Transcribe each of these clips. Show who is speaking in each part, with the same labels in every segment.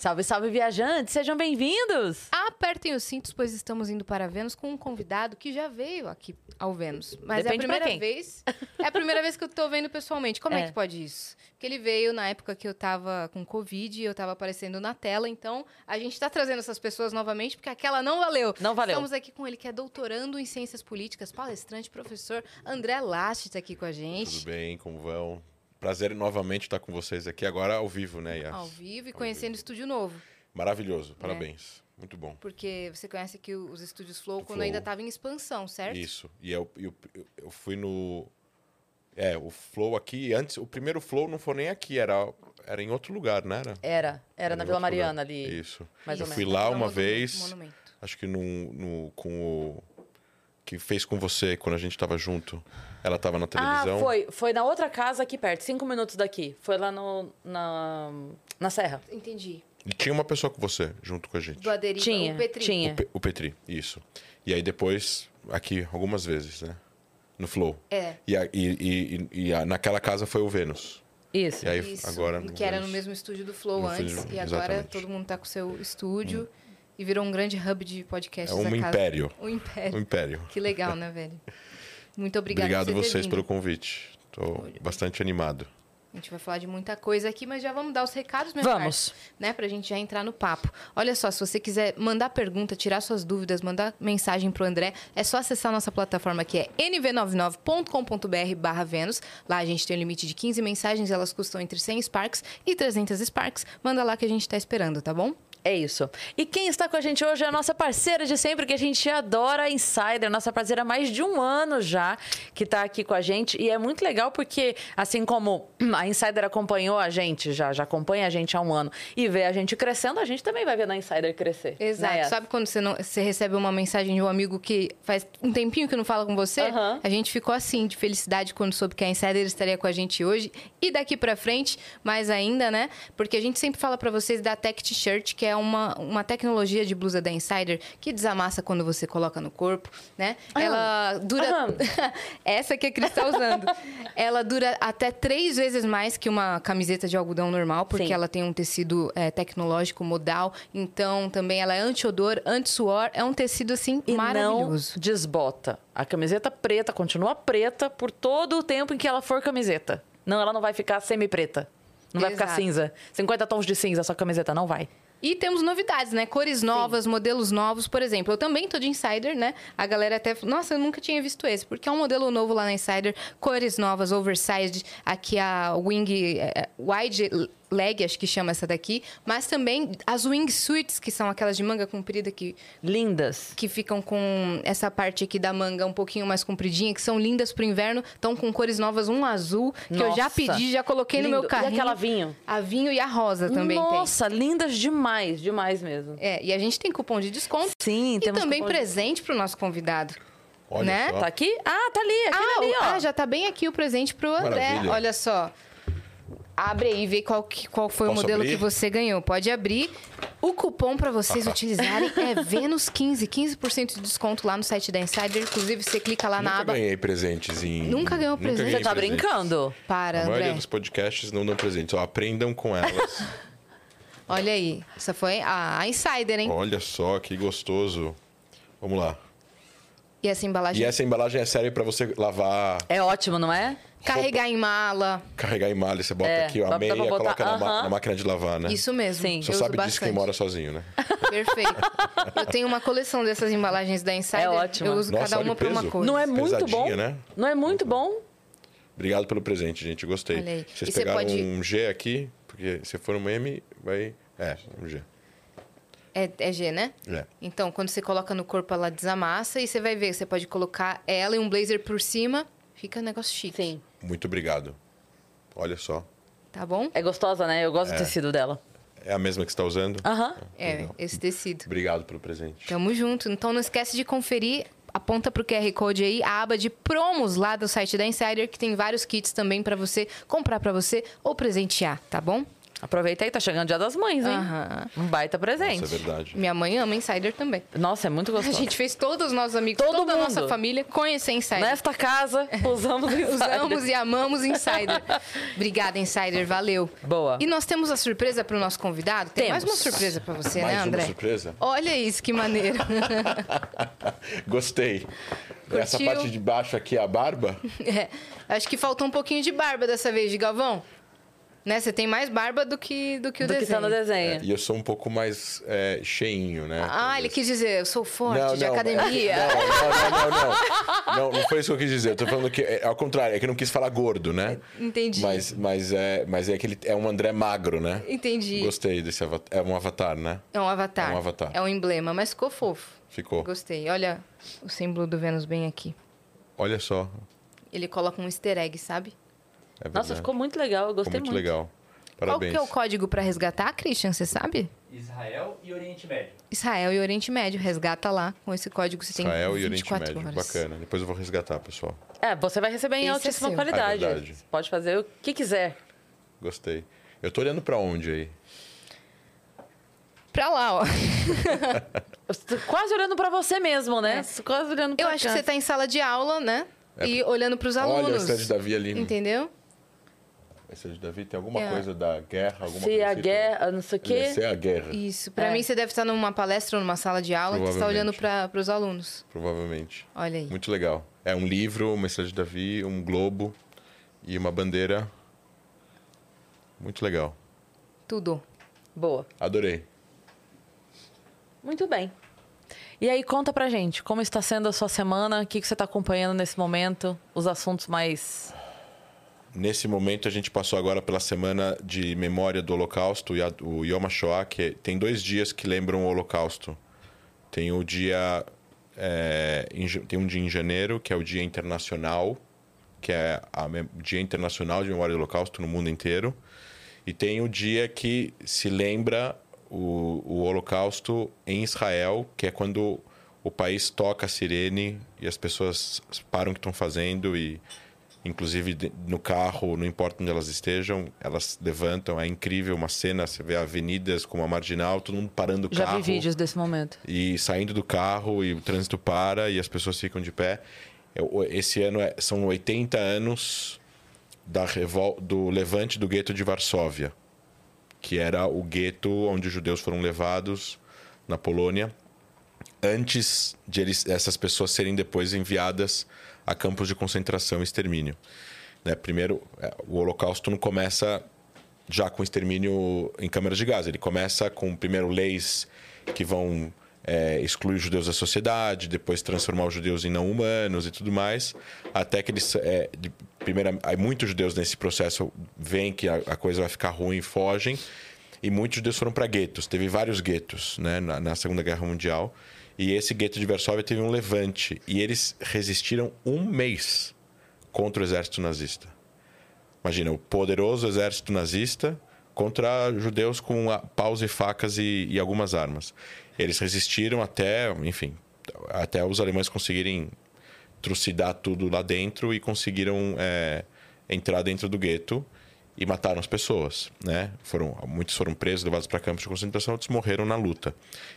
Speaker 1: Salve, salve, viajantes! Sejam bem-vindos!
Speaker 2: Apertem os cintos, pois estamos indo para Vênus com um convidado que já veio aqui ao Vênus. Mas
Speaker 1: Depende
Speaker 2: é a primeira
Speaker 1: quem.
Speaker 2: vez. É a primeira vez que eu tô vendo pessoalmente. Como é.
Speaker 1: É.
Speaker 2: que pode isso? Porque ele veio na época que eu tava com Covid e eu tava aparecendo na tela. Então, a gente tá trazendo essas pessoas novamente, porque aquela não valeu.
Speaker 1: Não valeu.
Speaker 2: Estamos aqui com ele, que é doutorando em ciências políticas, palestrante, professor André Last tá aqui com a gente.
Speaker 3: Tudo bem, como vão? Prazer novamente estar com vocês aqui, agora ao vivo, né, Yas?
Speaker 2: Ao vivo e conhecendo o estúdio novo.
Speaker 3: Maravilhoso, parabéns. Muito bom.
Speaker 2: Porque você conhece aqui os estúdios Flow
Speaker 3: O
Speaker 2: quando
Speaker 3: Flow.
Speaker 2: ainda tava em expansão, certo?
Speaker 3: Isso. E eu, eu, eu fui no. É, o Flow aqui, antes, o primeiro Flow não foi nem aqui, era, era em outro lugar, não era?
Speaker 1: Era, era na
Speaker 3: em
Speaker 1: Vila Mariana
Speaker 3: lugar.
Speaker 1: ali.
Speaker 3: Isso.
Speaker 1: mais
Speaker 3: eu
Speaker 1: ou
Speaker 3: fui
Speaker 1: menos.
Speaker 3: lá
Speaker 2: Era
Speaker 3: uma
Speaker 2: um
Speaker 3: vez,
Speaker 2: monumento.
Speaker 3: acho que no, no, com o. Que fez com você quando a gente tava junto. Ela tava na
Speaker 1: Ah,
Speaker 3: televisão.
Speaker 1: foi. Foi na outra casa aqui perto, cinco minutos daqui. Foi lá no, na, na Serra.
Speaker 2: Entendi.
Speaker 3: E tinha uma pessoa com você, junto com a gente.
Speaker 2: Do Aderiva,
Speaker 1: Tinha,
Speaker 2: o Petri.
Speaker 1: tinha.
Speaker 3: O, Pe- o Petri, isso. E aí depois, aqui, algumas vezes, né? No Flow.
Speaker 2: É.
Speaker 3: E, a- e, e, e- e a- naquela casa foi o Vênus.
Speaker 1: Isso.
Speaker 3: E aí
Speaker 2: Isso,
Speaker 3: agora.
Speaker 2: que era no mesmo estúdio do Flow antes. E agora
Speaker 3: exatamente.
Speaker 2: todo mundo tá com o seu estúdio. E virou um grande hub de podcasts.
Speaker 3: É um império.
Speaker 2: Um império.
Speaker 3: Um império.
Speaker 2: Que legal, né, velho? Muito obrigada
Speaker 3: Obrigado
Speaker 2: por
Speaker 3: vocês pelo convite. Tô bastante animado.
Speaker 2: A gente vai falar de muita coisa aqui, mas já vamos dar os recados, meu
Speaker 1: Vamos.
Speaker 2: caro, né? Pra gente já entrar no papo. Olha só, se você quiser mandar pergunta, tirar suas dúvidas, mandar mensagem pro André, é só acessar nossa plataforma que é nv99.com.br barra Vênus. Lá a gente tem um limite de 15 mensagens, elas custam entre 100 Sparks e 300 Sparks. Manda lá que a gente tá esperando, tá bom?
Speaker 1: É isso. E quem está com a gente hoje é a nossa parceira de sempre, que a gente adora, a Insider, nossa parceira há mais de um ano já, que está aqui com a gente. E é muito legal porque, assim como a Insider acompanhou a gente, já, já acompanha a gente há um ano, e vê a gente crescendo, a gente também vai ver a Insider crescer.
Speaker 2: Exato.
Speaker 1: né?
Speaker 2: Sabe quando você, não, você recebe uma mensagem de um amigo que faz um tempinho que não fala com você?
Speaker 1: Aham.
Speaker 2: A gente ficou assim, de felicidade, quando soube que a Insider estaria com a gente hoje. E daqui pra frente, mais ainda, né? Porque a gente sempre fala pra vocês da Tech T-Shirt, que é uma, uma tecnologia de blusa da Insider que desamassa quando você coloca no corpo, né?
Speaker 1: Ah.
Speaker 2: Ela dura... Essa que a Cris tá usando. Ela dura até três vezes mais que uma camiseta de algodão normal, porque
Speaker 1: Sim.
Speaker 2: ela tem um tecido é, tecnológico modal. Então, também ela é anti-odor, anti-suor. É um tecido, assim,
Speaker 1: E
Speaker 2: maravilhoso.
Speaker 1: não desbota. A camiseta preta continua preta por todo o tempo em que ela for camiseta. Não, ela não vai ficar semi-preta. Não vai ficar
Speaker 2: Exato.
Speaker 1: cinza. 50 tons de cinza sua camiseta, não vai.
Speaker 2: E temos novidades, né? Cores novas, modelos novos. Por exemplo, eu também tô de Insider, né? A galera até... Nossa, eu nunca tinha visto esse. Porque é um modelo novo lá na Insider. Cores novas, oversized. Aqui a wing... eh, wide leg, acho que chama essa daqui. Mas também as wingsuits, que são aquelas de manga comprida que
Speaker 1: Lindas.
Speaker 2: que ficam com essa parte aqui da manga um pouquinho mais compridinha, que são lindas pro inverno, estão com cores novas, um azul, que eu já
Speaker 1: Nossa.
Speaker 2: pedi, já coloquei no
Speaker 1: Lindo.
Speaker 2: meu carrinho.
Speaker 1: E aquela vinho?
Speaker 2: A vinho e a rosa também tem.
Speaker 1: Nossa, lindas demais, demais mesmo.
Speaker 2: É, e a gente tem cupom de desconto
Speaker 1: Sim,
Speaker 2: e
Speaker 1: temos
Speaker 2: também
Speaker 1: cupom de-
Speaker 2: presente pro nosso convidado.
Speaker 3: Olha
Speaker 2: Né?
Speaker 3: só.
Speaker 1: Tá aqui? Ah, tá ali,
Speaker 2: Ah,
Speaker 1: ali,
Speaker 2: o-
Speaker 1: ó.
Speaker 2: ah, já tá bem aqui o presente pro André.
Speaker 3: Maravilha.
Speaker 2: Olha só. Abre aí e vê qual, que- qual foi o
Speaker 3: Posso
Speaker 2: modelo
Speaker 3: abrir?
Speaker 2: que você ganhou. Pode abrir. O cupom para vocês utilizarem é Vênus15, 15% de desconto lá no site da Insider. Inclusive, você clica lá na
Speaker 3: Nunca
Speaker 2: aba.
Speaker 3: ganhei presentes em.
Speaker 2: Nunca ganhou presente.
Speaker 3: ganhei
Speaker 1: Você tá
Speaker 3: presentes.
Speaker 1: brincando?
Speaker 2: Para,
Speaker 3: A maioria
Speaker 2: André.
Speaker 3: dos podcasts não dão presentes. Ó, aprendam com elas.
Speaker 2: Olha aí. Essa foi a Insider, hein?
Speaker 3: Olha só que gostoso. Vamos lá.
Speaker 2: E essa embalagem.
Speaker 3: E essa embalagem é séria pra você lavar,
Speaker 1: É ótimo, não é?
Speaker 2: Carregar em mala.
Speaker 3: carregar em malha. Você bota
Speaker 1: É,
Speaker 3: aqui a meia e
Speaker 1: botar-
Speaker 3: coloca na, ma- na máquina de lavar, né?
Speaker 2: Isso mesmo.
Speaker 1: Sim.
Speaker 3: Só
Speaker 2: eu
Speaker 3: sabe disso quem mora sozinho, né?
Speaker 2: Perfeito. Eu tenho uma coleção dessas embalagens da Insider.
Speaker 1: É ótimo.
Speaker 2: Eu uso
Speaker 3: Nossa,
Speaker 2: cada uma
Speaker 3: o
Speaker 2: pra uma coisa.
Speaker 1: Não é muito
Speaker 3: Pesadinha,
Speaker 1: bom?
Speaker 3: né?
Speaker 1: Não é muito bom?
Speaker 3: Obrigado pelo presente, gente. Gostei. Vocês
Speaker 2: E você
Speaker 3: pegaram
Speaker 2: pode-
Speaker 3: um G aqui, porque se for um M, vai. É, um G.
Speaker 2: É, é G, né?
Speaker 3: É.
Speaker 2: Então, quando você coloca no corpo, ela desamassa e você vai ver. Você pode colocar ela e um blazer por cima. Fica um negócio chique.
Speaker 1: Sim.
Speaker 3: Muito obrigado. Olha só.
Speaker 2: Tá bom?
Speaker 1: É gostosa, né? Eu gosto do tecido dela.
Speaker 3: É a mesma que você está usando?
Speaker 1: Aham.
Speaker 2: É,
Speaker 3: Legal.
Speaker 2: esse tecido.
Speaker 3: Obrigado pelo presente.
Speaker 2: Tamo junto. Então não esquece de conferir. Aponta pro QR Code aí, a aba de promos lá do site da Insider, que tem vários kits também pra você comprar pra você ou presentear, tá bom?
Speaker 1: Aproveita aí, tá chegando o Dia das Mães, hein?
Speaker 2: Aham.
Speaker 1: Um baita presente.
Speaker 3: Isso é verdade.
Speaker 2: Minha mãe ama Insider também.
Speaker 1: Nossa, é muito
Speaker 2: A
Speaker 1: gostoso.
Speaker 2: gente fez todos os nossos amigos,
Speaker 1: Todo
Speaker 2: toda a nossa família conhecer Insider.
Speaker 1: Nesta casa, usamos Insider.
Speaker 2: Usamos e amamos Insider. Obrigada, Insider. Valeu.
Speaker 1: Boa.
Speaker 2: E nós temos a surpresa para o nosso convidado? Tem mais
Speaker 1: Temos.
Speaker 2: uma surpresa para você,
Speaker 3: Mais
Speaker 2: né,
Speaker 3: uma
Speaker 2: André?
Speaker 3: surpresa?
Speaker 2: Olha isso, que maneiro.
Speaker 3: Gostei. Essa
Speaker 2: Curtiu?
Speaker 3: parte de baixo aqui é a barba.
Speaker 2: É, acho que faltou um pouquinho de barba dessa vez, de Galvão. Né? Você tem mais barba do que, do que o
Speaker 1: Do que
Speaker 2: desenho.
Speaker 1: tá no desenho.
Speaker 3: E eu sou um pouco mais é, cheinho, né?
Speaker 2: Ah, ele quis dizer, eu sou forte,
Speaker 3: Não,
Speaker 2: de
Speaker 3: não,
Speaker 2: academia.
Speaker 3: Não, não, não, não, não. Não, não foi isso que eu quis dizer. Eu tô falando que, é, ao contrário, é que eu não quis falar gordo, né?
Speaker 2: Entendi.
Speaker 3: Mas, mas, é, mas é que ele é um André magro, né?
Speaker 2: Entendi.
Speaker 3: Gostei desse avatar. É um avatar, né?
Speaker 2: É um avatar.
Speaker 3: É um avatar.
Speaker 2: É um emblema, mas ficou fofo.
Speaker 3: Ficou.
Speaker 2: Gostei. Olha o símbolo do Vênus bem aqui.
Speaker 3: Olha só.
Speaker 2: Ele coloca um easter egg, sabe?
Speaker 3: É.
Speaker 1: Nossa, ficou muito legal. Eu gostei
Speaker 3: muito
Speaker 1: muito.
Speaker 3: legal.
Speaker 2: Qual
Speaker 3: Parabéns.
Speaker 2: que é o código para resgatar, Christian? Você sabe?
Speaker 4: Israel e Oriente Médio.
Speaker 2: Israel e Oriente Médio. Resgata lá. Com esse código você
Speaker 3: Israel
Speaker 2: tem
Speaker 3: e Oriente
Speaker 2: 24
Speaker 3: Médio.
Speaker 2: horas.
Speaker 3: Bacana. Depois eu vou resgatar, pessoal.
Speaker 1: É, você vai receber em
Speaker 2: Esse é
Speaker 1: altíssima
Speaker 2: seu.
Speaker 1: qualidade.
Speaker 3: É verdade.
Speaker 1: Você pode fazer o que quiser.
Speaker 3: Gostei. Eu tô olhando pra onde aí?
Speaker 2: Pra lá, ó.
Speaker 1: Quase olhando pra você mesmo, né? Quase olhando pra
Speaker 2: É. Eu acho que
Speaker 1: cá.
Speaker 2: você tá em sala de aula, né? E olhando pros alunos.
Speaker 3: Olha o stand de Davi ali. né?
Speaker 2: Entendeu?
Speaker 3: O stand de Davi tem alguma
Speaker 2: É.
Speaker 3: coisa da guerra, alguma
Speaker 1: Se
Speaker 3: coisa
Speaker 1: a
Speaker 3: assim,
Speaker 1: guerra, não sei o quê.
Speaker 3: Se é a guerra,
Speaker 2: Isso. Pra
Speaker 1: É.
Speaker 2: mim, você deve estar numa palestra ou numa sala de aula que você está olhando para pros alunos.
Speaker 3: provavelmente.
Speaker 2: Olha aí.
Speaker 3: Muito legal. É um livro, uma estrela de Davi, um globo e uma bandeira. Muito legal.
Speaker 2: Tudo.
Speaker 1: Boa.
Speaker 3: Adorei.
Speaker 1: Muito bem. E aí, conta pra gente, como está sendo a sua semana? O que, que você está acompanhando nesse momento? Os assuntos mais.
Speaker 3: Nesse momento, a gente passou agora pela semana de memória do Holocausto, o Yom HaShoah, que tem dois dias que lembram o Holocausto. Tem o dia... é, tem um dia em janeiro, que é o Dia Internacional, que é o Dia Internacional de Memória do Holocausto no mundo inteiro. E tem o dia que se lembra o, o Holocausto em Israel, que é quando o país toca a sirene e as pessoas param o que estão fazendo e inclusive no carro, não importa onde elas estejam, elas levantam. É incrível uma cena, você vê avenidas como a Marginal, todo mundo parando o
Speaker 1: Já
Speaker 3: carro
Speaker 1: vi vídeos desse momento.
Speaker 3: e saindo do carro e o trânsito para e as pessoas ficam de pé. Eu- Esse ano é- são 80 anos da revol do levante do gueto de Varsóvia, que era o gueto onde os judeus foram levados na Polônia antes de eles, essas pessoas serem depois enviadas a campos de concentração e extermínio. Né? Primeiro, é, o Holocausto não começa já com extermínio em câmaras de gás. Ele começa com, primeiro, leis que vão é, excluir os judeus da sociedade, depois transformar os judeus em não humanos e tudo mais, até que eles... É, de, primeira, muitos judeus nesse processo veem que a, a coisa vai ficar ruim e fogem, e muitos judeus foram para guetos. Teve vários guetos né, na, na Segunda Guerra Mundial, e esse gueto de Varsóvia teve um levante, e eles resistiram um mês contra o exército nazista. Imagina, o poderoso exército nazista contra judeus com paus e facas e, e algumas armas. Eles resistiram até, enfim, até os alemães conseguirem trucidar tudo lá dentro e conseguiram é, entrar dentro do gueto e mataram as pessoas, né? Foram, muitos foram presos, levados para campos de concentração, outros morreram na luta.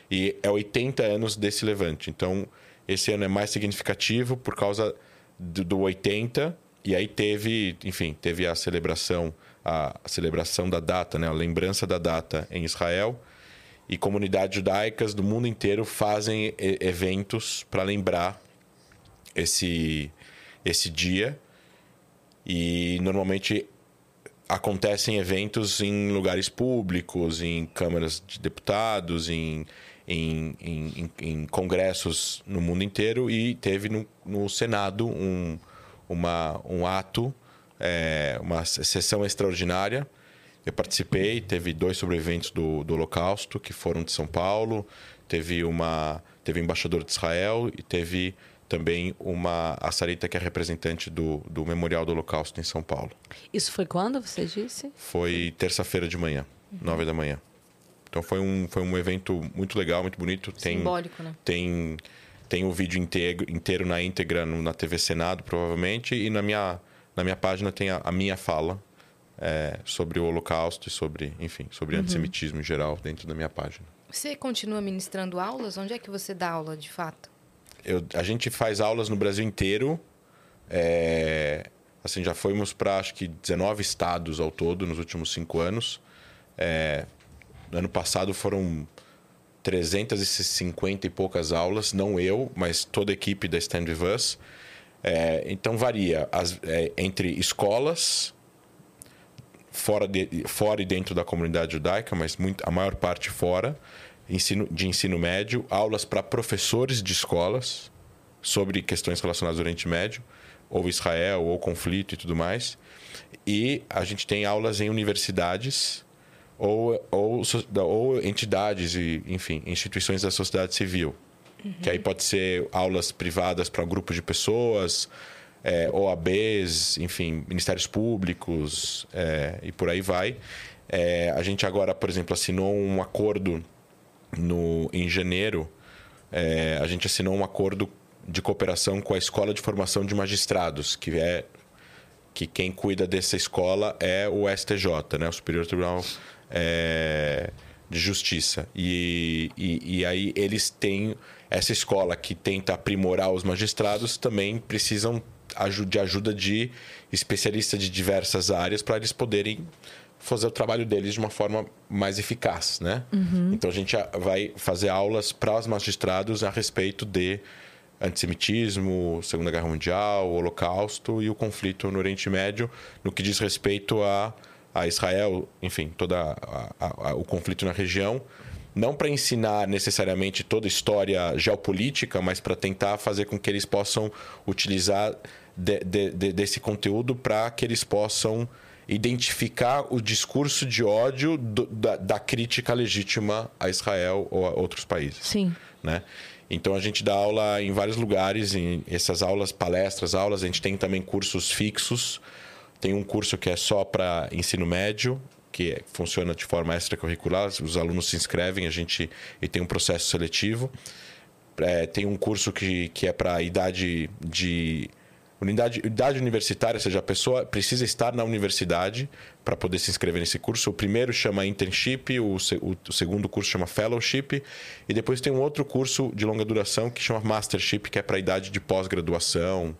Speaker 3: E é 80 anos desse levante. Então, esse ano é mais significativo por causa do, do 80 e aí teve, enfim, teve a celebração, a, a celebração da data, né? A lembrança da data em Israel e comunidades judaicas do mundo inteiro fazem e- eventos para lembrar esse esse dia e normalmente acontecem eventos em lugares públicos, em câmaras de deputados, em, em, em, em- congressos no mundo inteiro e teve no, no Senado um, uma, um ato, é, uma sessão extraordinária. Eu participei, teve dois sobreviventes do, do Holocausto que foram de São Paulo, teve uma teve embaixador de Israel e teve também uma a Sarita que é representante do, do Memorial do Holocausto em São Paulo.
Speaker 1: Isso foi quando você disse?
Speaker 3: Foi terça-feira de manhã, nove da manhã. Então foi um, foi um evento muito legal, muito bonito. Tem,
Speaker 2: Simbólico, né?
Speaker 3: Tem, tem o vídeo inteiro, inteiro na íntegra no- na TV Senado, provavelmente, e na minha, na minha página tem a, a minha fala é, sobre o Holocausto e sobre, enfim, sobre antissemitismo em geral dentro da minha página.
Speaker 2: Você continua ministrando aulas? Onde é que você dá aula de fato?
Speaker 3: Eu, a gente faz aulas no Brasil inteiro. É, assim, já fomos para acho que 19 estados ao todo nos últimos cinco anos. É, no ano passado foram 350 e poucas aulas, não eu, mas toda a equipe da Stand With Us. É, então varia as, é, entre escolas, fora, de, fora e dentro da comunidade judaica, mas muito, a maior parte fora, ensino, de ensino médio, aulas para professores de escolas sobre questões relacionadas ao Oriente Médio, ou Israel, ou conflito e tudo mais. E a gente tem aulas em universidades ou, ou, ou entidades e, enfim, instituições da sociedade civil. Uhum. Que aí pode ser aulas privadas para grupos de pessoas, é, OABs, enfim, ministérios públicos é, e por aí vai. É, a gente agora, por exemplo, assinou um acordo no, em janeiro. É, a gente assinou um acordo de cooperação com a Escola de Formação de Magistrados, que é que quem cuida dessa escola é o STJ, né, o Superior Tribunal é, de Justiça. E, e, e, aí eles têm essa escola que tenta aprimorar os magistrados também precisam de ajuda de especialistas de diversas áreas para eles poderem fazer o trabalho deles de uma forma mais eficaz, né? Uhum. Então a gente vai fazer aulas para os magistrados a respeito de antissemitismo, Segunda Guerra Mundial, o Holocausto e o conflito no Oriente Médio, no que diz respeito a, a Israel, enfim, todo o conflito na região. Não para ensinar necessariamente toda a história geopolítica, mas para tentar fazer com que eles possam utilizar de, de, de, desse conteúdo para que eles possam identificar o discurso de ódio do, da, da, crítica legítima a Israel ou a outros países.
Speaker 1: Sim.
Speaker 3: Né? Então a gente dá aula em vários lugares, em essas aulas, palestras, aulas, a gente tem também cursos fixos. Tem um curso que é só para ensino médio, que funciona de forma extracurricular, os alunos se inscrevem, a gente e tem um processo seletivo. É, tem um curso que, que é para idade de Unidade, idade universitária, ou seja, a pessoa precisa estar na universidade para poder se inscrever nesse curso. O primeiro chama internship, o, o, o, segundo curso chama fellowship, e depois tem um outro curso de longa duração que chama mastership, que é para a idade de pós-graduação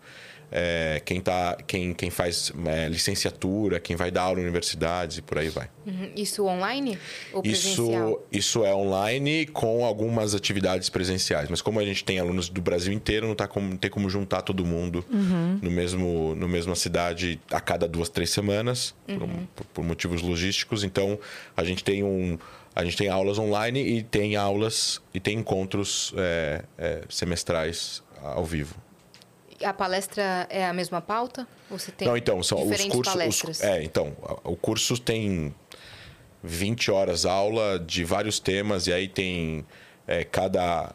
Speaker 3: é, quem, tá, quem, quem faz é, licenciatura, quem vai dar aula em universidades e por aí vai.
Speaker 2: Uhum. Isso online ou
Speaker 3: presencial? Isso, isso é online com algumas atividades presenciais. Mas como a gente tem alunos do Brasil inteiro, não, tá como, não tem como juntar todo mundo uhum. no mesmo no mesma cidade a cada duas, três semanas, uhum. por, por motivos logísticos. Então, a gente tem um a gente tem aulas online e tem aulas e tem encontros é, é, semestrais ao vivo
Speaker 2: a palestra é a mesma pauta? Você tem
Speaker 3: Não, então, são
Speaker 2: os
Speaker 3: cursos.
Speaker 2: Palestras?
Speaker 3: Os, é, então, o curso tem 20 horas aula de vários temas, e aí tem é, cada.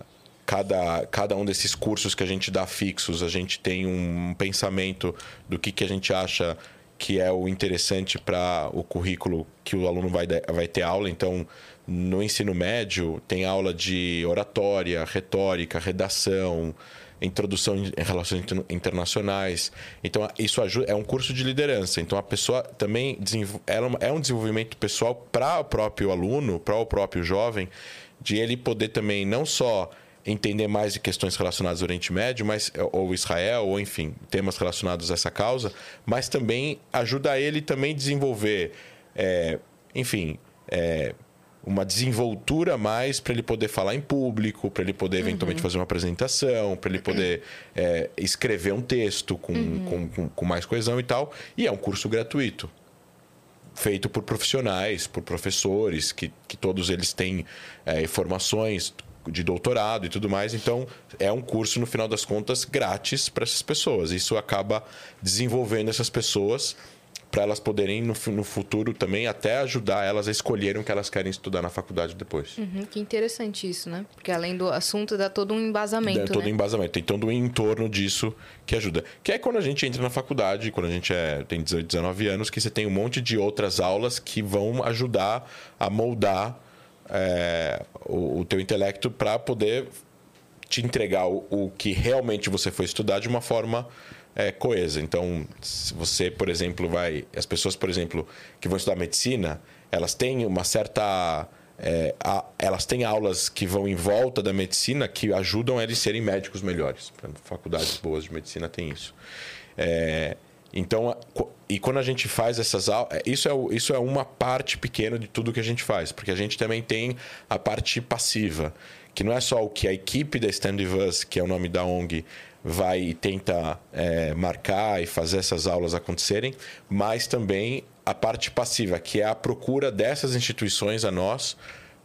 Speaker 3: Cada, cada um desses cursos que a gente dá fixos, a gente tem um pensamento do que, que a gente acha que é o interessante para o currículo que o aluno vai, vai ter aula. Então, no ensino médio, tem aula de oratória, retórica, redação, introdução em relações internacionais. Então, isso ajuda, é um curso de liderança. Então, a pessoa também ela é um desenvolvimento pessoal para o próprio aluno, para o próprio jovem, de ele poder também não só entender mais de questões relacionadas ao Oriente Médio, mas, ou Israel, ou enfim, temas relacionados a essa causa, mas também ajuda ele também desenvolver, é, enfim, é, uma desenvoltura mais para ele poder falar em público, para ele poder eventualmente uhum. fazer uma apresentação, para ele poder é, escrever um texto com, uhum. com, com, com, mais coesão e tal. E é um curso gratuito. Feito por profissionais, por professores, que, que todos eles têm é, formações de doutorado e tudo mais. Então, é um curso, no final das contas, grátis para essas pessoas. Isso acaba desenvolvendo essas pessoas para elas poderem no, no, futuro também até ajudar elas a escolherem o que elas querem estudar na faculdade depois.
Speaker 2: Uhum, que interessante isso, né? Porque além do assunto dá todo um embasamento, dá
Speaker 3: todo
Speaker 2: né?
Speaker 3: um embasamento, tem todo um entorno disso que ajuda. Que é quando a gente entra na faculdade, quando a gente é, tem 18, 19 anos, que você tem um monte de outras aulas que vão ajudar a moldar é, o, o teu intelecto para poder te entregar o, o que realmente você foi estudar de uma forma é, coesa. Então, se você, por exemplo, vai. As pessoas, por exemplo, que vão estudar medicina, elas têm uma certa. É, a, elas têm aulas que vão em volta da medicina que ajudam eles a serem médicos melhores. Faculdades boas de medicina têm isso. É, então, e quando a gente faz essas aulas, é, isso é, isso é uma parte pequena de tudo que a gente faz, porque a gente também tem a parte passiva, que não é só o que a equipe da Stand With Us, que é o nome da ONG, vai e tenta é, marcar e fazer essas aulas acontecerem, mas também a parte passiva, que é a procura dessas instituições a nós,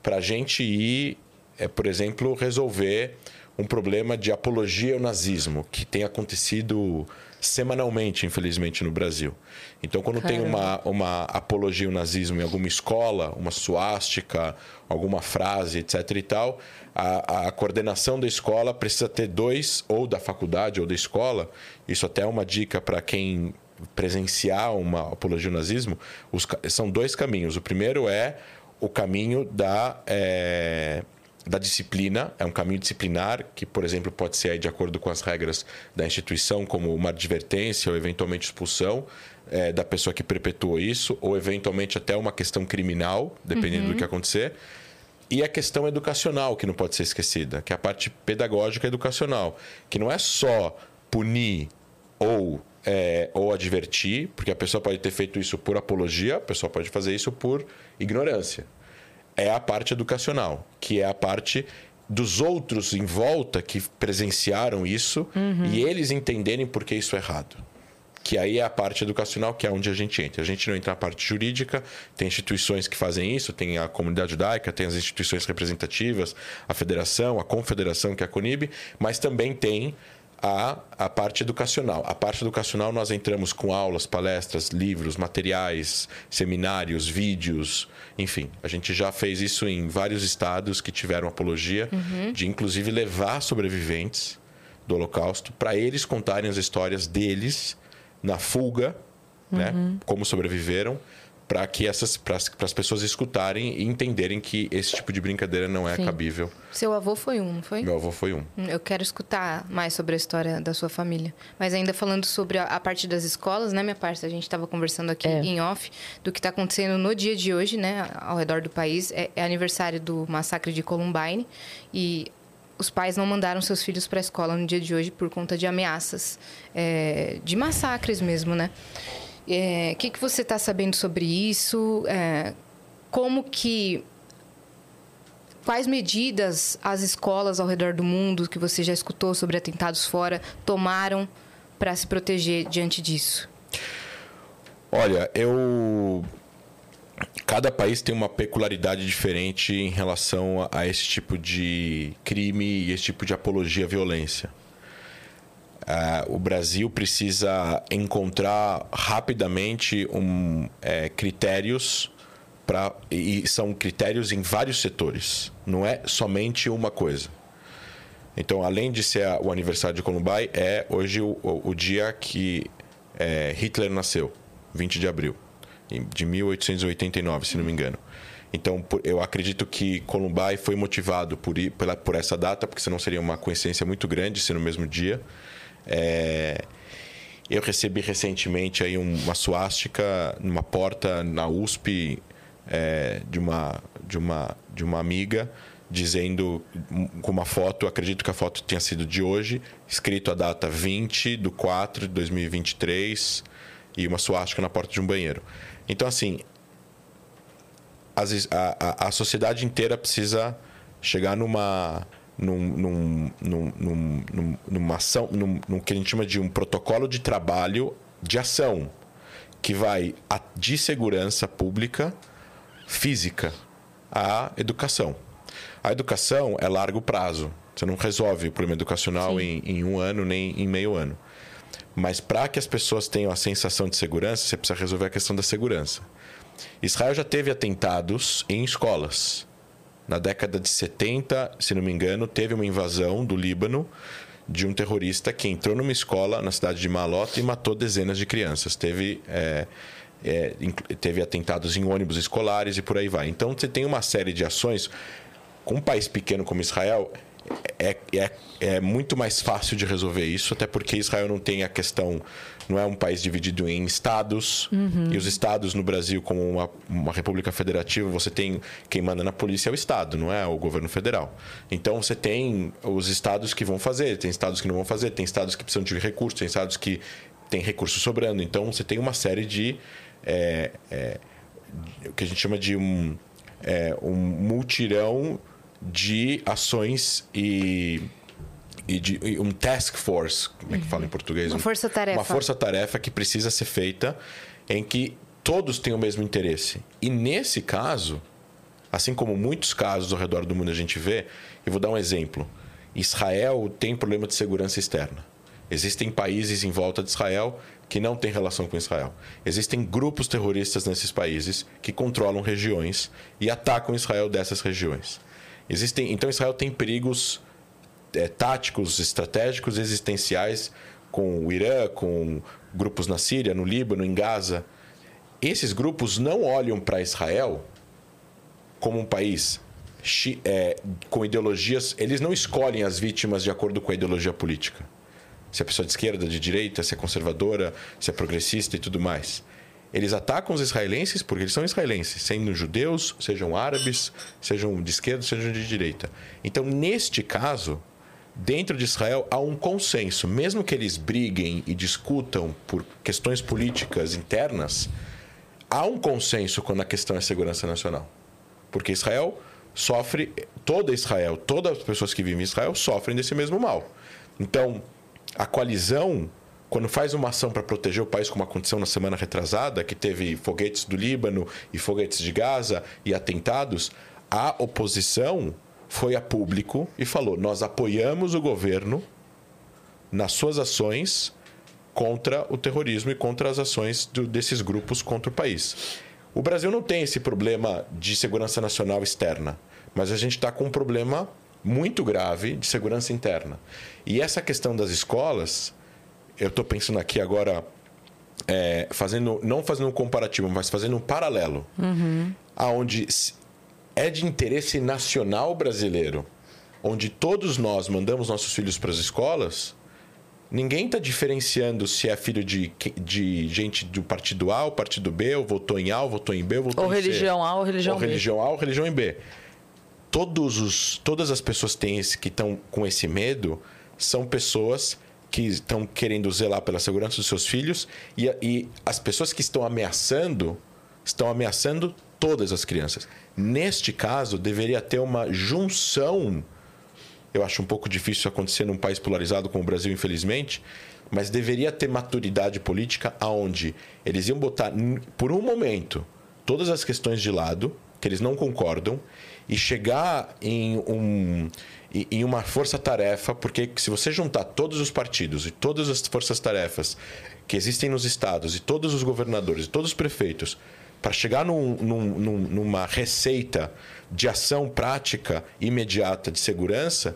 Speaker 3: para a gente ir, é, por exemplo, resolver um problema de apologia ao nazismo, que tem acontecido semanalmente, infelizmente, no Brasil. Então, quando Caramba. tem uma, uma apologia ao nazismo em alguma escola, uma suástica, alguma frase, etc. e tal, a, a coordenação da escola precisa ter dois, ou da faculdade ou da escola, isso até é uma dica para quem presenciar uma apologia ao nazismo, os, são dois caminhos. O primeiro é o caminho da. É, da disciplina, é um caminho disciplinar que, por exemplo, pode ser de acordo com as regras da instituição, como uma advertência ou eventualmente expulsão é, da pessoa que perpetuou isso, ou eventualmente até uma questão criminal, dependendo uhum. do que acontecer. E a questão educacional, que não pode ser esquecida, que é a parte pedagógica educacional, que não é só punir ou, é, ou advertir, porque a pessoa pode ter feito isso por apologia, a pessoa pode fazer isso por ignorância é a parte educacional, que é a parte dos outros em volta que presenciaram isso uhum. e eles entenderem por que isso é errado. Que aí é a parte educacional, que é onde a gente entra. A gente não entra na parte jurídica, tem instituições que fazem isso, tem a comunidade judaica, tem as instituições representativas, a federação, a confederação, que é a CONIB, mas também tem a, a parte educacional. A parte educacional nós entramos com aulas, palestras, livros, materiais, seminários, vídeos, enfim. A gente já fez isso em vários estados que tiveram apologia, uhum. de inclusive levar sobreviventes do Holocausto para eles contarem as histórias deles na fuga, né? uhum. né? Como sobreviveram para que essas para as pessoas escutarem e entenderem que esse tipo de brincadeira não é Sim. cabível.
Speaker 2: Seu avô foi um, não foi?
Speaker 3: Meu avô foi um.
Speaker 2: Eu quero escutar mais sobre a história da sua família. Mas ainda falando sobre a, a parte das escolas, né, minha parte, a gente estava conversando aqui é. em off do que está acontecendo no dia de hoje, né, ao redor do país. É, é aniversário do massacre de Columbine e os pais não mandaram seus filhos para a escola no dia de hoje por conta de ameaças, é, de massacres mesmo, né? O é, que, que você está sabendo sobre isso? É, como que quais medidas as escolas ao redor do mundo que você já escutou sobre atentados fora tomaram para se proteger diante disso?
Speaker 3: Olha, eu cada país tem uma peculiaridade diferente em relação a esse tipo de crime e esse tipo de apologia à violência. Uh, o Brasil precisa encontrar rapidamente um, é, critérios para e são critérios em vários setores, não é somente uma coisa. Então, além de ser o aniversário de Columbine, é hoje o, o, o dia que é, Hitler nasceu, 20 de abril de 1889, se não me engano. Então, eu acredito que Columbine foi motivado por, por, por essa data, porque senão seria uma coincidência muito grande ser no mesmo dia. É, eu recebi recentemente aí uma suástica numa porta na USP é, de, uma, de, uma, de uma amiga dizendo com uma foto, acredito que a foto tenha sido de hoje, escrito a data 20 de 4 de 2023 e uma suástica na porta de um banheiro. Então, assim, a, a, a sociedade inteira precisa chegar numa num, num, num, num, numa ação, num, num que a gente chama de um protocolo de trabalho de ação, que vai de segurança pública física à educação. A educação é largo prazo. Você não resolve o problema educacional em, em, um ano nem em meio ano. Mas para que as pessoas tenham a sensação de segurança, você precisa resolver a questão da segurança. Israel já teve atentados em escolas. Na década de 70, se não me engano, teve uma invasão do Líbano de um terrorista que entrou numa escola na cidade de Malota e matou dezenas de crianças. Teve, é, é, teve atentados em ônibus escolares e por aí vai. Então você tem uma série de ações. Com um país pequeno como Israel, é, é, é muito mais fácil de resolver isso, até porque Israel não tem a questão, não é um país dividido em estados, e os estados no Brasil, como uma, uma república federativa, você tem quem manda na polícia é o estado, não é o governo federal. Então você tem os estados que vão fazer, tem estados que não vão fazer, tem estados que precisam de recursos, tem estados que têm recursos sobrando. Então você tem uma série de. É, é, o que a gente chama de um, é, um multirão de ações e, e de e um task force, como é que fala em português?
Speaker 2: Uma
Speaker 3: Um-
Speaker 2: força-tarefa.
Speaker 3: Uma força-tarefa que precisa ser feita em que todos têm o mesmo interesse. E nesse caso, assim como muitos casos ao redor do mundo a gente vê, eu vou dar um exemplo. Israel tem problema de segurança externa. Existem países em volta de Israel que não têm relação com Israel. Existem grupos terroristas nesses países que controlam regiões e atacam Israel dessas regiões. Existem, então Israel tem perigos é, táticos, estratégicos, existenciais com o Irã, com grupos na Síria, no Líbano, em Gaza. Esses grupos não olham para Israel como um país é, com ideologias. Eles não escolhem as vítimas de acordo com a ideologia política. Se é pessoa de esquerda, de direita, se é conservadora, se é progressista e tudo mais. Eles atacam os israelenses porque eles são israelenses, sendo judeus, sejam árabes, sejam de esquerda, sejam de direita. Então, neste caso, dentro de Israel há um consenso, mesmo que eles briguem e discutam por questões políticas internas, há um consenso quando a questão é segurança nacional. Porque Israel sofre, toda Israel, todas as pessoas que vivem em Israel sofrem desse mesmo mal. Então, a coalizão, quando faz uma ação para proteger o país, como aconteceu na semana retrasada, que teve foguetes do Líbano e foguetes de Gaza e atentados, a oposição foi a público e falou: nós apoiamos o governo nas suas ações contra o terrorismo e contra as ações do- desses grupos contra o país. O Brasil não tem esse problema de segurança nacional externa, mas a gente está com um problema muito grave de segurança interna. E essa questão das escolas, eu estou pensando aqui agora, é, fazendo não fazendo um comparativo, mas fazendo um paralelo, aonde se- é de interesse nacional brasileiro, onde todos nós mandamos nossos filhos para as escolas, ninguém está diferenciando se é filho de, de gente do partido A ou partido B, ou votou em A, ou votou em B, ou votou
Speaker 1: Ou
Speaker 3: em C.
Speaker 1: religião A ou religião
Speaker 3: ou
Speaker 1: B.
Speaker 3: religião A ou religião em B. Todos os, todas as pessoas têm esse- que estão com esse medo são pessoas que estão querendo zelar pela segurança dos seus filhos e, e as pessoas que estão ameaçando estão ameaçando todas as crianças. Neste caso, deveria ter uma junção eu acho um pouco difícil acontecer num país polarizado como o Brasil, infelizmente, mas deveria ter maturidade política aonde eles iam botar, por um momento, todas as questões de lado, que eles não concordam, e chegar em, um, em- uma força-tarefa, porque se você juntar todos os partidos e todas as forças-tarefas que existem nos estados, e todos os governadores, e todos os prefeitos, para chegar num- num- numa receita de ação prática imediata de segurança,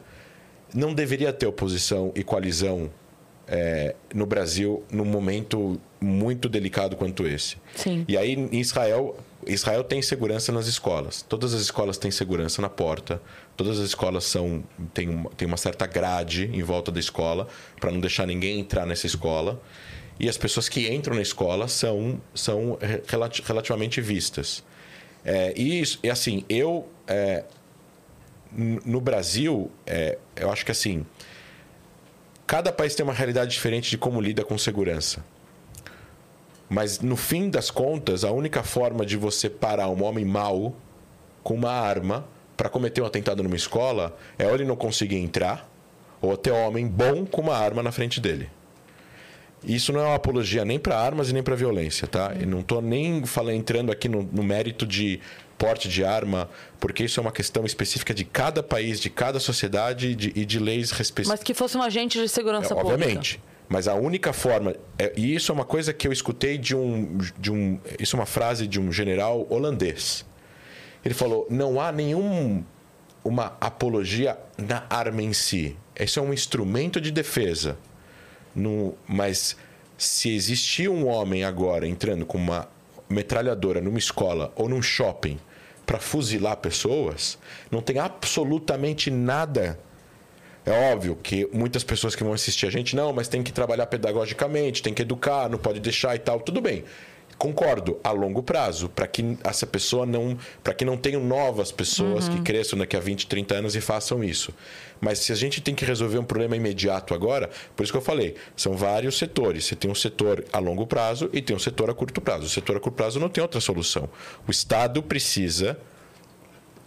Speaker 3: não deveria ter oposição e coalizão é, no Brasil num momento muito delicado quanto esse.
Speaker 1: Sim.
Speaker 3: E aí, em Israel, Israel tem segurança nas escolas. Todas as escolas têm segurança na porta. Todas as escolas são têm uma, têm uma certa grade em volta da escola para não deixar ninguém entrar nessa escola. E as pessoas que entram na escola são, são re- relati- relativamente vistas. É, e, e assim, eu é, no Brasil, é, eu acho que assim, cada país tem uma realidade diferente de como lida com segurança. Mas no fim das contas, a única forma de você parar um homem mau com uma arma para cometer um atentado numa escola é ou ele não conseguir entrar, ou um homem bom com uma arma na frente dele. Isso não é uma apologia nem para armas e nem para violência, tá? Eu não estou nem falando, entrando aqui no, no mérito de porte de arma, porque isso é uma questão específica de cada país, de cada sociedade e de, e de leis respectivas.
Speaker 1: Mas que fosse um agente de segurança
Speaker 3: É,
Speaker 1: pública.
Speaker 3: obviamente. Mas a única forma. é- e isso é uma coisa que eu escutei de um, de um. Isso é uma frase de um general holandês. Ele falou: não há nenhum uma apologia na arma em si. Isso é um instrumento de defesa. No, mas se existir um homem agora entrando com uma metralhadora numa escola ou num shopping para fuzilar pessoas, não tem absolutamente nada É óbvio que muitas pessoas que vão assistir a gente, não, mas tem que trabalhar pedagogicamente, tem que educar, não pode deixar e tal. Tudo bem. Concordo, a longo prazo, para que essa pessoa não. para que não tenham novas pessoas que cresçam daqui a 20, 30 anos e façam isso. Mas se a gente tem que resolver um problema imediato agora, por isso que eu falei, são vários setores. Você tem um setor a longo prazo e tem um setor a curto prazo. O setor a curto prazo não tem outra solução. O Estado precisa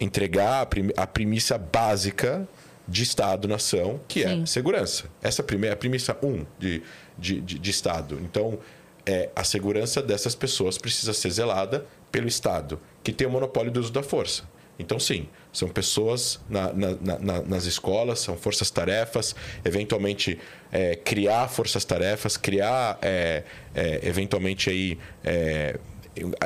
Speaker 3: entregar a, premissa básica de Estado-nação, que
Speaker 1: Sim.
Speaker 3: é segurança. Essa primeira, é a premissa um de, de, de, de Estado. Então, é, a segurança dessas pessoas precisa ser zelada pelo Estado, que tem o monopólio do uso da força. Então, sim, são pessoas na, na, na, nas escolas, são forças-tarefas, eventualmente é, criar forças-tarefas, criar, é, é, eventualmente, aí, é,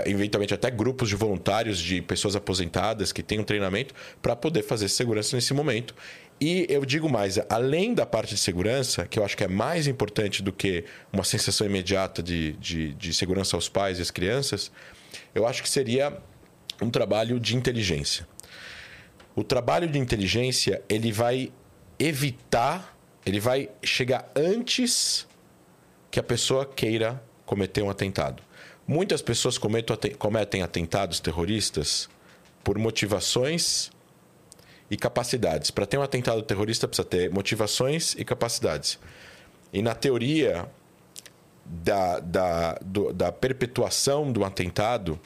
Speaker 3: eventualmente até grupos de voluntários, de pessoas aposentadas que tenham treinamento para poder fazer segurança nesse momento. E eu digo mais, além da parte de segurança, que eu acho que é mais importante do que uma sensação imediata de, de, de segurança aos pais e às crianças, eu acho que seria um trabalho de inteligência. O trabalho de inteligência, ele vai evitar, ele vai chegar antes que a pessoa queira cometer um atentado. Muitas pessoas cometem, atentados terroristas por motivações e capacidades. Para ter um atentado terrorista, precisa ter motivações e capacidades. E na teoria da, da, do, da perpetuação do atentado,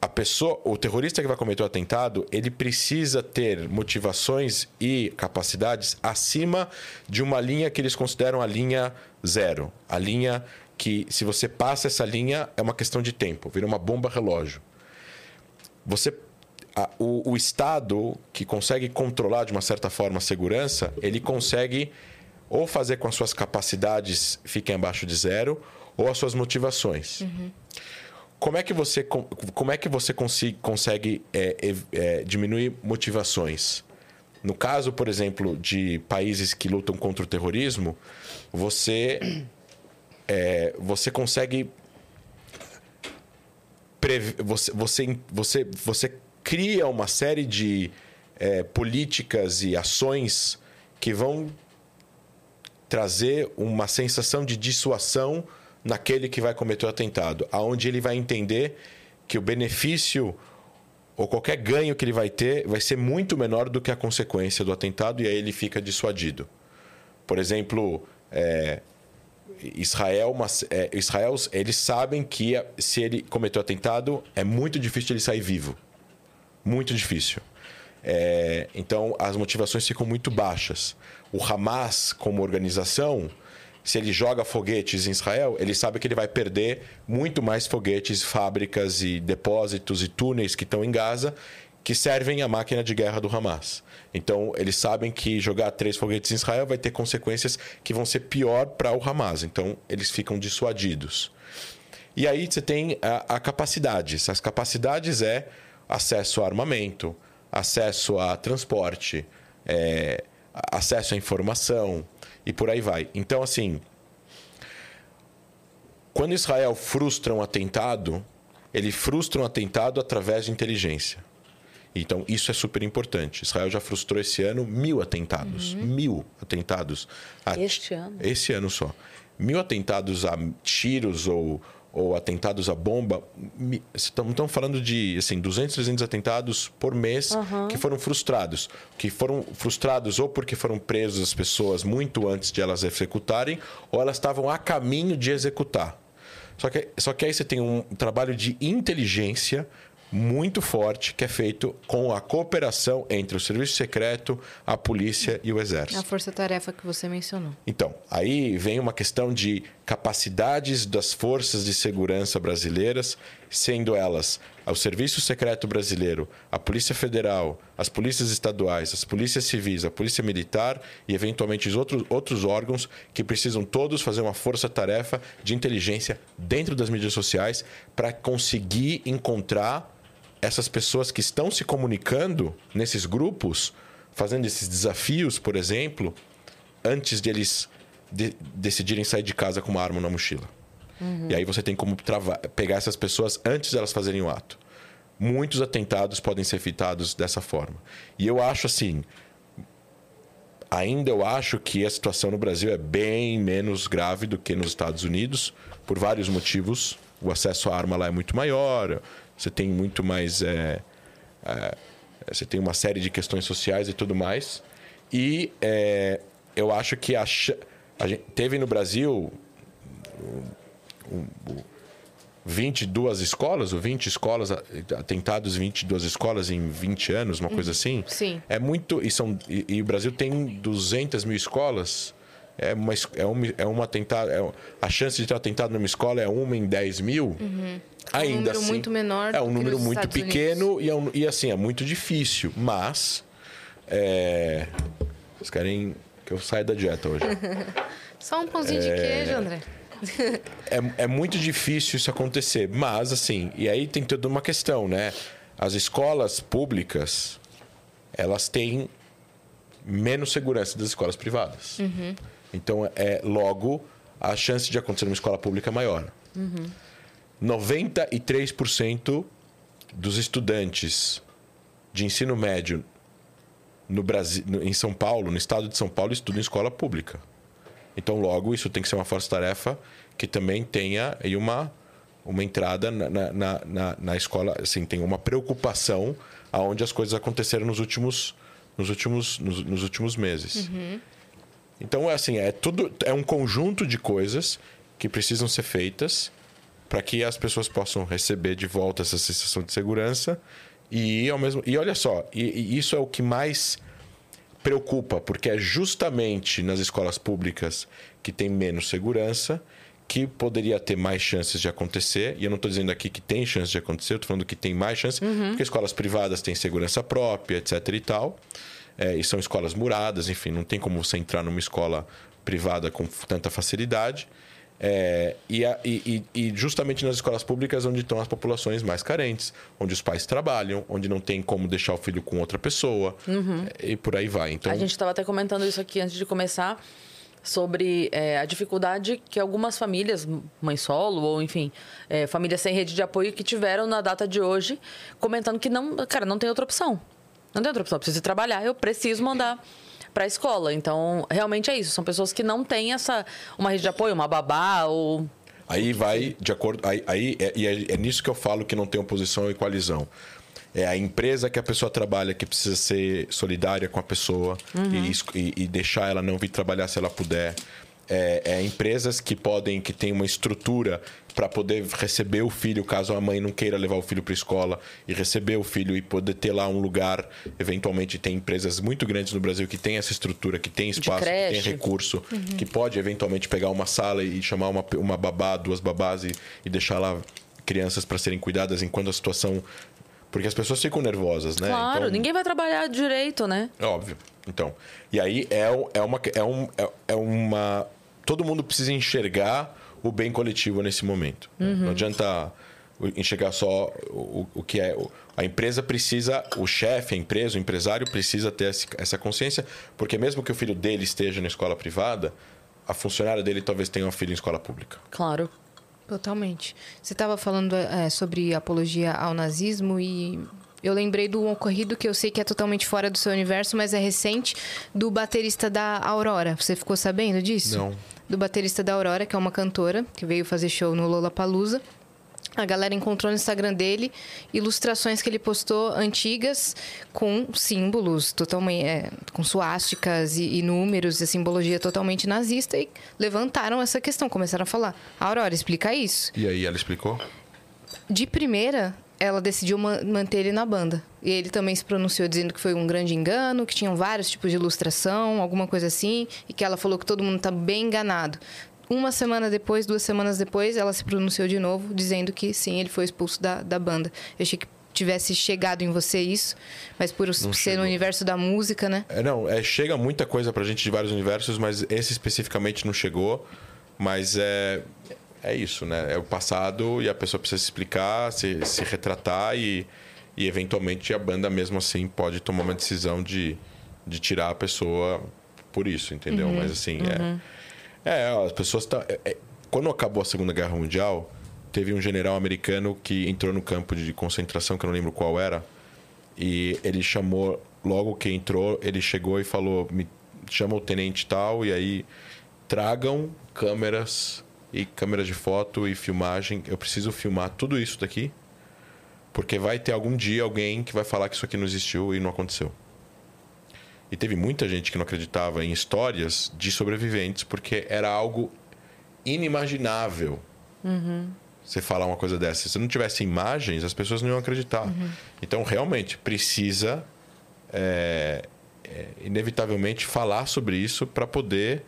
Speaker 3: a pessoa, o terrorista que vai cometer o atentado, ele precisa ter motivações e capacidades acima de uma linha que eles consideram a linha zero. A linha que, se você passa essa linha, é uma questão de tempo, vira uma bomba relógio. Você a, o, o, Estado, que consegue controlar de uma certa forma a segurança, ele consegue ou fazer com as suas capacidades fiquem abaixo de zero, ou as suas motivações. Uhum. Como é que você, como é que você consiga, consegue é, é, diminuir motivações? No caso, por exemplo, de países que lutam contra o terrorismo, você, é, você consegue. Você, você, você, você cria uma série de é, políticas e ações que vão trazer uma sensação de dissuasão naquele que vai cometer o atentado, aonde ele vai entender que o benefício ou qualquer ganho que ele vai ter vai ser muito menor do que a consequência do atentado e aí ele fica dissuadido. Por exemplo, é, Israel, mas, é, Israel, eles sabem que se ele cometeu atentado é muito difícil ele sair vivo muito difícil. É, então, as motivações ficam muito baixas. O Hamas, como organização, se ele joga foguetes em Israel, ele sabe que ele vai perder muito mais foguetes, fábricas e depósitos e túneis que estão em Gaza, que servem à máquina de guerra do Hamas. Então, eles sabem que jogar três foguetes em Israel vai ter consequências que vão ser pior para o Hamas. Então, eles ficam dissuadidos. E aí você tem a, a capacidade. Essas capacidades é acesso a armamento, acesso a transporte, é, acesso à informação e por aí vai. Então, assim, quando Israel frustra um atentado, ele frustra um atentado através de inteligência. Então, isso é super importante. Israel já frustrou esse ano mil atentados. Uhum. Mil atentados.
Speaker 1: A... Este ano?
Speaker 3: Esse ano só. Mil atentados a tiros ou ou atentados à bomba, estamos falando de assim, 200, 300 atentados por mês uhum. que foram frustrados. Que foram frustrados ou porque foram presos as pessoas muito antes de elas executarem, ou elas estavam a caminho de executar. Só que, só que aí você tem um trabalho de inteligência muito forte que é feito com a cooperação entre o serviço secreto, a polícia e o exército.
Speaker 2: A força-tarefa que você mencionou.
Speaker 3: Então, aí vem uma questão de capacidades das forças de segurança brasileiras, sendo elas o Serviço Secreto Brasileiro, a Polícia Federal, as polícias estaduais, as polícias civis, a Polícia Militar e, eventualmente, os outros, outros órgãos que precisam todos fazer uma força-tarefa de inteligência dentro das mídias sociais para conseguir encontrar essas pessoas que estão se comunicando nesses grupos, fazendo esses desafios, por exemplo, antes de eles de, decidirem sair de casa com uma arma na mochila. Uhum. E aí você tem como travar, pegar essas pessoas antes de elas fazerem o ato. Muitos atentados podem ser evitados dessa forma. E eu acho assim, ainda eu acho que a situação no Brasil é bem menos grave do que nos Estados Unidos, por vários motivos. O acesso à arma lá é muito maior, você tem muito mais. É, é, você tem uma série de questões sociais e tudo mais. E é, eu acho que a, a gente teve no Brasil um, um, 22 escolas, ou 20 escolas, atentados 22 escolas em 20 anos, uma coisa assim.
Speaker 2: Sim.
Speaker 3: É muito. E, são, e, e o Brasil tem 200 mil escolas. É uma, é uma, é uma atentado, é, a chance de ter atentado numa escola é uma em 10 mil.
Speaker 2: Uhum.
Speaker 3: Ainda
Speaker 2: um número
Speaker 3: assim,
Speaker 2: muito menor.
Speaker 3: É um número muito
Speaker 2: Estados
Speaker 3: pequeno e, é um- e assim, é muito difícil. Mas. É, vocês querem que eu saia da dieta hoje?
Speaker 2: Só um pãozinho de queijo, André.
Speaker 3: é, é muito difícil isso acontecer. Mas, assim, e aí tem toda uma questão, né? As escolas públicas, elas têm menos segurança das escolas privadas. Então, é logo, a chance de acontecer numa escola pública é maior. 93% dos estudantes de ensino médio no Brasil, em São Paulo, no estado de São Paulo, estudam em escola pública. Então, logo, isso tem que ser uma força-tarefa que também tenha uma, uma entrada na, na, na, na- escola, assim, tem uma preocupação aonde as coisas aconteceram nos últimos, nos últimos, nos, nos últimos meses. Então, é assim, é tudo, é um conjunto de coisas que precisam ser feitas para que as pessoas possam receber de volta essa sensação de segurança e ao mesmo e olha só, e, e isso é o que mais preocupa, porque é justamente nas escolas públicas que tem menos segurança que poderia ter mais chances de acontecer. E eu não estou dizendo aqui que tem chance de acontecer, eu estou falando que tem mais chance, porque escolas privadas têm segurança própria, etc. e tal. É, e são escolas muradas, enfim, não tem como você entrar numa escola privada com tanta facilidade. É, e, a- e- e- justamente nas escolas públicas onde estão as populações mais carentes, onde os pais trabalham, onde não tem como deixar o filho com outra pessoa, e por aí vai. Então,
Speaker 1: A gente estava até comentando isso aqui antes de começar sobre é, a dificuldade que algumas famílias, mãe solo ou enfim, é, famílias sem rede de apoio que tiveram na data de hoje, comentando que não, cara, não tem outra opção. Não tem outra opção, eu preciso trabalhar, eu preciso mandar para a escola. Então, realmente é isso, são pessoas que não têm essa uma rede de apoio, uma babá ou
Speaker 3: Aí vai de acordo. Aí, aí é, e é, é nisso que eu falo que não tem oposição e coalizão. É a empresa que a pessoa trabalha que precisa ser solidária com a pessoa e es- e, e deixar ela não vir trabalhar se ela puder. É, é empresas que podem, que têm uma estrutura para poder receber o filho, caso a mãe não queira levar o filho para escola e receber o filho e poder ter lá um lugar. Eventualmente tem empresas muito grandes no Brasil que têm essa estrutura, que tem espaço, que tem recurso, que pode eventualmente pegar uma sala e chamar uma, uma babá, duas babás e, e deixar lá crianças para serem cuidadas enquanto a situação. Porque as pessoas ficam nervosas, né?
Speaker 1: Claro,
Speaker 3: Então-
Speaker 1: ninguém vai trabalhar direito, né?
Speaker 3: é óbvio. Então, e aí é, é, uma, é, um, é, é uma. Todo mundo precisa enxergar o bem coletivo nesse momento. né? Não adianta enxergar só o, o que é. A empresa precisa, o chefe, a empresa, o empresário precisa ter esse- essa consciência, porque mesmo que o filho dele esteja na escola privada, a funcionária dele talvez tenha um filho em escola pública.
Speaker 1: Claro.
Speaker 2: Totalmente. Você estava falando é, sobre apologia ao nazismo e eu lembrei do ocorrido que eu sei que é totalmente fora do seu universo, mas é recente, do baterista da Aurora. Você ficou sabendo disso?
Speaker 3: Não.
Speaker 2: Do baterista da Aurora, que é uma cantora que veio fazer show no Lollapalooza. A galera encontrou no Instagram dele ilustrações que ele postou antigas com símbolos totalmente é, com suásticas e, e números, a simbologia totalmente nazista e levantaram essa questão, começaram a falar: Aurora, explica isso.
Speaker 3: E aí ela explicou?
Speaker 2: De primeira, ela decidiu ma- manter ele na banda. E ele também se pronunciou dizendo que foi um grande engano, que tinham vários tipos de ilustração, alguma coisa assim, e que ela falou que todo mundo está bem enganado. Uma semana depois, duas semanas depois, ela se pronunciou de novo, dizendo que sim, ele foi expulso da, da banda. Eu achei que tivesse chegado em você isso, mas por ser
Speaker 3: chegou.
Speaker 2: no universo da música, né?
Speaker 3: É, não, é, chega muita coisa pra gente de vários universos, mas esse especificamente não chegou. Mas é, é isso, né? É o passado e a pessoa precisa se explicar, se, se retratar e, e, eventualmente, a banda mesmo assim pode tomar uma decisão de, de tirar a pessoa por isso, entendeu? Mas assim, é. É, ó, as pessoas. Tá, é- é- quando acabou a Segunda Guerra Mundial, teve um general americano que entrou no campo de concentração, que eu não lembro qual era, e ele chamou, logo que entrou, ele chegou e falou: "Me- chama o tenente tal e aí tragam câmeras e câmeras de foto e filmagem. Eu preciso filmar tudo isso daqui, porque vai ter algum dia alguém que vai falar que isso aqui não existiu e não aconteceu. E teve muita gente que não acreditava em histórias de sobreviventes, porque era algo inimaginável. Uhum. Você falar uma coisa dessa. Se não tivesse imagens, as pessoas não iam acreditar. Uhum. Então, realmente, precisa, é, é, inevitavelmente, falar sobre isso para poder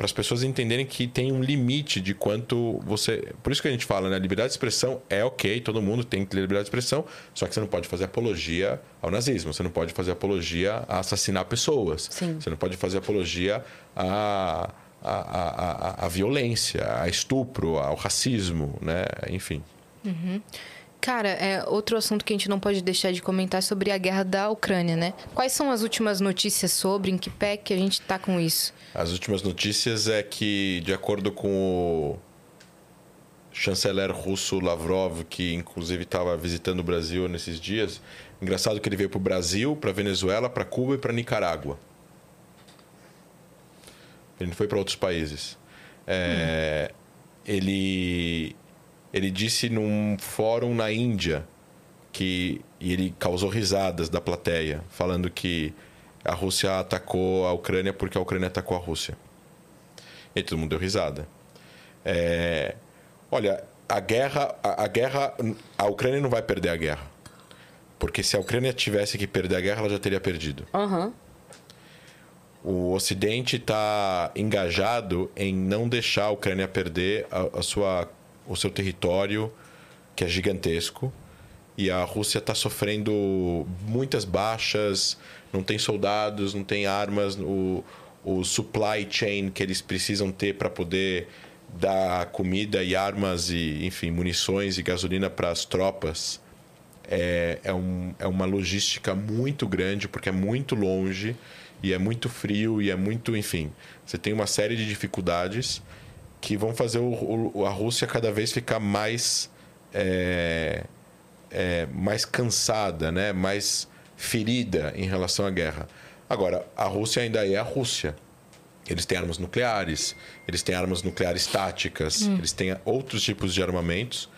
Speaker 3: para as pessoas entenderem que tem um limite de quanto você. Por isso que a gente fala, né? Liberdade de expressão é ok, todo mundo tem que ter liberdade de expressão, só que você não pode fazer apologia ao nazismo, você não pode fazer apologia a assassinar pessoas,
Speaker 1: Sim.
Speaker 3: você não pode fazer apologia a, a, a, a, a violência, a estupro, ao racismo, né? Enfim.
Speaker 2: Uhum. Cara, é outro assunto que a gente não pode deixar de comentar sobre a guerra da Ucrânia, né? Quais são as últimas notícias sobre, em que pé que a gente está com isso?
Speaker 3: As últimas notícias é que, de acordo com o chanceler russo Lavrov, que inclusive estava visitando o Brasil nesses dias, engraçado que ele veio para o Brasil, para Venezuela, para Cuba e para Nicarágua. Ele não foi para outros países. É, hum. Ele ele disse num fórum na Índia que e ele causou risadas da plateia, falando que a Rússia atacou a Ucrânia porque a Ucrânia atacou a Rússia. E todo mundo deu risada. É, olha, a guerra, a, a, guerra, a Ucrânia não vai perder a guerra, porque se a Ucrânia tivesse que perder a guerra, ela já teria perdido.
Speaker 1: Uhum.
Speaker 3: O Ocidente está engajado em não deixar a Ucrânia perder a, a sua o seu território, que é gigantesco, e a Rússia está sofrendo muitas baixas, não tem soldados, não tem armas, o, o supply chain que eles precisam ter para poder dar comida e armas e, enfim, munições e gasolina para as tropas é, é, um, é uma logística muito grande, porque é muito longe e é muito frio e é muito, enfim, você tem uma série de dificuldades que vão fazer o, o, a Rússia cada vez ficar mais é, é, mais cansada, né? mais ferida em relação à guerra. Agora, a Rússia ainda é a Rússia. Eles têm armas nucleares, eles têm armas nucleares táticas, hum. eles têm outros tipos de armamentos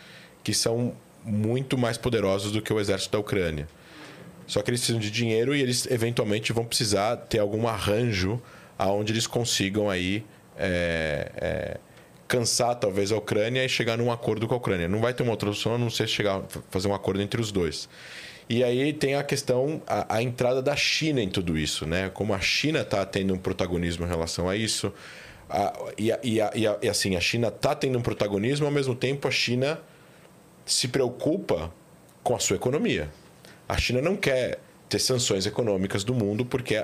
Speaker 3: que são muito mais poderosos do que o exército da Ucrânia. Só que eles precisam de dinheiro e eles eventualmente vão precisar ter algum arranjo aonde eles consigam aí é, é, cansar talvez a Ucrânia e chegar num acordo com a Ucrânia. Não vai ter uma outra opção a não ser chegar, fazer um acordo entre os dois. E aí tem a questão, a, a entrada da China em tudo isso, né? Como a China está tendo um protagonismo em relação a isso. A, e, a, e, a, e, assim, a China está tendo um protagonismo, ao mesmo tempo a China se preocupa com a sua economia. A China não quer ter sanções econômicas do mundo porque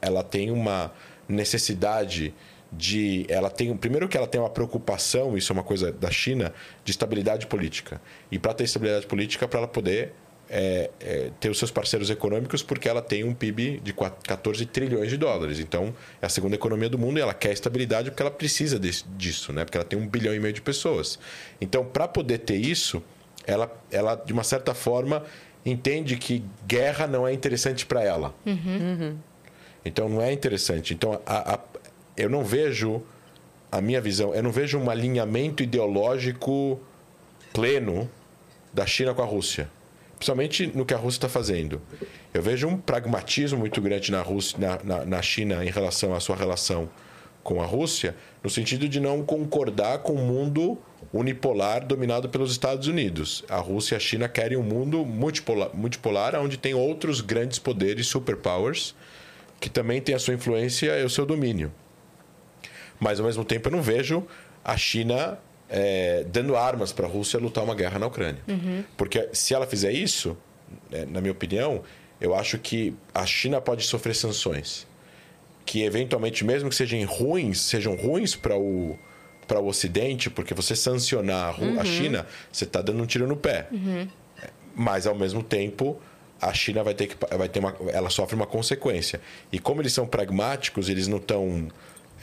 Speaker 3: ela tem uma necessidade de ela tem primeiro que ela tem uma preocupação isso é uma coisa da China de estabilidade política. E para ter estabilidade política para ela poder é, é, ter os seus parceiros econômicos porque ela tem um PIB de 14 trilhões de dólares. Então é a segunda economia do mundo e ela quer estabilidade porque ela precisa desse, disso né? Porque ela tem um bilhão e meio de pessoas. Então para poder ter isso ela ela de uma certa forma entende que guerra não é interessante para ela.
Speaker 2: Uhum. Uhum.
Speaker 3: então não é interessante. Então a, a eu não vejo a minha visão, eu não vejo um alinhamento ideológico pleno da China com a Rússia, principalmente no que a Rússia está fazendo. Eu vejo um pragmatismo muito grande na, Rússia, na, na, na China em relação à sua relação com a Rússia, no sentido de não concordar com o mundo unipolar dominado pelos Estados Unidos. A Rússia e a China querem um mundo multipolar, multipolar onde tem outros grandes poderes, superpowers, que também têm a sua influência e o seu domínio. Mas, ao mesmo tempo, eu não vejo a China é, dando armas para a Rússia lutar uma guerra na Ucrânia.
Speaker 2: Uhum.
Speaker 3: Porque se ela fizer isso, né, na minha opinião, eu acho que a China pode sofrer sanções. Que, eventualmente, mesmo que sejam ruins, sejam ruins para o para o Ocidente, porque você sancionar a, uhum. China, você está dando um tiro no pé.
Speaker 2: Uhum.
Speaker 3: Mas, ao mesmo tempo, a China vai ter que vai ter uma, ela sofre uma consequência. E como eles são pragmáticos, eles não estão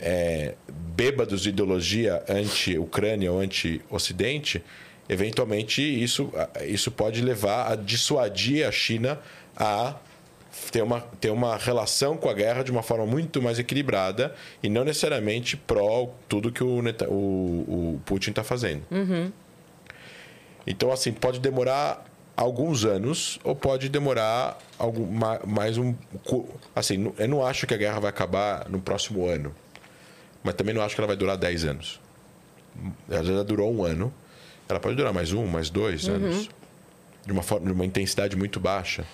Speaker 3: é, bêbados de ideologia anti-Ucrânia ou anti-Ocidente, eventualmente isso, isso pode levar a dissuadir a China a ter uma, ter uma relação com a guerra de uma forma muito mais equilibrada e não necessariamente pró tudo que o, Neta- o, o Putin está fazendo. Então, assim, pode demorar alguns anos ou pode demorar algum, ma- mais um. Assim, eu não acho que a guerra vai acabar no próximo ano, mas também não acho que ela vai durar 10 anos. Ela já durou um ano, ela pode durar mais um, mais dois anos, de uma, forma, de uma intensidade muito baixa.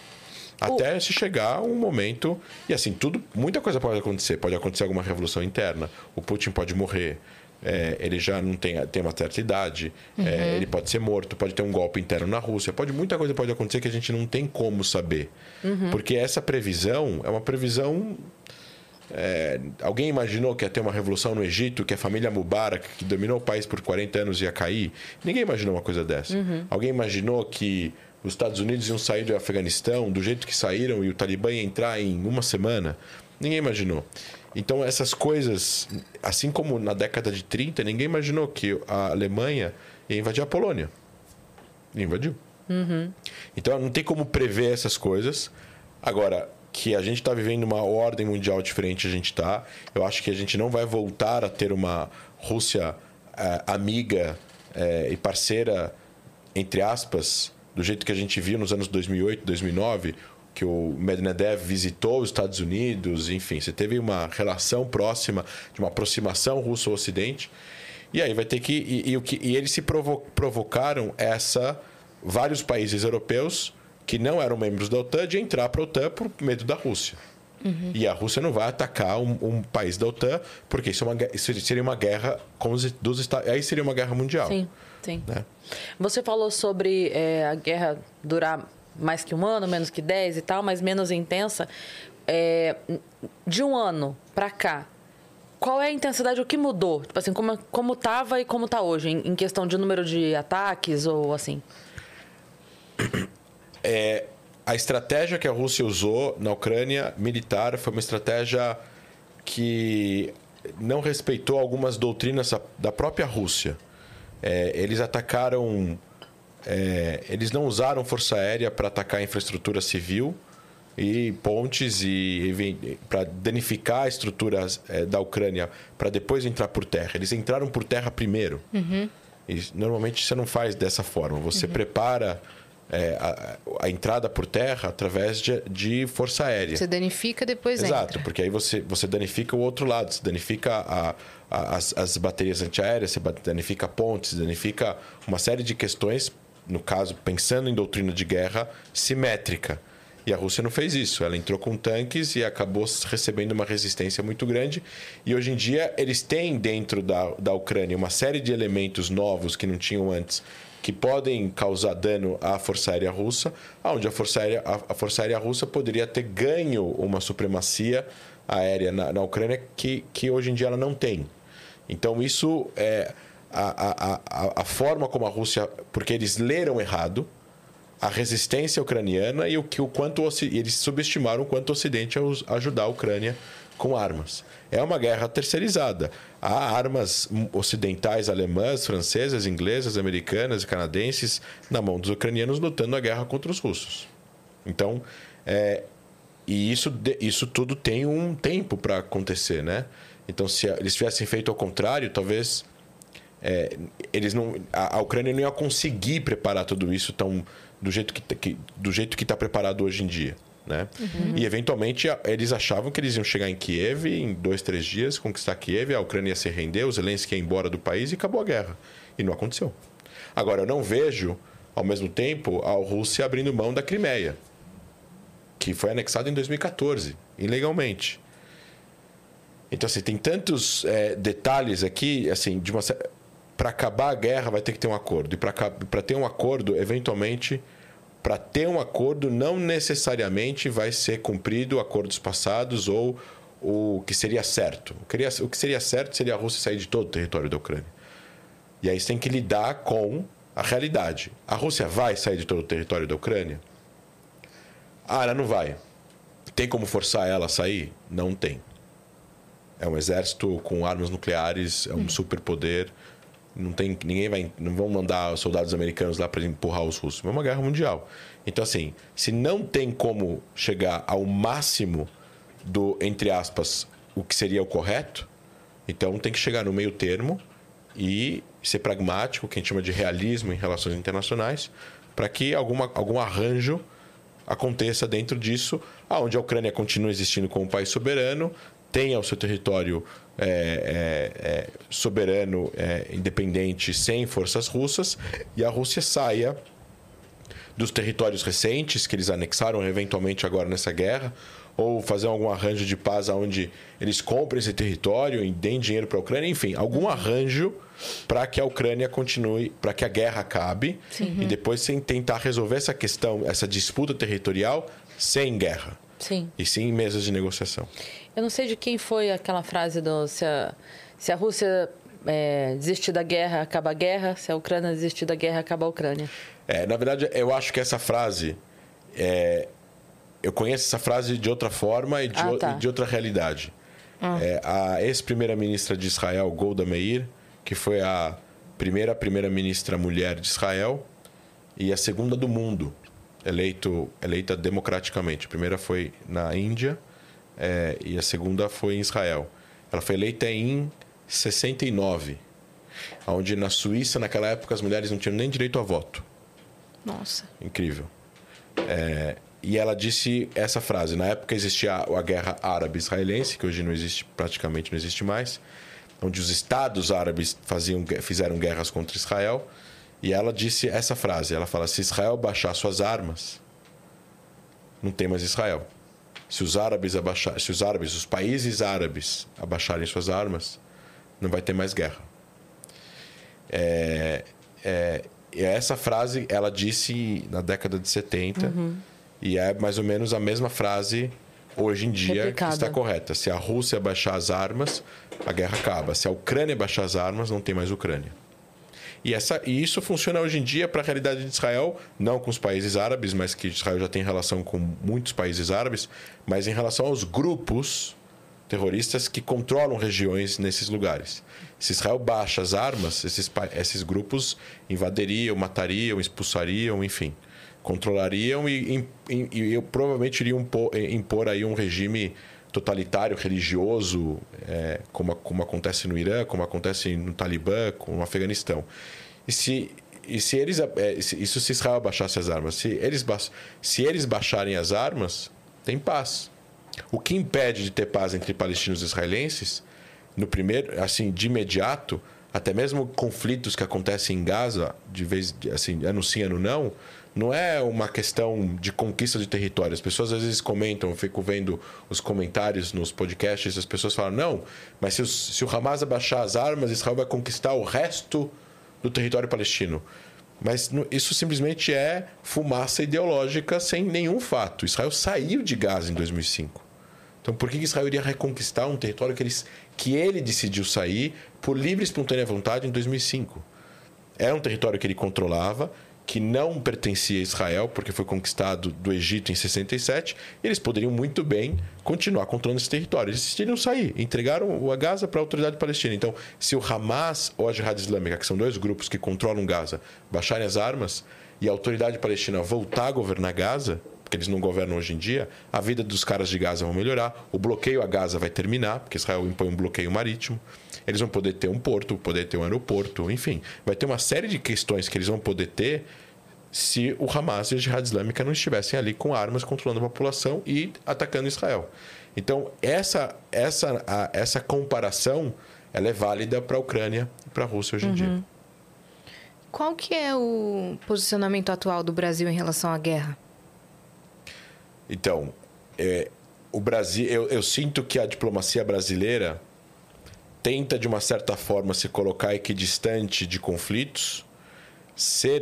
Speaker 3: Até se chegar um momento. E assim, tudo. Muita coisa pode acontecer. Pode acontecer alguma revolução interna. O Putin pode morrer. é, ele já não tem, tem uma certa idade. é, ele pode ser morto. Pode ter um golpe interno na Rússia. Pode, muita coisa pode acontecer que a gente não tem como saber. Porque essa previsão é uma previsão. É, alguém imaginou que ia ter uma revolução no Egito, que a família Mubarak, que dominou o país por 40 anos, ia cair? Ninguém imaginou uma coisa dessa. Alguém imaginou que os Estados Unidos iam sair do Afeganistão do jeito que saíram e o Talibã ia entrar em uma semana? Ninguém imaginou. Então, essas coisas, assim como na década de 30, ninguém imaginou que a Alemanha ia invadir a Polônia. E invadiu. Então não tem como prever essas coisas. Agora, que a gente está vivendo uma ordem mundial diferente, a gente está. Eu acho que a gente não vai voltar a ter uma Rússia eh, amiga eh, e parceira, entre aspas, do jeito que a gente viu nos anos 2008, 2009, que o Medvedev visitou os Estados Unidos, enfim, você teve uma relação próxima, de uma aproximação russo-ocidente. E aí vai ter que. E, e e eles se provo- provocaram essa. Vários países europeus que não eram membros da OTAN de entrar para a OTAN por medo da Rússia. E a Rússia não vai atacar um, um país da OTAN, porque isso, é uma, isso seria uma guerra com os, dos Estados. Aí seria uma guerra mundial.
Speaker 1: Sim, sim.
Speaker 3: Né?
Speaker 1: Você falou sobre é, a guerra durar mais que um ano, menos que dez e tal, mas menos intensa. É, de um ano pra cá, qual é a intensidade, o que mudou? Tipo assim, como, como tava e como tá hoje, em, em questão de número de ataques ou assim?
Speaker 3: É, a estratégia que a Rússia usou na Ucrânia militar foi uma estratégia que não respeitou algumas doutrinas da- própria Rússia. É, eles atacaram. é, eles não usaram força aérea para atacar a infraestrutura civil e pontes e, para danificar a estrutura é, da Ucrânia para depois entrar por terra. Eles entraram por terra primeiro. E normalmente você não faz dessa forma. Você prepara é, a, a entrada por terra através de, de força aérea.
Speaker 2: Você danifica, depois
Speaker 3: Exato,
Speaker 2: entra.
Speaker 3: porque aí você, você danifica o outro lado, você danifica a, a- as, as baterias antiaéreas, você danifica pontes, danifica uma série de questões, no caso, pensando em doutrina de guerra, simétrica. E a Rússia não fez isso. Ela entrou com tanques e acabou recebendo uma resistência muito grande. E hoje em dia eles têm dentro da, da Ucrânia uma série de elementos novos que não tinham antes, que podem causar dano à Força Aérea Russa, onde a Força Aérea, a, Força Aérea Russa poderia ter ganho uma supremacia aérea na, na Ucrânia que, que hoje em dia ela não tem. Então, isso é a, a, a, forma como a Rússia. Porque eles leram errado a resistência ucraniana e o, que, o quanto eles subestimaram o quanto o Ocidente ajudar a Ucrânia com armas. É uma guerra terceirizada. Há armas ocidentais, alemãs, francesas, inglesas, americanas e canadenses na mão dos ucranianos lutando a guerra contra os russos. Então, é, e isso, isso tudo tem um tempo para acontecer, né? Então, se eles tivessem feito ao contrário, talvez é, eles não, a, a Ucrânia não ia conseguir preparar tudo isso tão do jeito que, que do jeito que está preparado hoje em dia, né? E eventualmente eles achavam que eles iam chegar em Kiev em dois, três dias, conquistar Kiev, a Ucrânia ia se render, o Zelensky ia embora do país e acabou a guerra. E não aconteceu. Agora eu não vejo, ao mesmo tempo, a Rússia abrindo mão da Crimeia, que foi anexada em 2014, ilegalmente. Então, assim, tem tantos é, detalhes aqui, assim, de uma para acabar a guerra vai ter que ter um acordo. E para ter um acordo, eventualmente, para ter um acordo, não necessariamente vai ser cumprido acordos passados ou o que seria certo. O que seria, certo seria a Rússia sair de todo o território da Ucrânia. E aí você tem que lidar com a realidade. A Rússia vai sair de todo o território da Ucrânia? Ah, ela não vai. Tem como forçar ela a sair? Não tem. É um exército com armas nucleares, é um superpoder. Não tem ninguém vai não vão mandar soldados americanos lá para empurrar os russos. É uma guerra mundial. Então assim, se não tem como chegar ao máximo do entre aspas o que seria o correto, então tem que chegar no meio termo e ser pragmático, que a gente chama de realismo em relações internacionais, para que alguma, algum arranjo aconteça dentro disso, aonde a Ucrânia continue existindo como um país soberano, tenha o seu território é, é, é, soberano, é, independente, sem forças russas, e a Rússia saia dos territórios recentes que eles anexaram eventualmente agora nessa guerra, ou fazer algum arranjo de paz onde eles comprem esse território e deem dinheiro para a Ucrânia, enfim, algum arranjo para que a Ucrânia continue, para que a guerra acabe Sim. e depois sem tentar resolver essa questão, essa disputa territorial sem guerra.
Speaker 1: Sim.
Speaker 3: E sim mesas de negociação.
Speaker 1: Eu não sei de quem foi aquela frase do se a, se a Rússia é, desistir da guerra, acaba a guerra, se a Ucrânia desistir da guerra, acaba a Ucrânia.
Speaker 3: É, na verdade, eu acho que essa frase é, eu conheço essa frase de outra forma e de, ah, tá. de outra realidade. Ah. É, a ex-primeira-ministra de Israel, Golda Meir, que foi a primeira primeira-ministra mulher de Israel e a segunda do mundo, eleito, eleita democraticamente. A primeira foi na Índia é, e a segunda foi em Israel. Ela foi eleita em 69, onde na Suíça, naquela época, as mulheres não tinham nem direito a voto.
Speaker 1: Nossa.
Speaker 3: Incrível. É, e ela disse essa frase. Na época existia a guerra árabe-israelense, que hoje não existe, praticamente não existe mais, onde os estados árabes faziam, fizeram guerras contra Israel. E ela disse essa frase. Ela fala: se Israel baixar suas armas, não tem mais Israel. Se os árabes abaixar, se os árabes, os países árabes abaixarem suas armas, não vai ter mais guerra. É, é, essa frase ela disse na década de 70. Uhum e é mais ou menos a mesma frase hoje em dia Replicada. que está correta. Se a Rússia baixar as armas, a guerra acaba. Se a Ucrânia baixar as armas, não tem mais Ucrânia. E, essa, e isso funciona hoje em dia para a realidade de Israel, não com os países árabes, mas que Israel já tem relação com muitos países árabes, mas em relação aos grupos terroristas que controlam regiões nesses lugares. Se Israel baixa as armas, esses, esses grupos invadiriam, matariam, expulsariam, enfim controlariam e, e, e provavelmente iriam impor, impor, aí um regime totalitário, religioso, é, como, como acontece no Irã, como acontece no Talibã, como no Afeganistão. E se, e se eles, é, isso se Israel baixasse as armas, se eles, se eles baixarem as armas, tem paz. O que impede de ter paz entre palestinos e israelenses, no primeiro, assim, de imediato, até mesmo conflitos que acontecem em Gaza, de vez, assim, ano sim, ano não, não é uma questão de conquista de território. As pessoas às vezes comentam, eu fico vendo os comentários nos podcasts, as pessoas falam, não, mas se, o, se o Hamas abaixar as armas, Israel vai conquistar o resto do território palestino. Mas isso simplesmente é fumaça ideológica sem nenhum fato. Israel saiu de Gaza em 2005. Então, por que Israel iria reconquistar um território que, eles, que ele decidiu sair por livre e espontânea vontade em 2005? Era um território que ele controlava, que não pertencia a Israel, porque foi conquistado do Egito em 67, eles poderiam muito bem continuar controlando esse território. Eles decidiram sair, entregaram a Gaza para a autoridade palestina. Então, se o Hamas ou a Jihad Islâmica, que são dois grupos que controlam Gaza, baixarem as armas e a autoridade palestina voltar a governar Gaza, porque eles não governam hoje em dia, a vida dos caras de Gaza vai melhorar, o bloqueio a Gaza vai terminar, porque Israel impõe um bloqueio marítimo, eles vão poder ter um porto, poder ter um aeroporto, enfim, vai ter uma série de questões que eles vão poder ter se o Hamas e a Jihad Islâmica não estivessem ali com armas controlando a população e atacando Israel. Então, essa, essa, a, essa comparação ela é válida para a Ucrânia e para a Rússia hoje em uhum. dia.
Speaker 2: Qual que é o posicionamento atual do Brasil em relação à guerra?
Speaker 3: Então, é, o Brasil, eu, eu sinto que a diplomacia brasileira tenta de uma certa forma se colocar equidistante de conflitos, ser,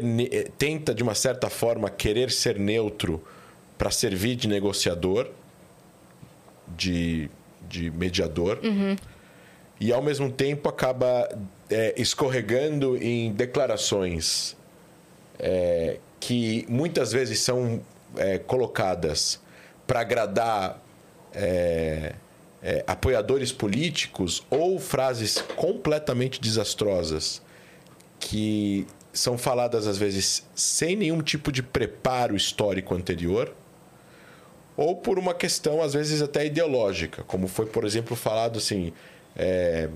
Speaker 3: tenta de uma certa forma querer ser neutro para servir de negociador, de, de mediador, uhum. e ao mesmo tempo acaba é, escorregando em declarações é, que muitas vezes são é, colocadas para agradar é, é, apoiadores políticos ou frases completamente desastrosas que são faladas às vezes sem nenhum tipo de preparo histórico anterior, ou por uma questão às vezes até ideológica, como foi, por exemplo, falado assim, é,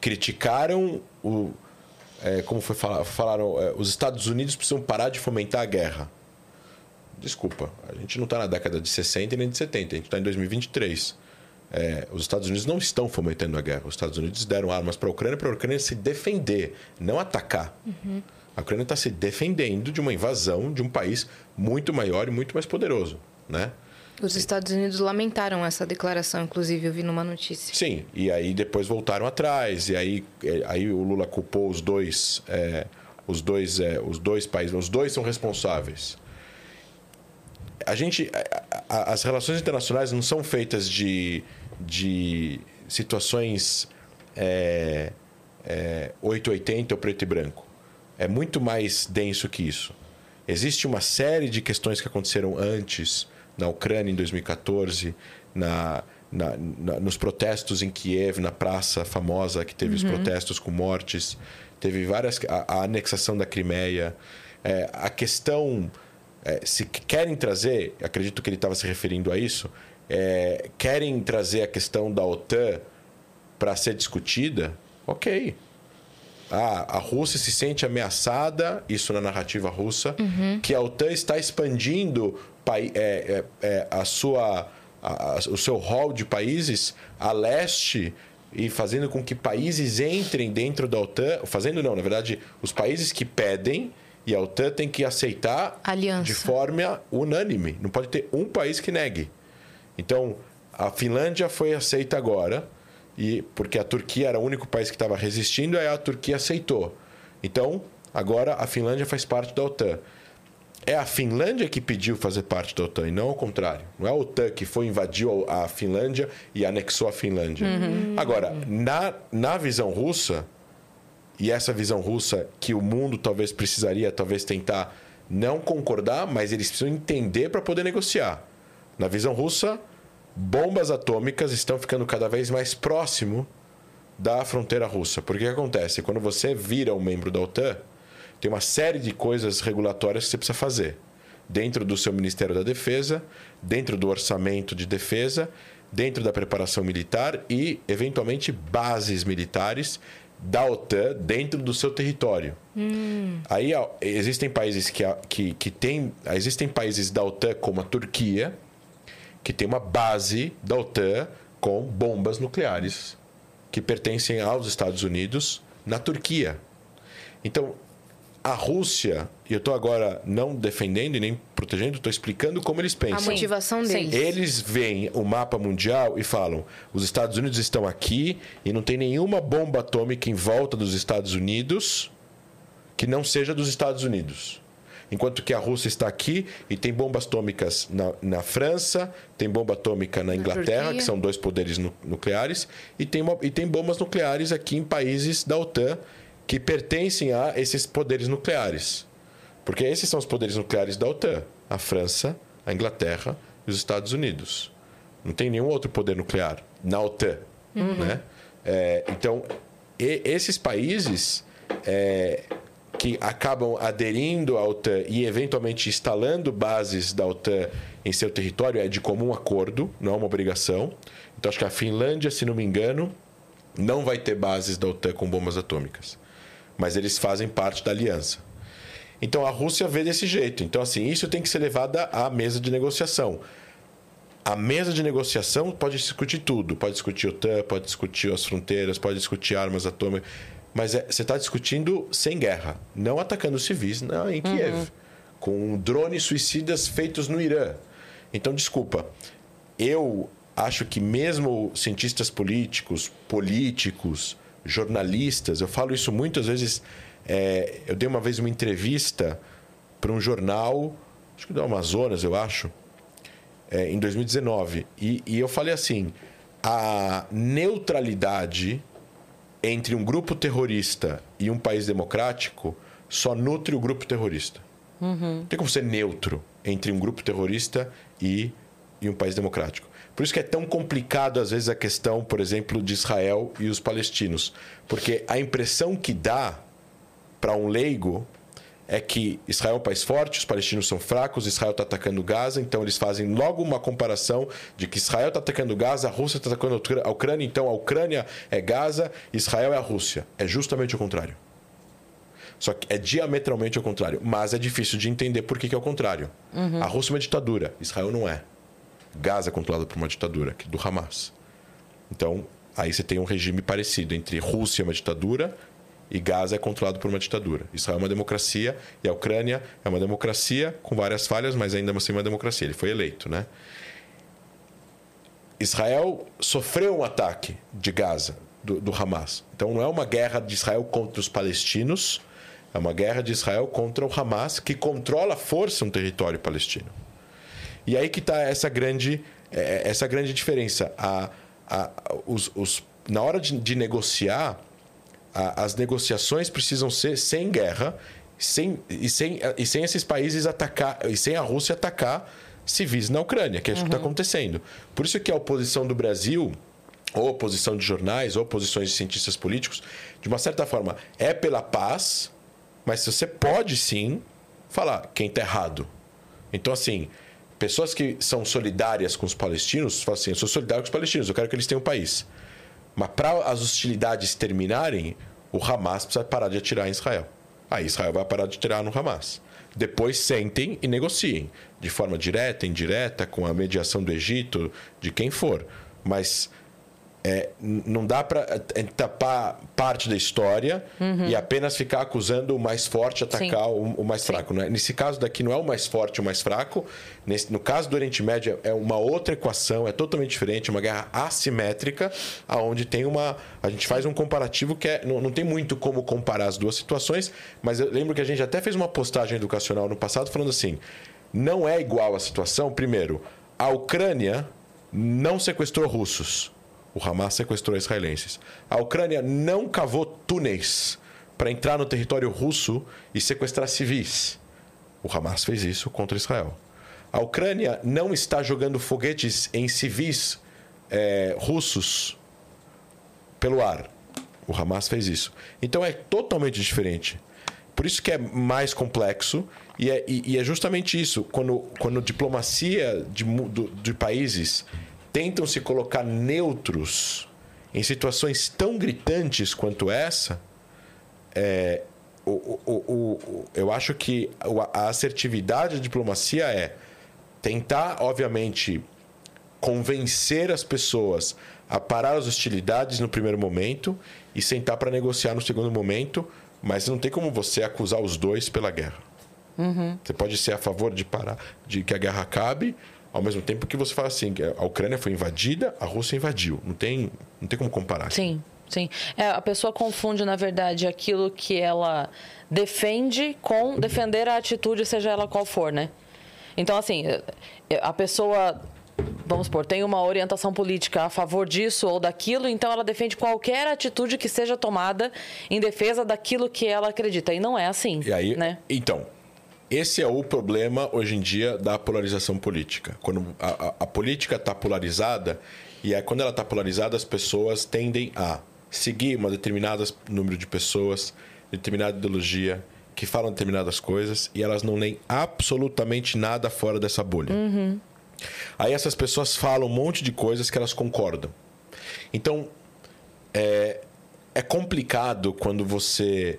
Speaker 3: criticaram o, é, como foi falar, falaram, é, os Estados Unidos precisam parar de fomentar a guerra. Desculpa, a gente não está na década de 60 nem de 70, a gente está em 2023. É, os Estados Unidos não estão fomentando a guerra. Os Estados Unidos deram armas para a Ucrânia para a Ucrânia se defender, não atacar. Uhum. A Ucrânia está se defendendo de uma invasão de um país muito maior e muito mais poderoso, né?
Speaker 2: Os Estados Unidos lamentaram essa declaração, inclusive, eu vi numa notícia.
Speaker 3: Sim, e aí depois voltaram atrás, e aí, é, aí o Lula culpou os dois, é, os dois, é, os dois países, os dois são responsáveis. A gente, a, a, as relações internacionais não são feitas de de situações é, é, 880 ou preto e branco. É muito mais denso que isso. Existe uma série de questões que aconteceram antes, na Ucrânia em 2014, na, na, na, nos protestos em Kiev, na praça famosa que teve uhum. os protestos com mortes, teve várias a, a anexação da Crimeia, é, a questão é, se querem trazer, acredito que ele estava se referindo a isso, é, querem trazer a questão da OTAN para ser discutida, ok. Ah, a Rússia se sente ameaçada, isso na narrativa russa, uhum. que a OTAN está expandindo é, é, é, a sua, a, o seu rol de países a leste e fazendo com que países entrem dentro da OTAN. Fazendo não, na verdade, os países que pedem e a OTAN tem que aceitar
Speaker 2: Aliança.
Speaker 3: de forma unânime. Não pode ter um país que negue. Então, a Finlândia foi aceita agora, e porque a Turquia era o único país que estava resistindo, aí a Turquia aceitou. Então, agora a Finlândia faz parte da OTAN. É a Finlândia que pediu fazer parte da OTAN e não ao contrário. Não é a OTAN que foi invadiu a Finlândia e anexou a Finlândia. Uhum. Agora, na, na visão russa, e essa visão russa que o mundo talvez precisaria talvez tentar não concordar, mas eles precisam entender para poder negociar. Na visão russa, bombas atômicas estão ficando cada vez mais próximo da fronteira russa. Porque o que acontece? Quando você vira um membro da OTAN, tem uma série de coisas regulatórias que você precisa fazer. Dentro do seu Ministério da Defesa, dentro do orçamento de defesa, dentro da preparação militar e, eventualmente, bases militares da OTAN dentro do seu território. Hum. Aí existem países que, que, que têm. Existem países da OTAN, como a Turquia, que tem uma base da OTAN com bombas nucleares que pertencem aos Estados Unidos na Turquia. Então, a Rússia, e eu estou agora não defendendo e nem protegendo, estou explicando como eles pensam.
Speaker 2: A motivação deles.
Speaker 3: Eles veem o mapa mundial e falam: os Estados Unidos estão aqui e não tem nenhuma bomba atômica em volta dos Estados Unidos que não seja dos Estados Unidos. Enquanto que a Rússia está aqui e tem bombas atômicas na, na França, tem bomba atômica na Inglaterra, na que são dois poderes nu nucleares, e tem, uma, e tem bombas nucleares aqui em países da OTAN que pertencem a esses poderes nucleares. Porque esses são os poderes nucleares da OTAN: a França, a Inglaterra e os Estados Unidos. Não tem nenhum outro poder nuclear na OTAN. Uhum. Né? É, então, e, esses países é, que acabam aderindo à OTAN e eventualmente instalando bases da OTAN em seu território é de comum acordo, não é uma obrigação. Então acho que a Finlândia, se não me engano, não vai ter bases da OTAN com bombas atômicas. Mas eles fazem parte da aliança. Então a Rússia vê desse jeito. Então, assim, isso tem que ser levado à mesa de negociação. A mesa de negociação pode discutir tudo. Pode discutir OTAN, pode discutir as fronteiras, pode discutir armas atômicas. Mas é, você está discutindo sem guerra, não atacando civis não, em Kiev, uhum. com drones suicidas feitos no Irã. Então, desculpa, eu acho que mesmo cientistas políticos, políticos, jornalistas, eu falo isso muitas vezes. É, eu dei uma vez uma entrevista para um jornal, acho que do Amazonas, eu acho, é, em 2019. E, e eu falei assim: a neutralidade entre um grupo terrorista e um país democrático só nutre o grupo terrorista. Uhum. Não tem como ser neutro entre um grupo terrorista e, e um país democrático. Por isso que é tão complicado, às vezes, a questão, por exemplo, de Israel e os palestinos. Porque a impressão que dá para um leigo é que Israel é um país forte, os palestinos são fracos, Israel está atacando Gaza, então eles fazem logo uma comparação de que Israel está atacando Gaza, a Rússia está atacando a Ucrânia, então a Ucrânia é Gaza, Israel é a Rússia. É justamente o contrário. Só que é diametralmente o contrário. Mas é difícil de entender por que, que é o contrário. Uhum. A Rússia é uma ditadura, Israel não é. Gaza é controlada por uma ditadura, do Hamas. Então, aí você tem um regime parecido entre Rússia, uma ditadura, e Gaza é controlado por uma ditadura. Israel é uma democracia e a Ucrânia é uma democracia com várias falhas, mas ainda assim uma democracia. Ele foi eleito, né? Israel sofreu um ataque de Gaza, do, do Hamas. Então não é uma guerra de Israel contra os palestinos, é uma guerra de Israel contra o Hamas, que controla a força no território palestino. E aí que está essa grande, é, essa grande diferença. A, a, os, os, na hora de, de negociar, a, as negociações precisam ser sem guerra sem, e, sem, e sem esses países atacar, e sem a Rússia atacar civis na Ucrânia, que é isso tá uhum. que está acontecendo. Por isso que a oposição do Brasil ou oposição de jornais, ou oposições de cientistas políticos, de uma certa forma, é pela paz, mas você pode sim falar quem está errado. Então, assim, pessoas que são solidárias com os palestinos, falam assim: eu sou solidário com os palestinos, eu quero que eles tenham um país. Mas para as hostilidades terminarem, o Hamas precisa parar de atirar em Israel. Aí Israel vai parar de atirar no Hamas. Depois sentem e negociem, de forma direta, indireta, com a mediação do Egito, de quem for. Mas é, não dá para é, tapar parte da história uhum. e apenas ficar acusando o mais forte atacar o, o, mais Sim. fraco. Né? Nesse caso daqui não é o mais forte o mais fraco. Nesse, no caso do Oriente Médio é uma outra equação, é totalmente diferente, uma guerra assimétrica, aonde tem uma. A gente faz um comparativo que é, não, não tem muito como comparar as duas situações, mas eu lembro que a gente até fez uma postagem educacional no passado falando assim: não é igual a situação. Primeiro, a Ucrânia não sequestrou russos o Hamas sequestrou israelenses. A Ucrânia não cavou túneis para entrar no território russo e sequestrar civis. O Hamas fez isso contra Israel. A Ucrânia não está jogando foguetes em civis é, russos pelo ar. O Hamas fez isso. Então é totalmente diferente. Por isso que é mais complexo e é, e, e é justamente isso. Quando, quando diplomacia de, de, de países tentam se colocar neutros em situações tão gritantes quanto essa, é, o, o, o, eu acho que a assertividade da diplomacia é tentar, obviamente, convencer as pessoas a parar as hostilidades no primeiro momento e sentar para negociar no segundo momento, mas não tem como você acusar os dois pela guerra. Uhum. Você pode ser a favor de parar, de que a guerra acabe, ao mesmo tempo que você fala assim, a Ucrânia foi invadida, a Rússia invadiu. Não tem, não tem como comparar.
Speaker 1: Sim, sim. É, a pessoa confunde, na verdade, aquilo que ela defende com defender a atitude, seja ela qual for, né? Então, assim, é, a pessoa vamos supor, tem uma orientação política a favor disso ou daquilo, então ela defende qualquer atitude que seja tomada em defesa daquilo que ela acredita. E não é assim.
Speaker 3: E aí,
Speaker 1: né?
Speaker 3: Então, esse é o problema hoje em dia da polarização política. Quando a, a, a política está polarizada, e é quando ela está polarizada, as pessoas tendem a seguir um determinado número de pessoas, determinada ideologia, que falam determinadas coisas, e elas não leem absolutamente nada fora dessa bolha. Uhum. Aí essas pessoas falam um monte de coisas que elas concordam. Então, é, é complicado quando você.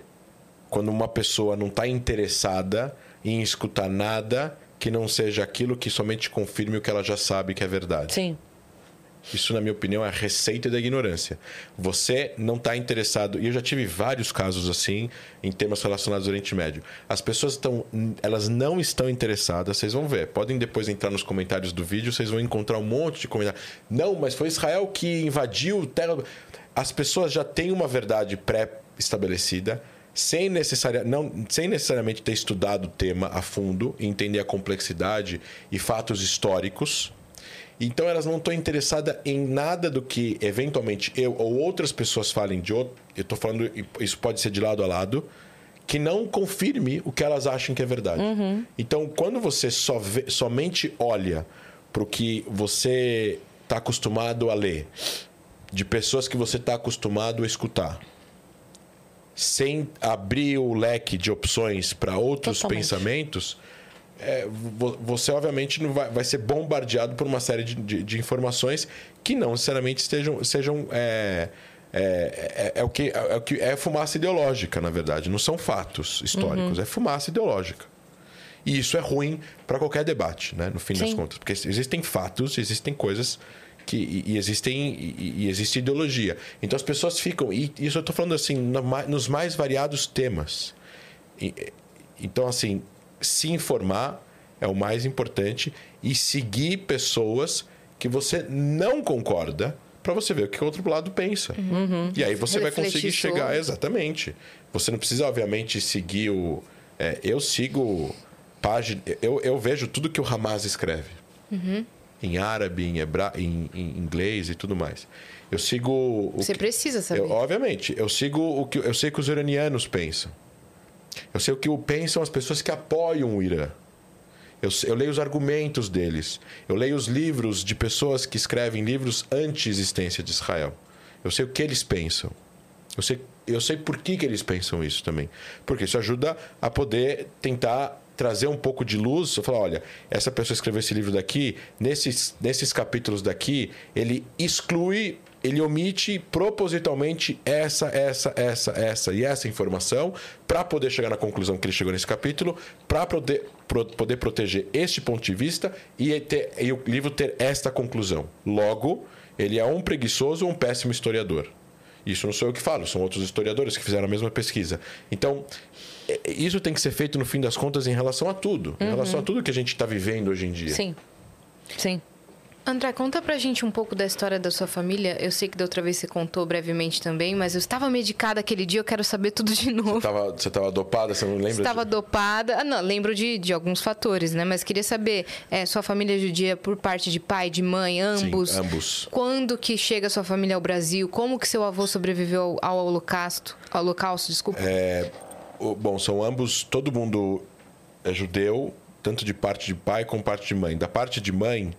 Speaker 3: Quando uma pessoa não está interessada em escutar nada que não seja aquilo que somente confirme o que ela já sabe que é verdade.
Speaker 1: Sim.
Speaker 3: Isso, na minha opinião, é a receita da ignorância. Você não está interessado. E eu já tive vários casos assim em temas relacionados ao Oriente Médio. As pessoas estão, elas não estão interessadas. Vocês vão ver. Podem depois entrar nos comentários do vídeo. Vocês vão encontrar um monte de comentários. Não, mas foi Israel que invadiu terra. As pessoas já têm uma verdade pré-estabelecida sem, necessaria, não, sem necessariamente ter estudado o tema a fundo, entender a complexidade e fatos históricos. Então elas não estão interessadas em nada do que eventualmente eu ou outras pessoas falem de outro. Eu estou falando, isso pode ser de lado a lado, que não confirme o que elas acham que é verdade. Uhum. Então, quando você só vê, somente olha para o que você está acostumado a ler, de pessoas que você está acostumado a escutar, sem abrir o leque de opções para outros
Speaker 1: Totalmente.
Speaker 3: pensamentos, é, vo- você obviamente não vai, vai ser bombardeado por uma série de, de- de informações que não necessariamente estejam, sejam. É, é, é- é o que, é o que é fumaça ideológica, na verdade. Não são fatos históricos, é fumaça ideológica. E isso é ruim para qualquer debate, né? no fim das
Speaker 1: Sim.
Speaker 3: contas. Porque existem fatos, existem coisas que, e, e existem, e, e existe ideologia. Então as pessoas ficam. E isso eu estou falando assim, ma- nos mais variados temas. E- Então, assim, se informar é o mais importante e seguir pessoas que você não concorda para você ver o que o outro lado pensa. E aí você vai
Speaker 2: Refletir
Speaker 3: conseguir chegar. Exatamente. Você não precisa, obviamente, seguir o. é, eu sigo página. Eu, eu vejo tudo que o Hamas escreve. Em árabe, em, hebra... em, em inglês e tudo mais. Eu sigo.
Speaker 2: Você
Speaker 3: que-
Speaker 2: precisa saber.
Speaker 3: eu, obviamente, eu sigo o que eu sei que os iranianos pensam. Eu sei o que pensam as pessoas que apoiam o Irã. Eu, eu leio os argumentos deles. Eu leio os livros de pessoas que escrevem livros anti-existência de Israel. Eu sei o que eles pensam. Eu sei, eu sei por que, que eles pensam isso também. Porque isso ajuda a poder tentar trazer um pouco de luz. Eu falar, olha, essa pessoa escreveu esse livro daqui, nesses, nesses capítulos daqui, ele exclui, ele omite propositalmente essa, essa, essa, essa e essa informação para poder chegar na conclusão que ele chegou nesse capítulo, para poder, pro- poder proteger este ponto de vista e, ter, e o livro ter esta conclusão. Logo, ele é um preguiçoso ou um péssimo historiador. Isso não sou eu que falo, são outros historiadores que fizeram a mesma pesquisa. Então, isso tem que ser feito, no fim das contas, em relação a tudo. Em relação a tudo que a gente está vivendo hoje em dia.
Speaker 1: Sim. Sim.
Speaker 2: André, conta pra gente um pouco da história da sua família. Eu sei que da outra vez você contou brevemente também, mas eu estava medicada aquele dia, eu quero saber tudo de novo.
Speaker 3: Tava, você estava dopada, você não lembra?
Speaker 2: Estava
Speaker 3: de-
Speaker 2: dopada. Ah, não, lembro de, de alguns fatores, né? Mas queria saber, é, sua família é judia por parte de pai, de mãe, ambos?
Speaker 3: Sim, ambos.
Speaker 2: Quando que chega sua família ao Brasil? Como que seu avô sobreviveu ao, ao holocausto? Ao holocausto, desculpa.
Speaker 3: É, bom, são ambos, todo mundo é judeu, tanto de parte de pai como parte de mãe. Da parte de mãe,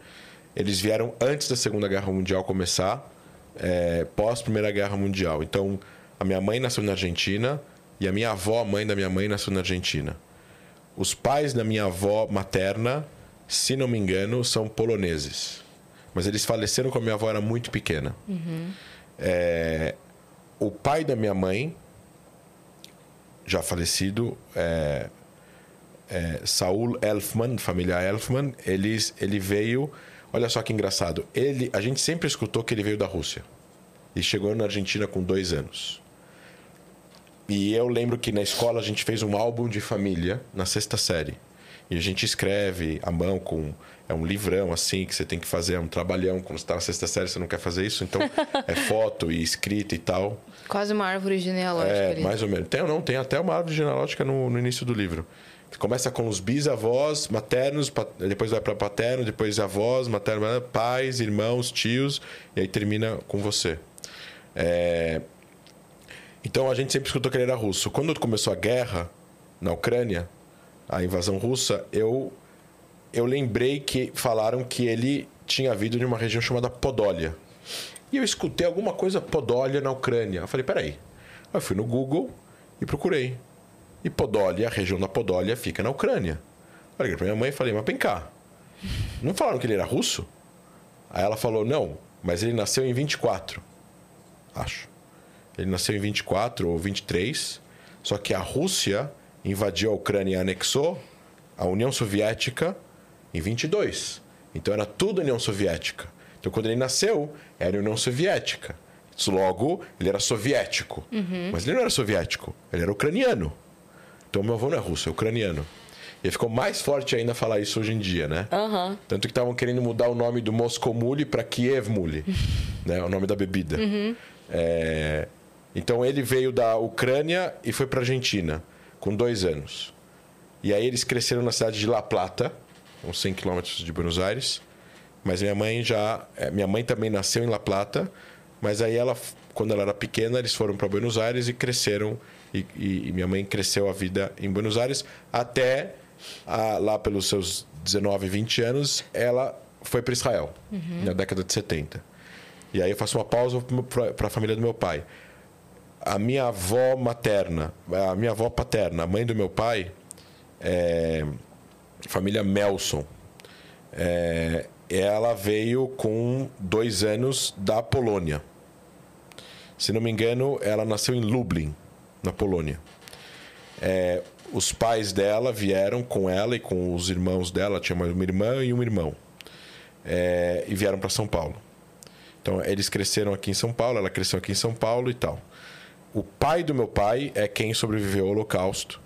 Speaker 3: eles vieram antes da Segunda Guerra Mundial começar, é, pós Primeira Guerra Mundial. Então, a minha mãe nasceu na Argentina e a minha avó, a mãe da minha mãe, nasceu na Argentina. Os pais da minha avó materna, se não me engano, são poloneses. Mas eles faleceram quando a minha avó era muito pequena. É, o pai da minha mãe, já falecido, é, é, Saul Elfman, família Elfman, eles, ele veio. Olha só que engraçado. Ele, a gente sempre escutou que ele veio da Rússia. E chegou na Argentina com dois anos. E eu lembro que na escola a gente fez um álbum de família na sexta série. E a gente escreve à mão com. É um livrão assim que você tem que fazer, é um trabalhão. Quando você está na sexta série, você não quer fazer isso. Então é foto e escrita e tal.
Speaker 2: Quase uma árvore genealógica
Speaker 3: É,
Speaker 2: ali.
Speaker 3: mais ou menos. Tem ou não? Tem até uma árvore genealógica no, no início do livro. Começa com os bisavós maternos, depois vai para paterno, depois avós, materno, pais, irmãos, tios, e aí termina com você. É, Então a gente sempre escutou que ele era russo. Quando começou a guerra na Ucrânia, a invasão russa, eu eu lembrei que falaram que ele tinha vindo de uma região chamada Podólia. E eu escutei alguma coisa Podólia na Ucrânia. Eu falei, peraí. Aí eu fui no Google e procurei. E Podólia, a região da Podólia, fica na Ucrânia. Eu liguei pra minha mãe e falei, mas vem cá. Não falaram que ele era russo? Aí ela falou, não, mas ele nasceu em 24. Acho. Ele nasceu em 24 ou 23. Só que a Rússia invadiu a Ucrânia e anexou a União Soviética em 22. Então era tudo União Soviética. Então quando ele nasceu, era União Soviética. Logo, ele era soviético. Mas ele não era soviético, ele era ucraniano. Então meu avô não é russo, é ucraniano. E ficou mais forte ainda falar isso hoje em dia, né?
Speaker 1: Aham.
Speaker 3: Tanto que estavam querendo mudar o nome do Moscow Mule para Kiev Mule, né? O nome da bebida. É, Então ele veio da Ucrânia e foi para Argentina com dois anos. E aí eles cresceram na cidade de La Plata, uns 100 quilômetros de Buenos Aires. Mas minha mãe já, é, minha mãe também nasceu em La Plata, mas aí ela, quando ela era pequena, eles foram para Buenos Aires e cresceram. E, e- e minha mãe cresceu a vida em Buenos Aires até ah, lá pelos seus 19, 20 anos, ela foi para Israel na década de 70. E aí eu faço uma pausa para a família do meu pai. a minha avó materna, a minha avó paterna, a mãe do meu pai, é, família Melson. É, ela veio com dois anos da Polônia. Se não me engano, ela nasceu em Lublin, na Polônia. É, os pais dela vieram com ela e com os irmãos dela, tinha uma irmã e um irmão, é, e vieram para São Paulo. Então, eles cresceram aqui em São Paulo, ela cresceu aqui em São Paulo e tal. O pai do meu pai é quem sobreviveu ao Holocausto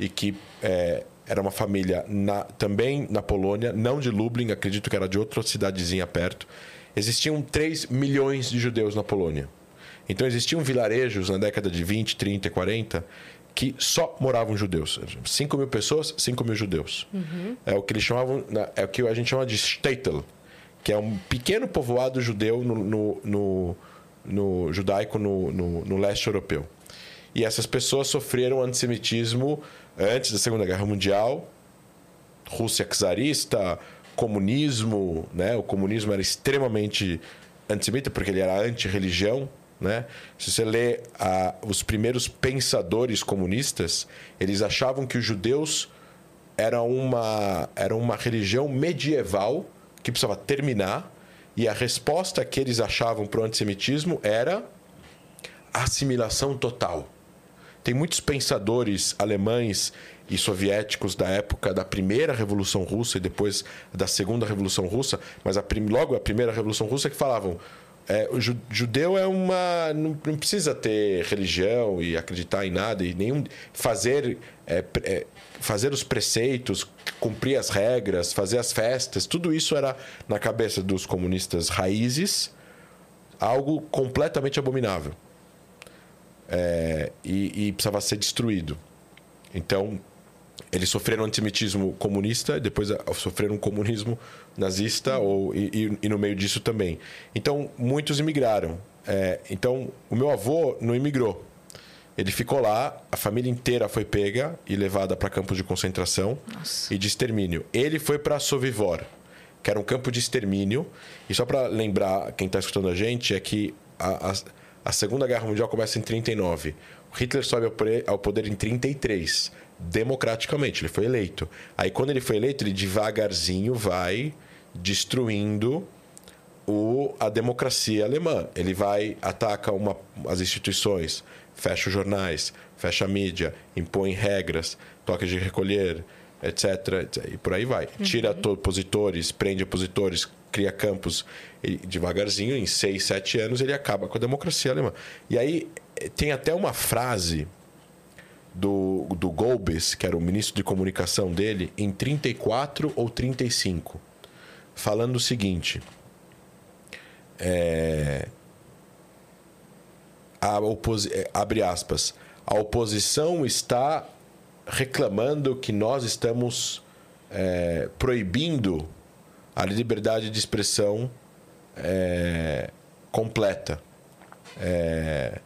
Speaker 3: e que é, era uma família na, também na Polônia, não de Lublin, acredito que era de outra cidadezinha perto. Existiam 3 milhões de judeus na Polônia. Então existiam vilarejos na década de 20, 30, 40 que só moravam judeus. 5 mil pessoas, 5 mil judeus. Uhum. É o que eles chamavam, é o que a gente chama de Shtetl, que é um pequeno povoado judeu no, no, no, no judaico no, no, no leste europeu. E essas pessoas sofreram antissemitismo antes da Segunda Guerra Mundial, Rússia czarista, comunismo, né? O comunismo era extremamente antissemita porque ele era anti-religião, né? Se você lê os primeiros pensadores comunistas, eles achavam que os judeus eram uma, era uma religião medieval que precisava terminar e a resposta que eles achavam para o antissemitismo era assimilação total. Tem muitos pensadores alemães e soviéticos da época da primeira Revolução Russa e depois da segunda Revolução Russa, mas a prim, logo a primeira Revolução Russa que falavam é, o judeu é uma não, não, precisa ter religião e acreditar em nada e nenhum fazer é, é, fazer os preceitos cumprir as regras fazer as festas tudo isso era na cabeça dos comunistas raízes algo completamente abominável é, e, e, precisava ser destruído. Então, eles sofreram antissemitismo comunista, depois sofreram um comunismo nazista ou, e, e, no meio disso também. Então, muitos imigraram. É, então, o meu avô não imigrou. Ele ficou lá, a família inteira foi pega e levada para campos de concentração Nossa. e de extermínio. Ele foi para Sovivor, que era um campo de extermínio. E só para lembrar quem está escutando a gente, é que a, a a Segunda Guerra Mundial começa em 39. Hitler sobe ao poder em 33, democraticamente, ele foi eleito. Aí quando ele foi eleito, ele devagarzinho vai destruindo o, a democracia alemã. Ele vai ataca uma, as instituições, fecha os jornais, fecha a mídia, impõe regras, toque de recolher, etc, etc. E por aí vai. Uhum. Tira opositores, prende opositores, cria campos devagarzinho, em seis, sete anos, ele acaba com a democracia alemã. E aí tem até uma frase do, do Golbes, que era o ministro de comunicação dele, em 34 ou 35, falando o seguinte. É, a é, abre aspas. A oposição está reclamando que nós estamos é, proibindo a liberdade de expressão é, completa. É,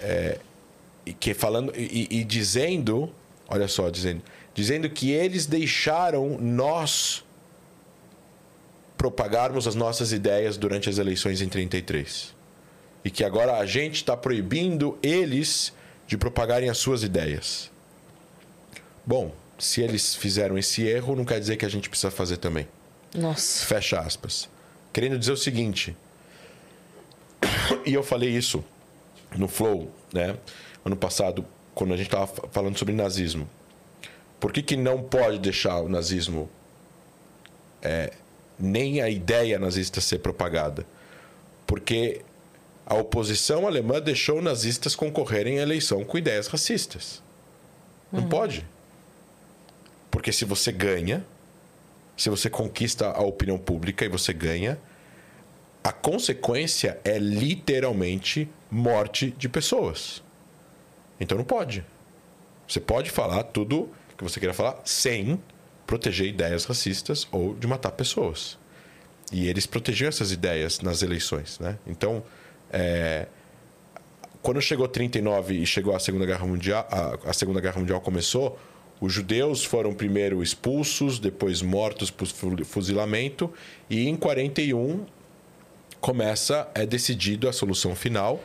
Speaker 3: é, e que falando e, e, dizendo, olha só, dizendo, dizendo que eles deixaram nós propagarmos as nossas ideias durante as eleições em 33 e que agora a gente está proibindo eles de propagarem as suas ideias. Bom, se eles fizeram esse erro, não quer dizer que a gente precisa fazer também.
Speaker 1: Nossa.
Speaker 3: Fecha aspas. Querendo dizer o seguinte. E eu falei isso no Flow, né? Ano passado, quando a gente estava falando sobre nazismo. Por que, que não pode deixar o nazismo é, nem a ideia nazista ser propagada? Porque a oposição alemã deixou nazistas concorrerem à eleição com ideias racistas. Não uhum. pode. Porque se você ganha, se você conquista a opinião pública e você ganha, a consequência é literalmente morte de pessoas. Então não pode. Você pode falar tudo que você queira falar sem proteger ideias racistas ou de matar pessoas. E eles protegiam essas ideias nas eleições, né? Então, é... quando chegou 39 e chegou a Segunda Guerra Mundial, a, a Segunda Guerra Mundial começou, os judeus foram primeiro expulsos, depois mortos por fuzilamento, e em 41 começa é decidido a solução final,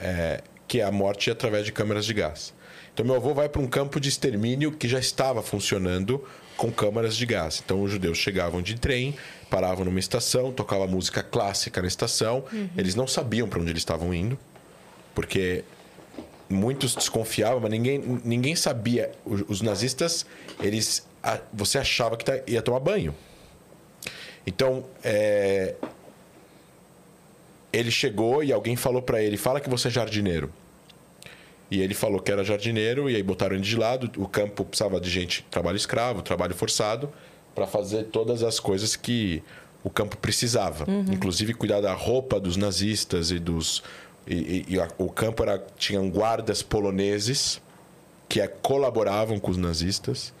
Speaker 3: é, que é a morte através de câmeras de gás. Então, meu avô vai para um campo de extermínio que já estava funcionando com câmaras de gás. Então, os judeus chegavam de trem, paravam numa estação, tocava música clássica na estação. Uhum. Eles não sabiam para onde eles estavam indo, porque muitos desconfiavam, mas ninguém, ninguém sabia. Os, nazistas, eles, você achava que tá, ia tomar banho. Então, é, ele chegou e alguém falou para ele: fala que você é jardineiro. E ele falou que era jardineiro, e aí botaram ele de lado. O campo precisava de gente, trabalho escravo, trabalho forçado, para fazer todas as coisas que o campo precisava. Uhum. Inclusive cuidar da roupa dos nazistas e dos. E, e, e a, o campo era, tinham guardas poloneses que é, colaboravam com os nazistas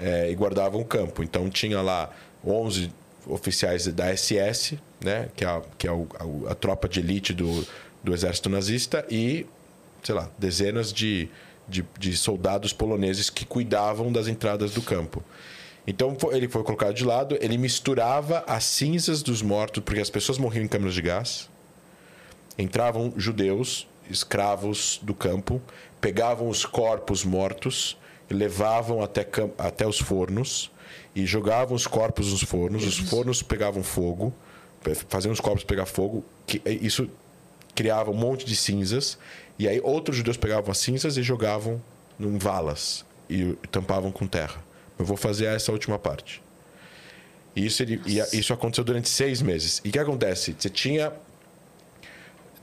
Speaker 3: é, e guardavam o campo. Então tinha lá 11 oficiais da SS, né, que é que é a, a tropa de elite do, do exército nazista, e sei lá, dezenas de, de, de, soldados poloneses que cuidavam das entradas do campo. Então ele foi colocado de lado, ele misturava as cinzas dos mortos, porque as pessoas morriam em câmeras de gás. Entravam judeus, escravos do campo, pegavam os corpos mortos e levavam até, até os fornos e jogavam os corpos nos fornos. Os fornos pegavam fogo, faziam os corpos pegar fogo. Isso criava um monte de cinzas e aí outros judeus pegavam as cinzas e jogavam em valas e tampavam com terra. Eu vou fazer essa última parte. E isso, ele, e isso aconteceu durante seis meses. E o que acontece? Você tinha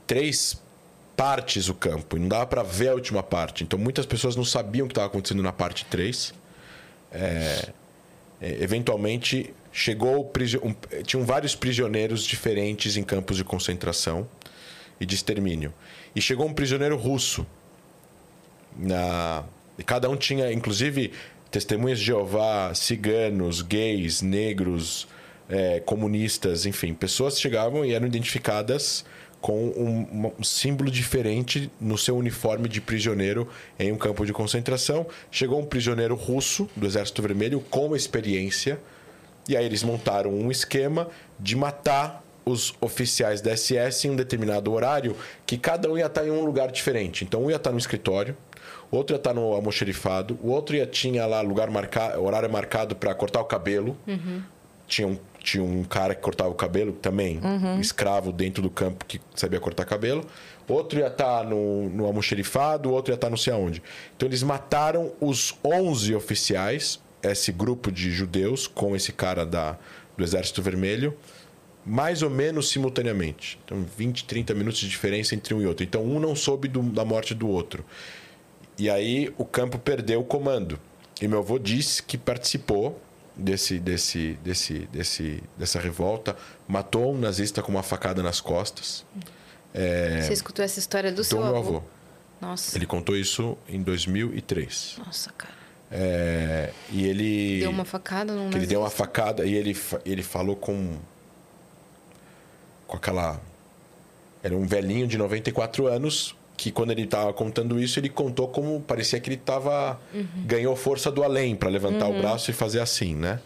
Speaker 3: três partes o campo e não dava para ver a última parte. Então muitas pessoas não sabiam o que estava acontecendo na parte 3. É, é, eventualmente chegou um, tinham vários prisioneiros diferentes em campos de concentração e de extermínio. E chegou um prisioneiro russo. Na... E cada um tinha, inclusive, testemunhas de Jeová, ciganos, gays, negros, é, comunistas, enfim. Pessoas chegavam e eram identificadas com um, um, símbolo diferente no seu uniforme de prisioneiro em um campo de concentração. Chegou um prisioneiro russo do Exército Vermelho com experiência. E aí eles montaram um esquema de matar os oficiais da SS em um determinado horário, que cada um ia estar em um lugar diferente. Então, um ia estar no escritório, outro ia estar no almoxerifado, o outro ia tinha lá lugar marcado, horário marcado para cortar o cabelo. Uhum. Tinha, um, tinha um cara que cortava o cabelo também, uhum. escravo dentro do campo que sabia cortar cabelo. Outro ia estar no, no almoxerifado, outro ia estar não sei aonde. Então, eles mataram os 11 oficiais, esse grupo de judeus, com esse cara da, do Exército Vermelho mais ou menos simultaneamente. Então, 20, 30 minutos de diferença entre um e outro. Então, um não soube do, da morte do outro. E aí o campo perdeu o comando. E meu avô disse que participou desse, desse, desse, desse, dessa revolta, matou um nazista com uma facada nas costas.
Speaker 2: É, Você escutou essa história do, do seu meu avô? avô?
Speaker 3: Nossa. Ele contou isso em 2003.
Speaker 2: Nossa, cara.
Speaker 3: É, e ele.
Speaker 2: Deu uma facada
Speaker 3: no Ele deu uma facada e ele, ele falou com com aquela. Era um velhinho de 94 anos que quando ele estava contando isso, ele contou como parecia que ele estava uhum. ganhou força do além para levantar uhum. o braço e fazer assim, né?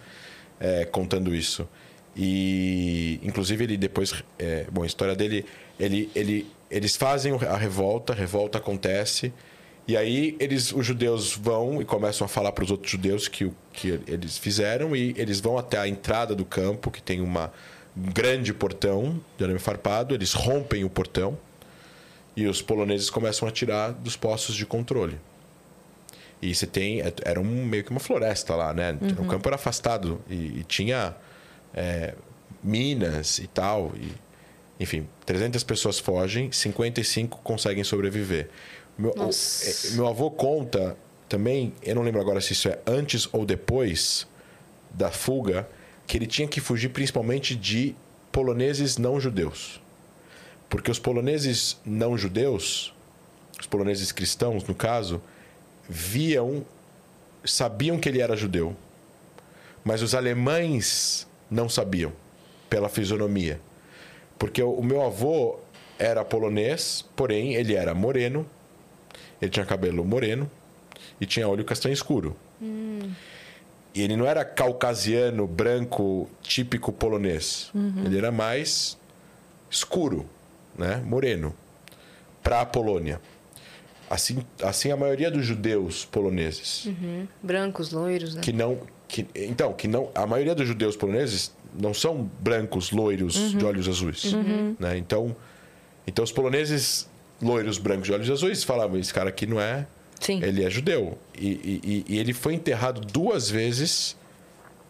Speaker 3: É, contando isso. E inclusive ele depois, é, bom, a história dele, ele, ele, eles fazem a revolta, a revolta acontece e aí eles, os judeus vão e começam a falar para os outros judeus que o que eles fizeram e eles vão até a entrada do campo que tem uma um grande portão de arame farpado, eles rompem o portão e os poloneses começam a tirar dos postos de controle. E você tem. É, era um, meio que uma floresta lá, né? Uhum. O campo era afastado e, e tinha é, minas e tal. E, enfim, 300 pessoas fogem, 55 conseguem sobreviver. Meu, o, é, meu avô conta também, eu não lembro agora se isso é antes ou depois da fuga, que ele tinha que fugir principalmente de poloneses não judeus. Porque os poloneses não judeus, os poloneses cristãos, no caso, viam, sabiam que ele era judeu. Mas os alemães não sabiam, pela fisionomia. Porque o meu avô era polonês, porém ele era moreno, ele tinha cabelo moreno e tinha olho castanho escuro. Hum. E ele não era caucasiano, branco, típico polonês. Uhum. Ele era mais escuro, né? Moreno. para a Polônia. Assim, assim a maioria dos judeus poloneses
Speaker 2: Uhum. Brancos, loiros, né?
Speaker 3: que não que, então que não a maioria dos judeus poloneses não são brancos loiros de olhos azuis né? então então os poloneses loiros brancos de olhos azuis falavam esse cara aqui não é
Speaker 1: Sim.
Speaker 3: ele é judeu e- e- e ele foi enterrado duas vezes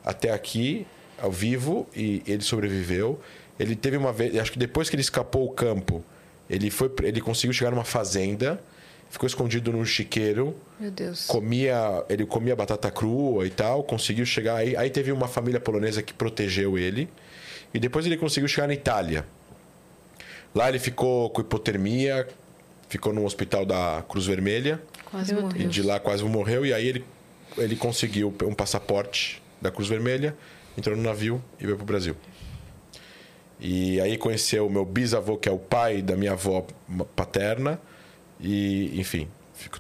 Speaker 3: até aqui ao vivo e ele sobreviveu ele teve uma vez acho que depois que ele escapou o campo ele foi ele conseguiu chegar numa fazenda ficou escondido num chiqueiro
Speaker 2: Meu Deus.
Speaker 3: comia ele comia batata crua e tal conseguiu chegar aí aí teve uma família polonesa que protegeu ele e depois ele conseguiu chegar na Itália lá ele ficou com hipotermia ficou no hospital da Cruz Vermelha
Speaker 2: Quase morreu.
Speaker 3: e de lá quase morreu e aí ele ele conseguiu um passaporte da Cruz Vermelha entrou no navio e veio pro Brasil e aí conheceu o meu bisavô que é o pai da minha avó paterna. E enfim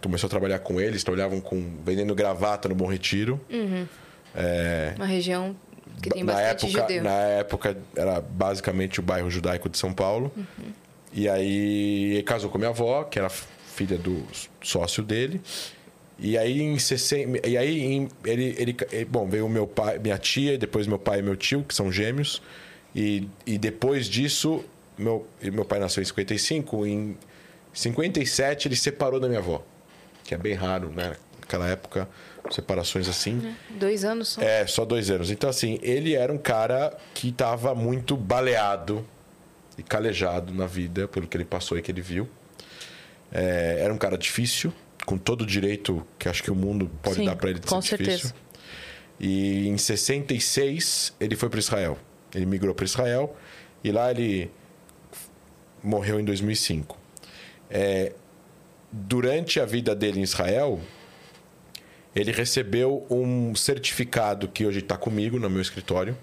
Speaker 3: começou a trabalhar com eles trabalhavam com vendendo gravata no Bom Retiro.
Speaker 2: Uma região que tem
Speaker 3: na
Speaker 2: bastante
Speaker 3: época
Speaker 2: judeu.
Speaker 3: na época era basicamente o bairro judaico de São Paulo. E aí ele casou com a minha avó que era filha do sócio dele. E aí em 60, e aí em- ele, ele bom veio meu pai minha tia depois meu pai e meu tio que são gêmeos e, e depois disso meu meu pai nasceu em 55 em 57 ele separou da minha avó que é bem raro né naquela época separações assim
Speaker 2: Dois anos só.
Speaker 3: é, só dois anos. Então, assim, ele era um cara que estava muito baleado e calejado na vida pelo que ele passou e que ele viu. É, era um cara difícil, com todo o direito que acho que o mundo pode
Speaker 1: Sim,
Speaker 3: dar para ele de
Speaker 1: com
Speaker 3: ser difícil.
Speaker 1: certeza.
Speaker 3: E em 66 ele foi para Israel. Ele migrou para Israel e lá ele morreu em 2005. É, durante a vida dele em Israel, ele recebeu um certificado que hoje está comigo no meu escritório,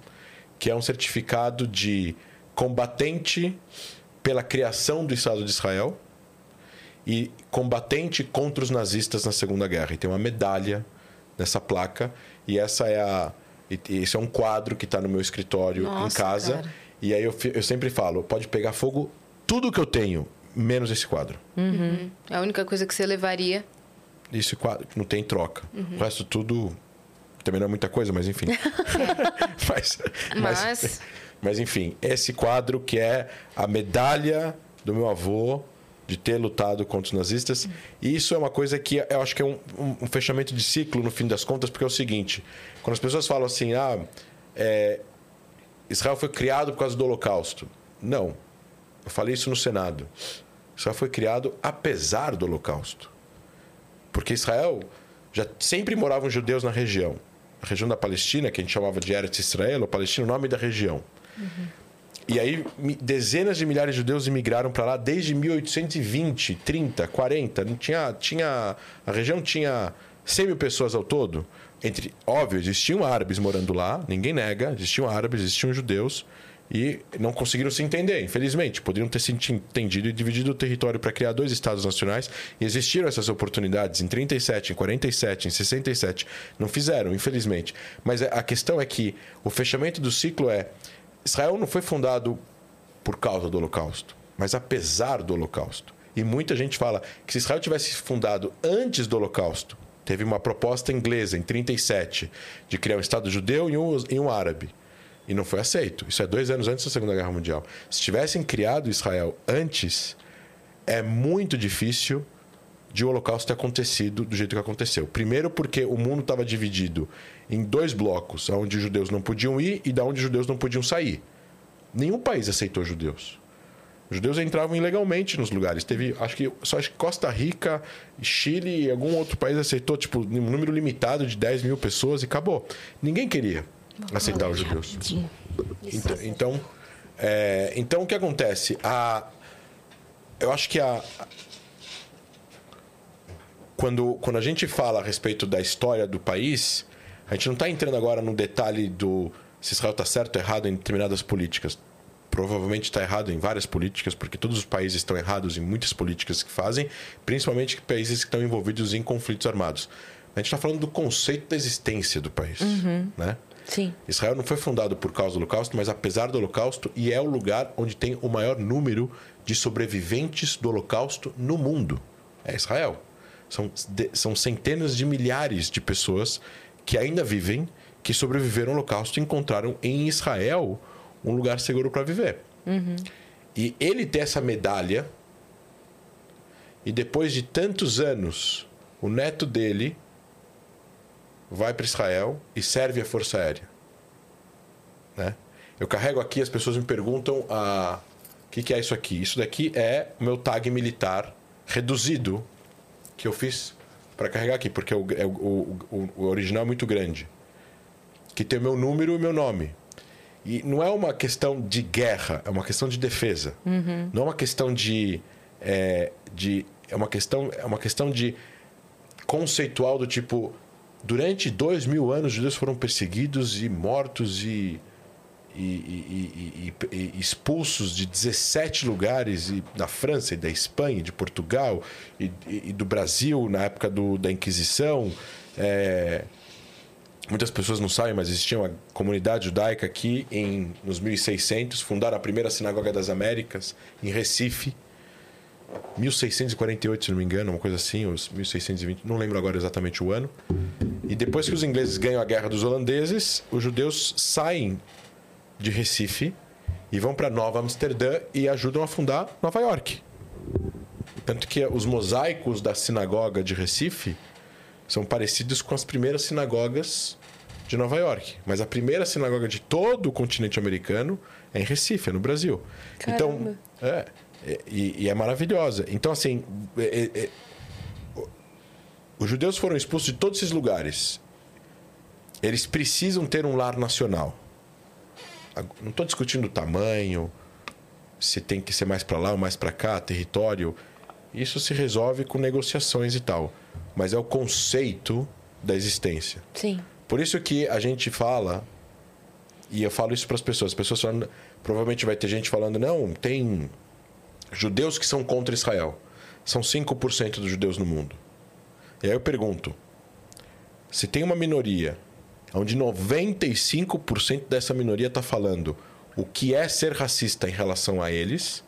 Speaker 3: que é um certificado de combatente pela criação do Estado de Israel e combatente contra os nazistas na Segunda Guerra. E tem uma medalha nessa placa e essa é a e- e esse é um quadro que está no meu escritório em
Speaker 2: Nossa,
Speaker 3: casa.
Speaker 2: cara.
Speaker 3: E aí eu, eu sempre falo, pode pegar fogo tudo que eu tenho, menos esse quadro.
Speaker 2: É a única coisa que você levaria.
Speaker 3: Isso quadro, não tem troca. O resto tudo também não é muita coisa, mas enfim. mas,
Speaker 2: Mas-
Speaker 3: mas enfim, esse quadro que é a medalha do meu avô de ter lutado contra os nazistas. E isso é uma coisa que eu acho que é um, um- fechamento de ciclo no fim das contas, porque é o seguinte: quando as pessoas falam assim, ah, é, Israel foi criado por causa do Holocausto. Não. Eu falei isso no Senado. Israel foi criado apesar do Holocausto. Porque Israel já sempre moravam judeus na região. A região da Palestina, que a gente chamava de Eretz Israel, ou Palestina, o nome da região. E aí dezenas de milhares de judeus imigraram para lá desde 1820, 30, 40. Não tinha, tinha a região tinha 100 mil pessoas ao todo. Entre, óbvio, existiam árabes morando lá, ninguém nega, existiam árabes, existiam judeus e não conseguiram se entender, infelizmente. Poderiam ter se entendido e dividido o território para criar dois estados nacionais e existiram essas oportunidades em 37, em 47, em 67. Não fizeram, infelizmente. Mas a questão é que o fechamento do ciclo é Israel não foi fundado por causa do Holocausto, mas apesar do Holocausto. E muita gente fala que se Israel tivesse fundado antes do Holocausto, teve uma proposta inglesa em 37 de criar um Estado judeu e um, e um árabe. E não foi aceito. Isso é dois anos antes da Segunda Guerra Mundial. Se tivessem criado Israel antes, é muito difícil de o Holocausto ter acontecido do jeito que aconteceu. Primeiro, porque o mundo estava dividido em dois blocos, onde os judeus não podiam ir e da onde judeus não podiam sair. Nenhum país aceitou judeus. Os judeus entravam ilegalmente nos lugares. Teve, acho que só acho que Costa Rica, Chile e algum outro país aceitou, tipo, um número limitado de 10 mil pessoas e acabou. Ninguém queria aceitar os judeus. Então, então, é, então o que acontece? A, eu acho que a, quando, quando a gente fala a respeito da história do país, a gente não está entrando agora no detalhe do se Israel está certo ou errado em determinadas políticas. Provavelmente está errado em várias políticas, porque todos os países estão errados em muitas políticas que fazem, principalmente países que estão envolvidos em conflitos armados. A gente está falando do conceito da existência do país. Né?
Speaker 1: Sim.
Speaker 3: Israel não foi fundado por causa do Holocausto, mas apesar do Holocausto, e é o lugar onde tem o maior número de sobreviventes do Holocausto no mundo. É Israel. São, de, são centenas de milhares de pessoas que ainda vivem, que sobreviveram ao Holocausto e encontraram em Israel um lugar seguro para viver.
Speaker 1: Uhum.
Speaker 3: E ele ter essa medalha, e depois de tantos anos, o neto dele vai para Israel e serve a Força Aérea. Né? Eu carrego aqui, as pessoas me perguntam a... o que, que é isso aqui. Isso daqui é o meu tag militar reduzido que eu fiz para carregar aqui, porque o, é o, o, o, original é muito grande. Que tem o meu número e o meu nome. E não é uma questão de guerra, é uma questão de defesa.
Speaker 1: Uhum.
Speaker 3: Não é uma questão de, é, de. É uma questão, é uma questão de conceitual do tipo. Durante dois mil anos, os judeus foram perseguidos e mortos e e, e, e, expulsos de 17 lugares e da França e da Espanha, de Portugal e, do Brasil na época do, da Inquisição. É, muitas pessoas não sabem, mas existia uma comunidade judaica aqui em, nos 1600, fundaram a primeira sinagoga das Américas em Recife. 1648, se não me engano, uma coisa assim, os 1620, não lembro agora exatamente o ano. E depois que os ingleses ganham a guerra dos holandeses, os judeus saem de Recife e vão para Nova Amsterdã e ajudam a fundar Nova York. Tanto que os mosaicos da sinagoga de Recife são parecidos com as primeiras sinagogas de Nova York. Mas a primeira sinagoga de todo o continente americano é em Recife, é no Brasil.
Speaker 1: Caramba.
Speaker 3: Então, é, e, e, é maravilhosa. Então, assim, é, é, os judeus foram expulsos de todos esses lugares. Eles precisam ter um lar nacional. Não estou discutindo o tamanho, se tem que ser mais para lá ou mais para cá, território. Isso se resolve com negociações e tal. Mas é o conceito da existência.
Speaker 1: Sim.
Speaker 3: Por isso que a gente fala, e eu falo isso para as pessoas, as pessoas falando, provavelmente vai ter gente falando, não, tem judeus que são contra Israel. São 5% dos judeus no mundo. E aí eu pergunto, se tem uma minoria onde 95% dessa minoria está falando o que é ser racista em relação a eles,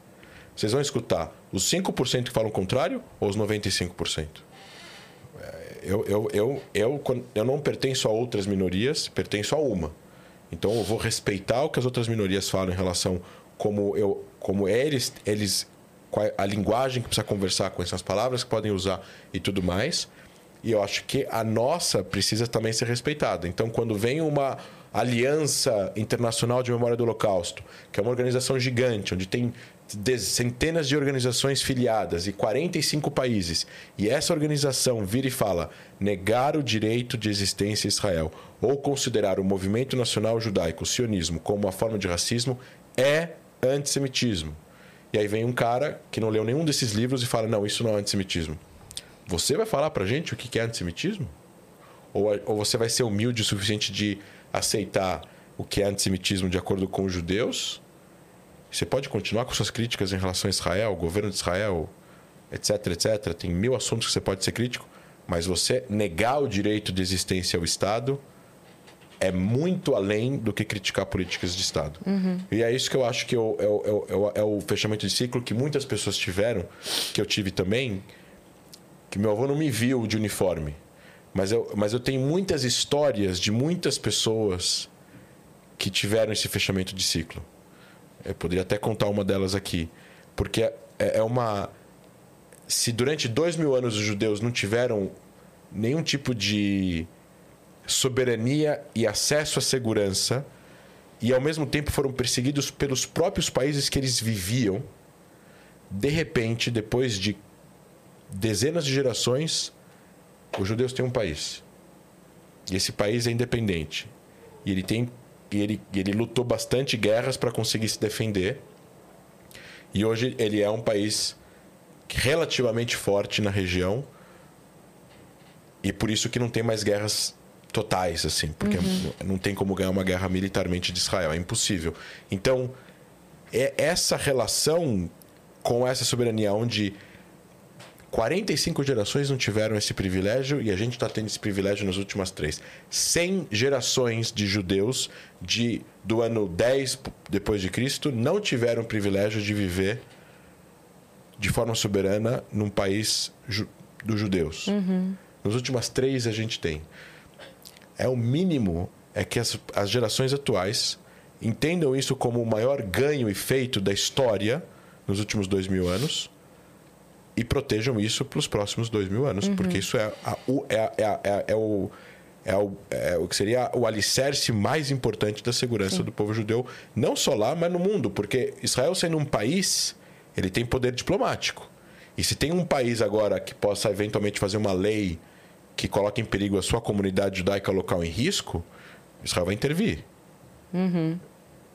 Speaker 3: vocês vão escutar os 5% que falam o contrário ou os 95%? É, eu, eu, eu, eu, eu não pertenço a outras minorias, pertenço a uma. Então eu vou respeitar o que as outras minorias falam em relação como eu como eles eles a linguagem que precisa conversar com essas palavras que podem usar e tudo mais e eu acho que a nossa precisa também ser respeitada. Então, quando vem uma Aliança Internacional de Memória do Holocausto, que é uma organização gigante, onde tem centenas de organizações filiadas e 45 países, e essa organização vira e fala negar o direito de existência a Israel ou considerar o movimento nacional judaico, o sionismo, como uma forma de racismo, é antissemitismo. E aí vem um cara que não leu nenhum desses livros e fala: não, isso não é antissemitismo. Você vai falar pra gente o que é antissemitismo? Ou, ou você vai ser humilde o suficiente de aceitar o que é antissemitismo de acordo com os judeus? Você pode continuar com suas críticas em relação a Israel, o governo de Israel, etc, etc. Tem mil assuntos que você pode ser crítico, mas você negar o direito de existência ao Estado é muito além do que criticar políticas de Estado.
Speaker 1: Uhum.
Speaker 3: E é isso que eu acho que o, é, o, é o fechamento de ciclo que muitas pessoas tiveram, que eu tive também, que meu avô não me viu de uniforme. Mas eu, mas eu tenho muitas histórias de muitas pessoas que tiveram esse fechamento de ciclo. Eu poderia até contar uma delas aqui. Porque é, é uma. Se durante dois mil anos os judeus não tiveram nenhum tipo de soberania e acesso à segurança, e ao mesmo tempo foram perseguidos pelos próprios países que eles viviam, de repente, depois de dezenas de gerações, os judeus têm um país. E esse país é independente. E ele tem e ele, ele lutou bastante guerras para conseguir se defender. E hoje ele é um país relativamente forte na região. E por isso que não tem mais guerras totais assim, porque uhum. não tem como ganhar uma guerra militarmente de Israel, é impossível. Então, é essa relação com essa soberania onde 45 gerações não tiveram esse privilégio e a gente está tendo esse privilégio nas últimas três. 100 gerações de judeus de, do ano 10 depois de Cristo não tiveram o privilégio de viver de forma soberana num país ju, dos judeus.
Speaker 1: Uhum.
Speaker 3: Nas últimas três a gente tem. É o mínimo é que as, as gerações atuais entendam isso como o maior ganho e feito da história nos últimos dois mil anos e protejam isso para os próximos dois mil anos, uhum. porque isso é, a, o, é, é, é, é, o, é, o, é o que seria o alicerce mais importante da segurança Sim. do povo judeu, não só lá, mas no mundo, porque Israel sendo um país, ele tem poder diplomático. E se tem um país agora que possa eventualmente fazer uma lei que coloque em perigo a sua comunidade judaica local em risco, Israel vai intervir.
Speaker 1: Uhum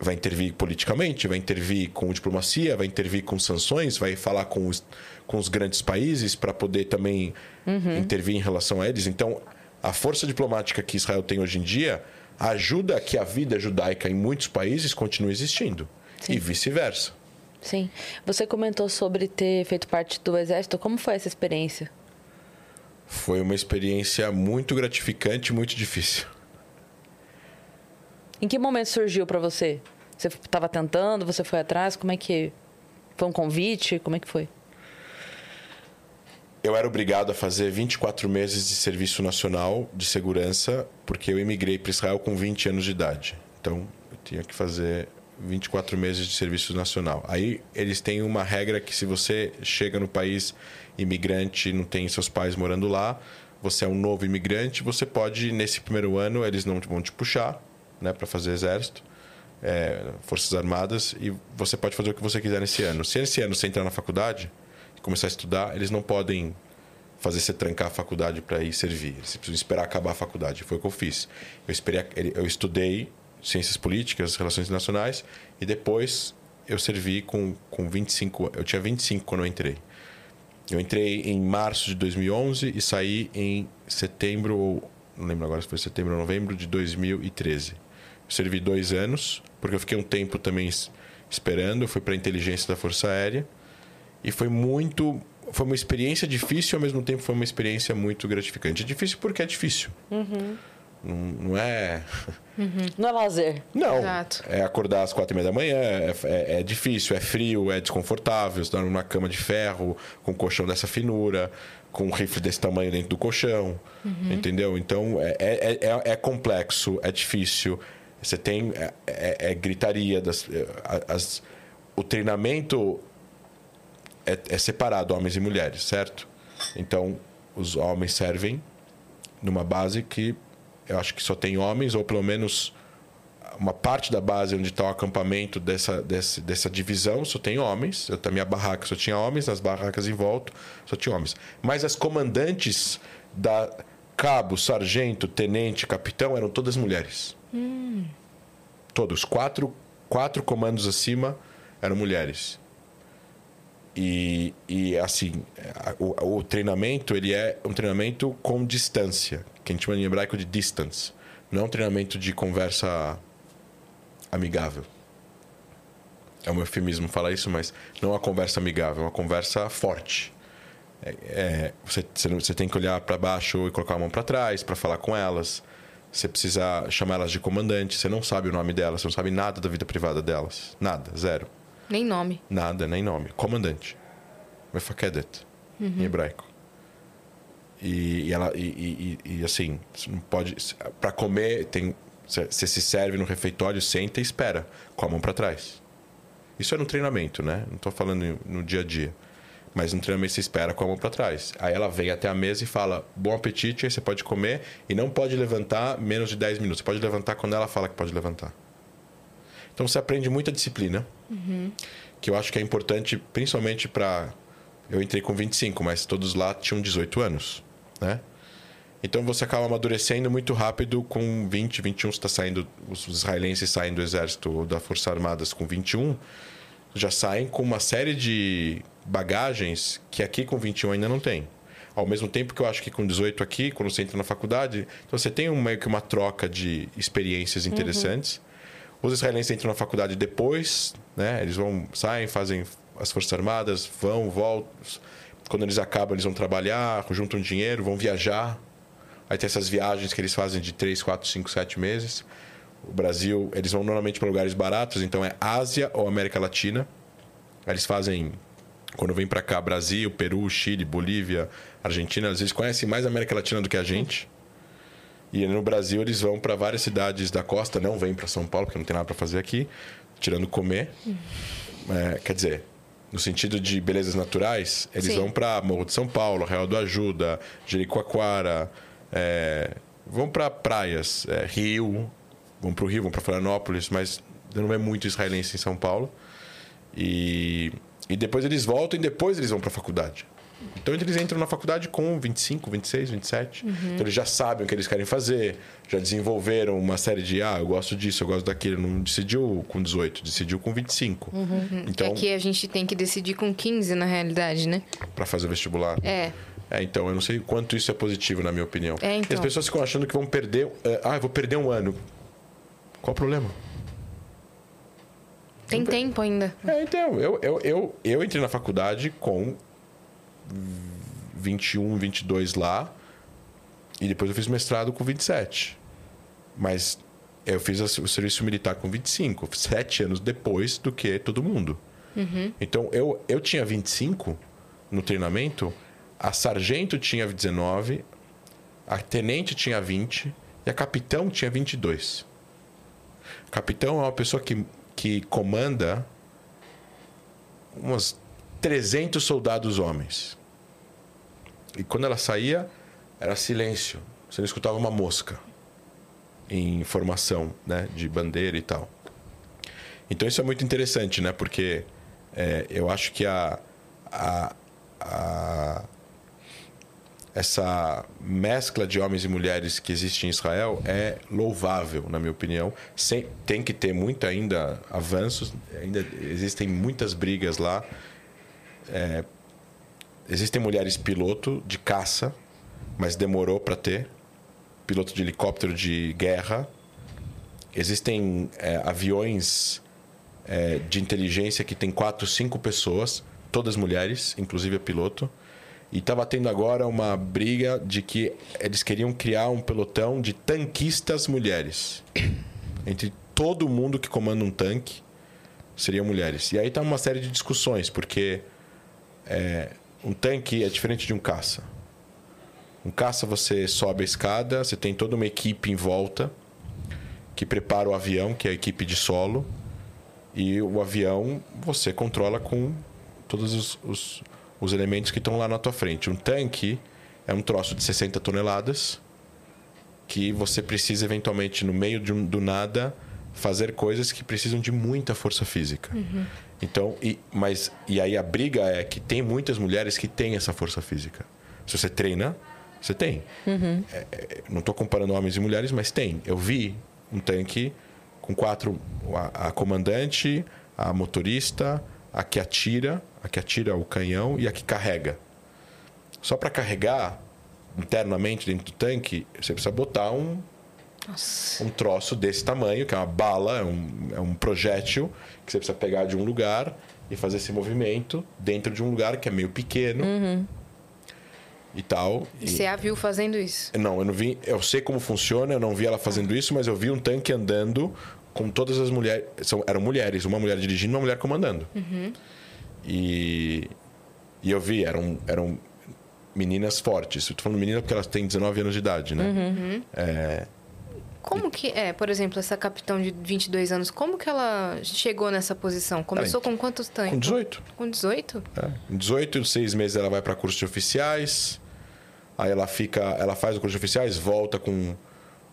Speaker 3: vai intervir politicamente, vai intervir com diplomacia, vai intervir com sanções, vai falar com os, com os grandes países para poder também uhum. intervir em relação a eles. Então, a força diplomática que Israel tem hoje em dia ajuda a que a vida judaica em muitos países continue existindo Sim. e vice-versa.
Speaker 1: Sim. Você comentou sobre ter feito parte do exército. Como foi essa experiência?
Speaker 3: Foi uma experiência muito gratificante, muito difícil.
Speaker 1: Em que momento surgiu para você? Você estava tentando, você foi atrás? Como é que foi um convite? Como é que foi?
Speaker 3: Eu era obrigado a fazer 24 meses de serviço nacional de segurança, porque eu emigrei para Israel com 20 anos de idade. Então, eu tinha que fazer 24 meses de serviço nacional. Aí eles têm uma regra que se você chega no país imigrante, não tem seus pais morando lá, você é um novo imigrante, você pode nesse primeiro ano eles não vão te puxar, né, para fazer exército, é, forças armadas e você pode fazer o que você quiser nesse ano. Se esse ano você entrar na faculdade e começar a estudar, eles não podem fazer você trancar a faculdade para ir servir. Você precisa esperar acabar a faculdade. Foi o que eu fiz. Eu esperei, eu estudei ciências políticas, relações internacionais e depois eu servi com com 25, eu tinha 25 quando eu entrei. Eu entrei em março de 2011 e saí em setembro ou não lembro agora se foi setembro ou novembro de 2013 servi dois anos, porque eu fiquei um tempo também esperando. Eu fui para a inteligência da Força Aérea. E foi muito. Foi uma experiência difícil e ao mesmo tempo foi uma experiência muito gratificante. É difícil porque é difícil.
Speaker 1: Uhum.
Speaker 3: Não, não, é.
Speaker 1: Uhum. Não é lazer.
Speaker 3: Não. Exato. É acordar às quatro e meia da manhã, é, é, é difícil, é frio, é desconfortável. Você numa cama de ferro, com um colchão dessa finura, com um rifle desse tamanho dentro do colchão. Uhum. Entendeu? Então é, é, é, é complexo, é difícil você tem é, é, é gritaria. Das, é, as, o treinamento é, é, separado, homens e mulheres, certo? Então, os homens servem numa base que eu acho que só tem homens, ou pelo menos uma parte da base onde está o acampamento dessa, dessa, dessa divisão só tem homens. Eu, a minha barraca só tinha homens, nas barracas em volta só tinha homens. Mas as comandantes da cabo, sargento, tenente, capitão eram todas mulheres.
Speaker 1: Hum.
Speaker 3: Todos. Quatro, quatro comandos acima eram mulheres. E, e assim, o, o, treinamento ele é um treinamento com distância, que a gente chama em hebraico de distance. Não é um treinamento de conversa amigável. É um eufemismo falar isso, mas não é uma conversa amigável, é uma conversa forte. É, é, você, você tem que olhar para baixo e colocar a mão para trás para falar com elas. Você precisa chamar elas de comandante. Você não sabe o nome delas, você não sabe nada da vida privada delas. Nada, zero.
Speaker 2: Nem nome.
Speaker 3: Nada, nem nome. Comandante. Mefakedet, uhum. em hebraico. E, e ela e, e, e, assim, não pode para comer tem você se serve no refeitório, senta e espera com a mão para trás. Isso é no treinamento, né? Não estou falando no dia a dia. Mas no treinamento você espera com a mão para trás. Aí ela vem até a mesa e fala: bom apetite, aí você pode comer e não pode levantar menos de 10 minutos. Você pode levantar quando ela fala que pode levantar. Então você aprende muita disciplina,
Speaker 1: uhum.
Speaker 3: que eu acho que é importante, principalmente para. Eu entrei com 25, mas todos lá tinham 18 anos, né? Então você acaba amadurecendo muito rápido com 20, 21. Você está saindo, os israelenses saem do exército ou da Força Armadas com 21, já saem com uma série de bagagens que aqui com 21 ainda não tem. Ao mesmo tempo que eu acho que com 18 aqui, quando você entra na faculdade, então você tem um, meio que uma troca de experiências uhum. interessantes. Uhum. Os israelenses entram na faculdade depois, né? Eles vão, saem, fazem as Forças Armadas, vão, voltam. Quando eles acabam, eles vão trabalhar, juntam dinheiro, vão viajar. Aí tem essas viagens que eles fazem de 3, 4, 5, 7 meses. O Brasil, eles vão normalmente para lugares baratos, então é Ásia ou América Latina. Aí eles fazem, quando vem para cá, Brasil, Peru, Chile, Bolívia, Argentina, às vezes conhecem mais a América Latina do que a gente. E no Brasil eles vão para várias cidades da costa, não vêm para São Paulo, porque não tem nada para fazer aqui, tirando comer. É, quer dizer, no sentido de belezas naturais, eles
Speaker 2: Sim.
Speaker 3: vão para Morro de São Paulo, Real do Ajuda, Jericoacoara, é, vão para praias, é, Rio, vão para o Rio, vão para Florianópolis, mas não é muito israelense em São Paulo. E, e depois eles voltam e depois eles vão para a faculdade. Então eles entram na faculdade com 25, 26, 27. Então eles já sabem o que eles querem fazer, já desenvolveram uma série de, ah, eu gosto disso, eu gosto daquilo. Não decidiu com 18, decidiu com 25. Então,
Speaker 2: que aqui a gente tem que decidir com 15, na realidade, né?
Speaker 3: para fazer o vestibular.
Speaker 2: É.
Speaker 3: É, então, eu não sei quanto isso é positivo, na minha opinião.
Speaker 2: É, então.
Speaker 3: E as pessoas ficam achando que vão perder. eh, Ah, eu vou perder um ano. Qual o problema?
Speaker 2: Tem tempo ainda.
Speaker 3: É, então, eu, eu, eu, eu entrei na faculdade com 21, 22 lá. E depois eu fiz mestrado com 27. Mas eu fiz o serviço militar com 25, sete anos depois do que todo mundo. Então eu, eu tinha 25 no treinamento, a sargento tinha 19, a tenente tinha 20 e a capitão tinha 22. Capitão é uma pessoa que, que comanda umas 300 soldados homens. E quando ela saía, era silêncio. Você não escutava uma mosca em formação, né, de bandeira e tal. Então isso é muito interessante, né, porque é, eu acho que a, a, a essa mescla de homens e mulheres que existe em Israel é louvável, na minha opinião. Sem, tem que ter muito ainda avanços, ainda existem muitas brigas lá. É, existem mulheres piloto de caça, mas demorou para ter. Piloto de helicóptero de guerra. Existem é, aviões é, de inteligência que tem quatro, cinco pessoas, todas mulheres, inclusive a piloto. E estava tendo agora uma briga de que eles queriam criar um pelotão de tanquistas mulheres. Entre todo mundo que comanda um tanque, seriam mulheres. E aí tá uma série de discussões, porque é, um tanque é diferente de um caça. Um caça você sobe a escada, você tem toda uma equipe em volta que prepara o avião, que é a equipe de solo. E o avião você controla com todos os, os, os elementos que estão lá na tua frente. Um tanque é um troço de 60 toneladas que você precisa eventualmente no meio de um, do nada fazer coisas que precisam de muita força física. Então, e, mas e aí a briga é que tem muitas mulheres que têm essa força física. Se você treina, você tem. É, é, não estou comparando homens e mulheres, mas tem. Eu vi um tanque com quatro: a, a comandante, a motorista, a que atira, a que atira o canhão e a que carrega. Só para carregar internamente dentro do tanque, você precisa botar um,
Speaker 2: Nossa.
Speaker 3: um troço desse tamanho, que é uma bala, é um, é um projétil, que você precisa pegar de um lugar e fazer esse movimento dentro de um lugar que é meio pequeno e tal.
Speaker 2: E você a viu fazendo isso?
Speaker 3: não, eu não vi. Eu sei como funciona, eu não vi ela fazendo isso, mas eu vi um tanque andando com todas as mulheres. São, eram mulheres, uma mulher dirigindo uma mulher comandando. E, e eu vi, eram, eram meninas fortes. Eu tô falando menina porque elas têm 19 anos de idade, né? É,
Speaker 2: Como que é, por exemplo, essa capitão de 22 anos, como que ela chegou nessa posição? Começou com quantos tanques?
Speaker 3: com 18.
Speaker 2: Com 18?
Speaker 3: É. Em 18, seis meses ela vai para curso de oficiais. Aí ela fica, ela faz o curso de oficiais, volta com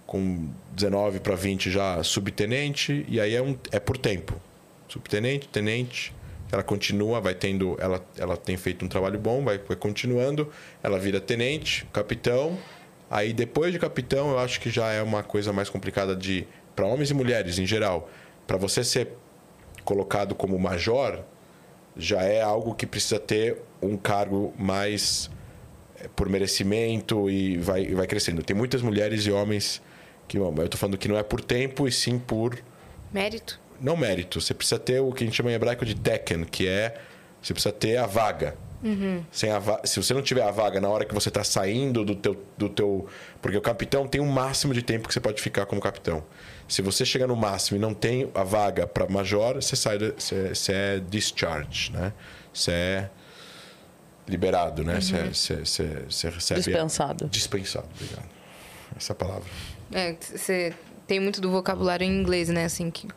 Speaker 3: com 19 para 20 já subtenente e aí é um é por tempo. Subtenente, tenente, ela continua, vai tendo, ela ela tem feito um trabalho bom, vai, vai continuando, ela vira tenente, capitão. Aí depois de capitão, eu acho que já é uma coisa mais complicada de para homens e mulheres em geral. Para você ser colocado como major, já é algo que precisa ter um cargo mais eh, por merecimento e vai, e vai crescendo. Tem muitas mulheres e homens que eu estou falando que não é por tempo e sim por
Speaker 2: Mérito?
Speaker 3: não mérito. Você precisa ter o que a gente chama em hebraico de teken, que é você precisa ter a vaga. Sem a va- Se você não tiver a vaga na hora que você está saindo do teu, do teu. Porque o capitão tem um máximo de tempo que você pode ficar como capitão. Se você chega no máximo e não tem a vaga para major, você sai. do- Você, você é discharge, né? Você é liberado, né? Você, você, você, você recebe.
Speaker 1: Dispensado.
Speaker 3: Dispensado, obrigado. Essa é a palavra.
Speaker 2: É, você tem muito do vocabulário em inglês, né? Assim que.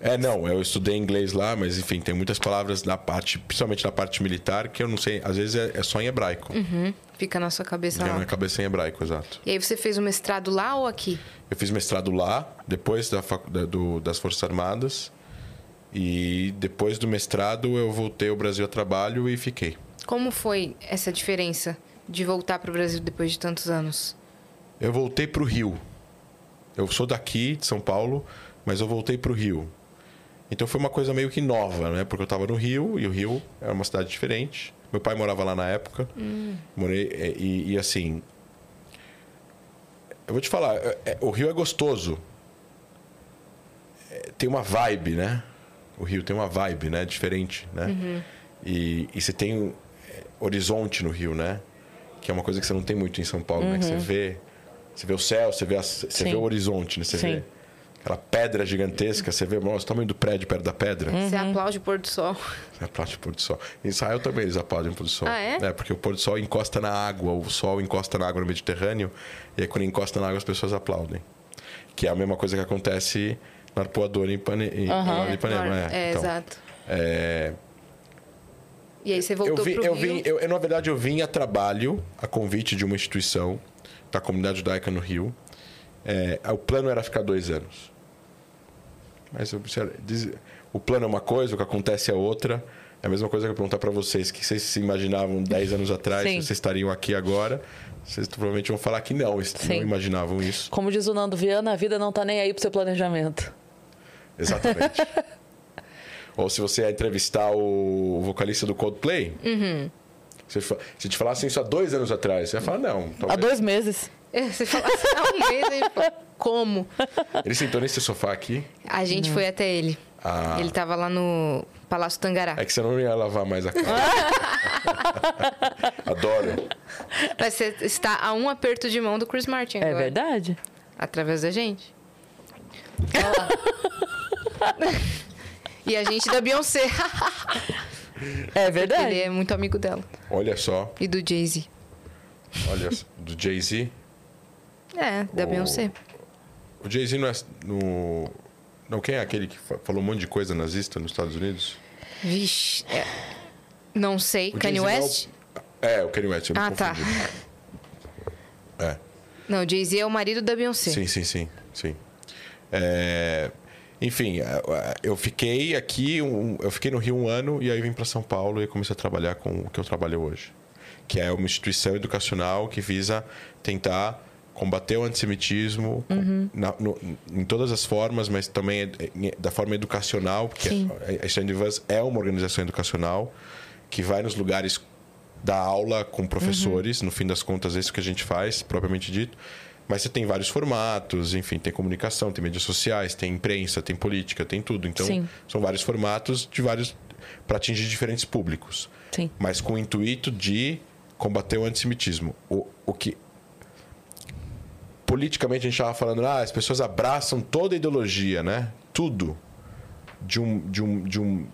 Speaker 3: É, não, eu estudei inglês lá, mas enfim, tem muitas palavras na parte, principalmente na parte militar, que eu não sei, às vezes é, é só em hebraico.
Speaker 2: Fica na sua cabeça
Speaker 3: na
Speaker 2: lá.
Speaker 3: minha cabeça em hebraico, exato.
Speaker 2: E aí você fez o mestrado lá ou aqui?
Speaker 3: Eu fiz mestrado lá, depois da facu- da- do- das Forças Armadas. E depois do mestrado eu voltei ao Brasil a trabalho e fiquei.
Speaker 2: Como foi essa diferença de voltar para o Brasil depois de tantos anos?
Speaker 3: Eu voltei para o Rio. Eu sou daqui, de São Paulo, mas eu voltei para o Rio. Então foi uma coisa meio que nova, né? Porque eu estava no Rio e o Rio era uma cidade diferente. Meu pai morava lá na época. Morei é, e, e, assim. Eu vou te falar, é- é- o Rio é gostoso. Tem uma vibe, né? O Rio tem uma vibe, né? Diferente, né? E, e você tem é, horizonte no Rio, né? Que é uma coisa que você não tem muito em São Paulo, né? Que você vê, você vê o céu, você vê, as- você
Speaker 1: Sim.
Speaker 3: vê o horizonte, né? Você
Speaker 1: Sim.
Speaker 3: vê aquela pedra gigantesca, você vê nossa, o tamanho do prédio perto da pedra.
Speaker 2: Você aplaude o pôr do sol.
Speaker 3: Você aplaude o pôr do sol. Em Israel também eles aplaudem o pôr do sol.
Speaker 2: Ah, é?
Speaker 3: Porque o pôr do sol encosta na água, o sol encosta na água no Mediterrâneo, e aí quando encosta na água as pessoas aplaudem. Que é a mesma coisa que acontece no arpoador em, Pane... em em Ipanema.
Speaker 2: É,
Speaker 3: É, então,
Speaker 2: exato.
Speaker 3: é,
Speaker 2: E aí você voltou
Speaker 3: eu, vi,
Speaker 2: pro
Speaker 3: eu,
Speaker 2: Rio.
Speaker 3: vim, eu, eu, na verdade, eu vim a trabalho, a convite de uma instituição da comunidade judaica no Rio. É, o plano era ficar dois anos. Mas eu, o plano é uma coisa, o que acontece é outra. É a mesma coisa que eu perguntar para vocês, que vocês se imaginavam 10 anos atrás,
Speaker 1: Sim.
Speaker 3: vocês estariam aqui agora. Vocês provavelmente vão falar que não,
Speaker 1: Sim.
Speaker 3: não imaginavam isso.
Speaker 1: Como diz o Nando Viana, a vida não tá nem aí pro seu planejamento.
Speaker 3: Exatamente. Ou se você ia entrevistar o vocalista do Coldplay, se, se te falassem isso há dois anos atrás, você ia falar, não.
Speaker 1: Há
Speaker 3: talvez-
Speaker 1: dois meses.
Speaker 2: É, Você fala assim, há um mês aí, pô, como?
Speaker 3: Ele sentou nesse sofá aqui.
Speaker 2: A gente foi até ele.
Speaker 3: Ah.
Speaker 2: Ele tava lá no Palácio Tangará.
Speaker 3: É que você não ia lavar mais a cara. Adoro.
Speaker 2: Mas você está a um aperto de mão do Chris Martin
Speaker 1: É
Speaker 2: agora.
Speaker 1: verdade?
Speaker 2: Através da gente. e a gente da Beyoncé.
Speaker 1: É verdade.
Speaker 2: Ele é muito amigo dela.
Speaker 3: Olha só,
Speaker 2: E do Jay-Z.
Speaker 3: olha só, do Jay-Z.
Speaker 2: É, da
Speaker 3: O-
Speaker 2: Beyoncé.
Speaker 3: O Jay-Z não é no. Não, quem é aquele que fa- falou um monte de coisa nazista nos Estados Unidos?
Speaker 2: Vixe. é. Não sei.
Speaker 3: O
Speaker 2: Kanye
Speaker 3: Jay-Z não é o-
Speaker 2: West?
Speaker 3: É, o Kanye West.
Speaker 2: Ah, tá.
Speaker 3: É.
Speaker 2: Não, Jay-Z é o marido da Beyoncé.
Speaker 3: Sim, sim, sim, sim. É, enfim, é, é, eu fiquei aqui, um- eu fiquei no Rio um ano e aí vim para São Paulo e comecei a trabalhar com o que eu trabalho hoje, que é uma instituição educacional que visa tentar combater o antissemitismo na- no- em todas as formas, mas também é- da forma educacional, porque
Speaker 1: Sim.
Speaker 3: a Stand Vans é uma organização educacional que vai nos lugares dar aula com professores, no fim das contas, é isso que a gente faz, propriamente dito. Mas você tem vários formatos, enfim, tem comunicação, tem mídias sociais, tem imprensa, tem política, tem tudo. Então,
Speaker 1: Sim.
Speaker 3: são vários formatos de vários para atingir diferentes públicos.
Speaker 1: Sim.
Speaker 3: Mas com o intuito de combater o antissemitismo. O, o que politicamente a gente estava falando, ah, as pessoas abraçam toda a ideologia, né? Tudo de um de um de um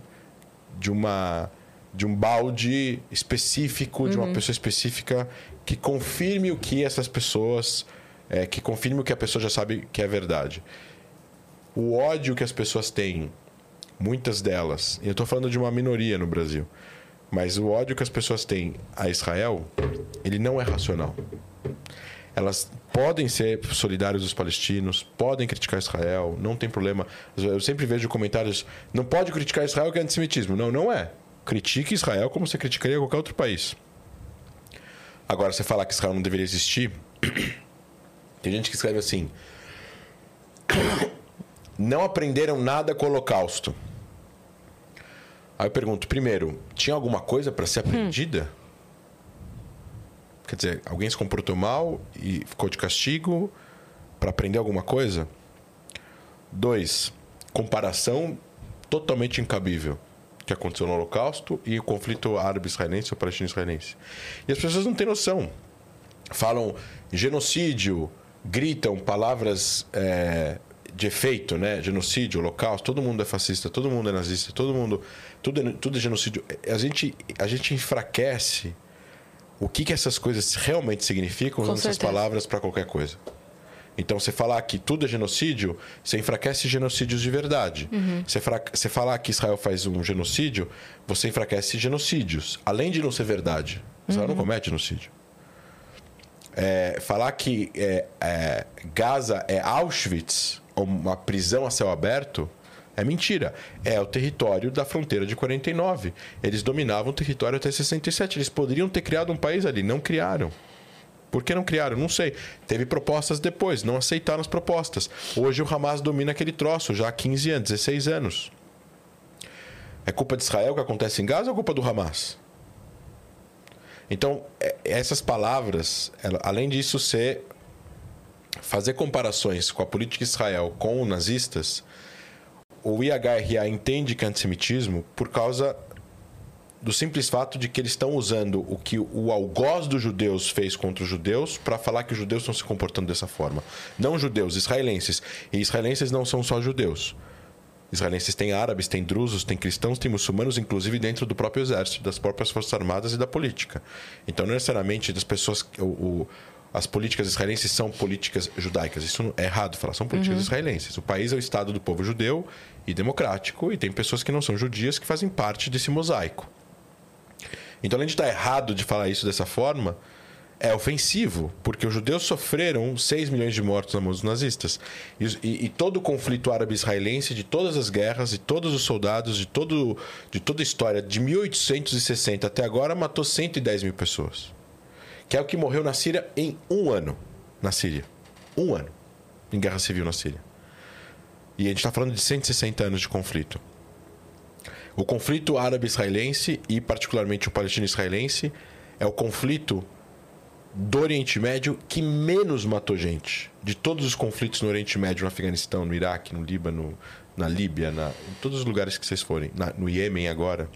Speaker 3: de uma de um balde específico de uma pessoa específica que confirme o que essas pessoas é, que confirme o que a pessoa já sabe que é verdade o ódio que as pessoas têm muitas delas e eu estou falando de uma minoria no Brasil mas o ódio que as pessoas têm a Israel ele não é racional elas podem ser solidárias dos palestinos, podem criticar Israel, não tem problema. Eu sempre vejo comentários, não pode criticar Israel que é antissemitismo. Não, não é. Critique Israel como você criticaria qualquer outro país. Agora, você falar que Israel não deveria existir, tem gente que escreve assim: não aprenderam nada com o Holocausto. Aí eu pergunto, primeiro, tinha alguma coisa para ser aprendida? Quer dizer, alguém se comportou mal e ficou de castigo para aprender alguma coisa? Dois, comparação totalmente incabível. que aconteceu no Holocausto e o conflito árabe-israelense ou palestino-israelense. E as pessoas não têm noção. Falam genocídio, gritam palavras é, de efeito, né? Genocídio, holocausto, todo mundo é fascista, todo mundo é nazista, todo mundo. Tudo é, tudo é genocídio. A gente, a gente enfraquece o que, que essas coisas realmente significam usando essas palavras para qualquer coisa. Então, você falar que tudo é genocídio, você enfraquece genocídios de verdade. Uhum. Você, fra... você falar que Israel faz um genocídio, você enfraquece genocídios. Além de não ser verdade. Israel uhum. não comete genocídio. É, falar que é, é, Gaza é Auschwitz, uma prisão a céu aberto, é mentira. É o território da fronteira de 49. Eles dominavam o território até 67. Eles poderiam ter criado um país ali, não criaram. Por que não criaram? Não sei. Teve propostas depois, não aceitaram as propostas. Hoje o Hamas domina aquele troço já há 15 anos, 16 anos. É culpa de Israel que acontece em Gaza ou culpa do Hamas? Então, é, essas palavras, além disso ser fazer comparações com a política de Israel com os nazistas, o IHRA entende que é antissemitismo por causa do simples fato de que eles estão usando o que o algoz dos judeus fez contra os judeus para falar que os judeus estão se comportando dessa forma. Não judeus, israelenses. E israelenses não são só judeus. Israelenses têm árabes, têm drusos, têm cristãos, têm muçulmanos, inclusive dentro do próprio exército, das próprias forças armadas e da política. Então, não necessariamente das pessoas. O, o, as políticas israelenses são políticas judaicas. Isso é errado falar, são políticas uhum. israelenses. O país é o Estado do povo judeu e democrático, e tem pessoas que não são judias que fazem parte desse mosaico. Então, além de estar errado de falar isso dessa forma, é ofensivo, porque os judeus sofreram 6 milhões de mortos na mão dos nazistas. E, e, e, todo o conflito árabe-israelense, de todas as guerras, de todos os soldados, de, todo, de toda a história, de 1860 até agora, matou 110 mil pessoas. Que é o que morreu na Síria em um ano. Na Síria. Um ano. Em guerra civil na Síria. E a gente está falando de 160 anos de conflito. O conflito árabe-israelense e, particularmente, o palestino-israelense é o conflito do Oriente Médio que menos matou gente. De todos os conflitos no Oriente Médio, no Afeganistão, no Iraque, no Líbano, na Líbia, na, em todos os lugares que vocês forem, na, no Iêmen agora.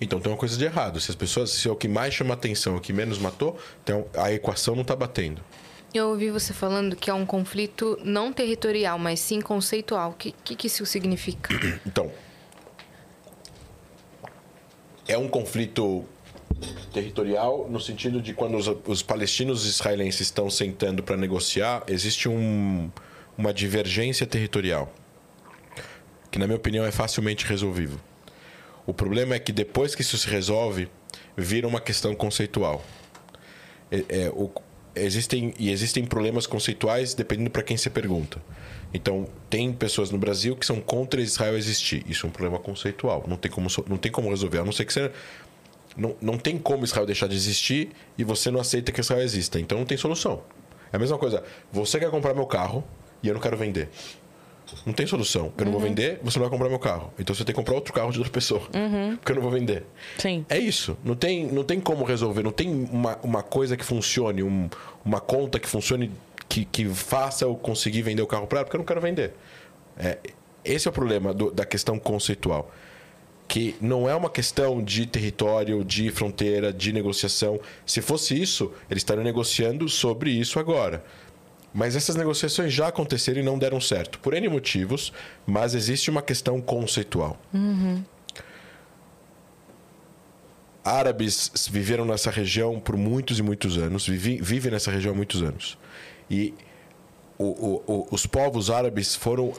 Speaker 3: Então tem uma coisa de errado. Se as pessoas, se é o que mais chama atenção, é o que menos matou, então a equação não está batendo.
Speaker 2: Eu ouvi você falando que é um conflito não territorial, mas sim conceitual. O que, que, que isso significa?
Speaker 3: Então, é um conflito territorial no sentido de quando os, os palestinos e israelenses estão sentando para negociar, existe um, uma divergência territorial que, na minha opinião, é facilmente resolvível. O problema é que depois que isso se resolve, vira uma questão conceitual. É, é, o, existem, e existem problemas conceituais dependendo para quem você pergunta. Então, tem pessoas no Brasil que são contra Israel existir. Isso é um problema conceitual. Não tem como, não tem como resolver. A não ser que você. Não, não tem como Israel deixar de existir e você não aceita que Israel exista. Então, não tem solução. É a mesma coisa. Você quer comprar meu carro e eu não quero vender. Não tem solução. Eu não vou uhum. vender, você não vai comprar meu carro. Então você tem que comprar outro carro de outra pessoa. Uhum. Porque eu não vou vender.
Speaker 1: Sim.
Speaker 3: É isso. Não tem, não tem como resolver. Não tem uma, uma coisa que funcione, um, uma conta que funcione, que, que faça eu conseguir vender o carro para ela, porque eu não quero vender. É, esse é o problema do, da questão conceitual. Que não é uma questão de território, de fronteira, de negociação. Se fosse isso, eles estariam negociando sobre isso agora. Mas essas negociações já aconteceram e não deram certo, por N motivos, mas existe uma questão conceitual. Uhum. Árabes viveram nessa região por muitos e muitos anos, vivem, vivem nessa região há muitos anos. E o, o, o, os povos árabes foram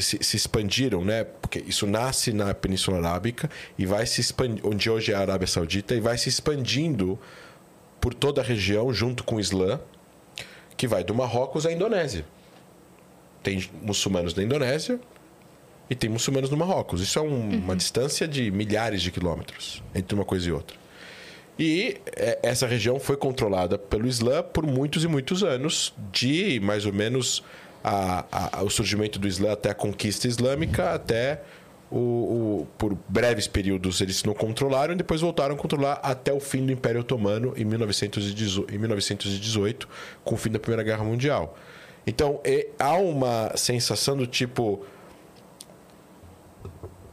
Speaker 3: se, se, expandiram, né? Porque isso nasce na Península Arábica e vai se expandir, onde hoje é a Arábia Saudita, e vai se expandindo por toda a região junto com o Islã que vai do Marrocos à Indonésia. Tem muçulmanos na Indonésia e tem muçulmanos no Marrocos. Isso é um, uhum. uma distância de milhares de quilômetros entre uma coisa e outra. E é, essa região foi controlada pelo Islã por muitos e muitos anos, de mais ou menos a, a, o surgimento do Islã até a conquista islâmica, até o, o, por breves períodos eles não controlaram e depois voltaram a controlar até o fim do Império Otomano em 1918, em 1918 com o fim da Primeira Guerra Mundial. Então há uma sensação do tipo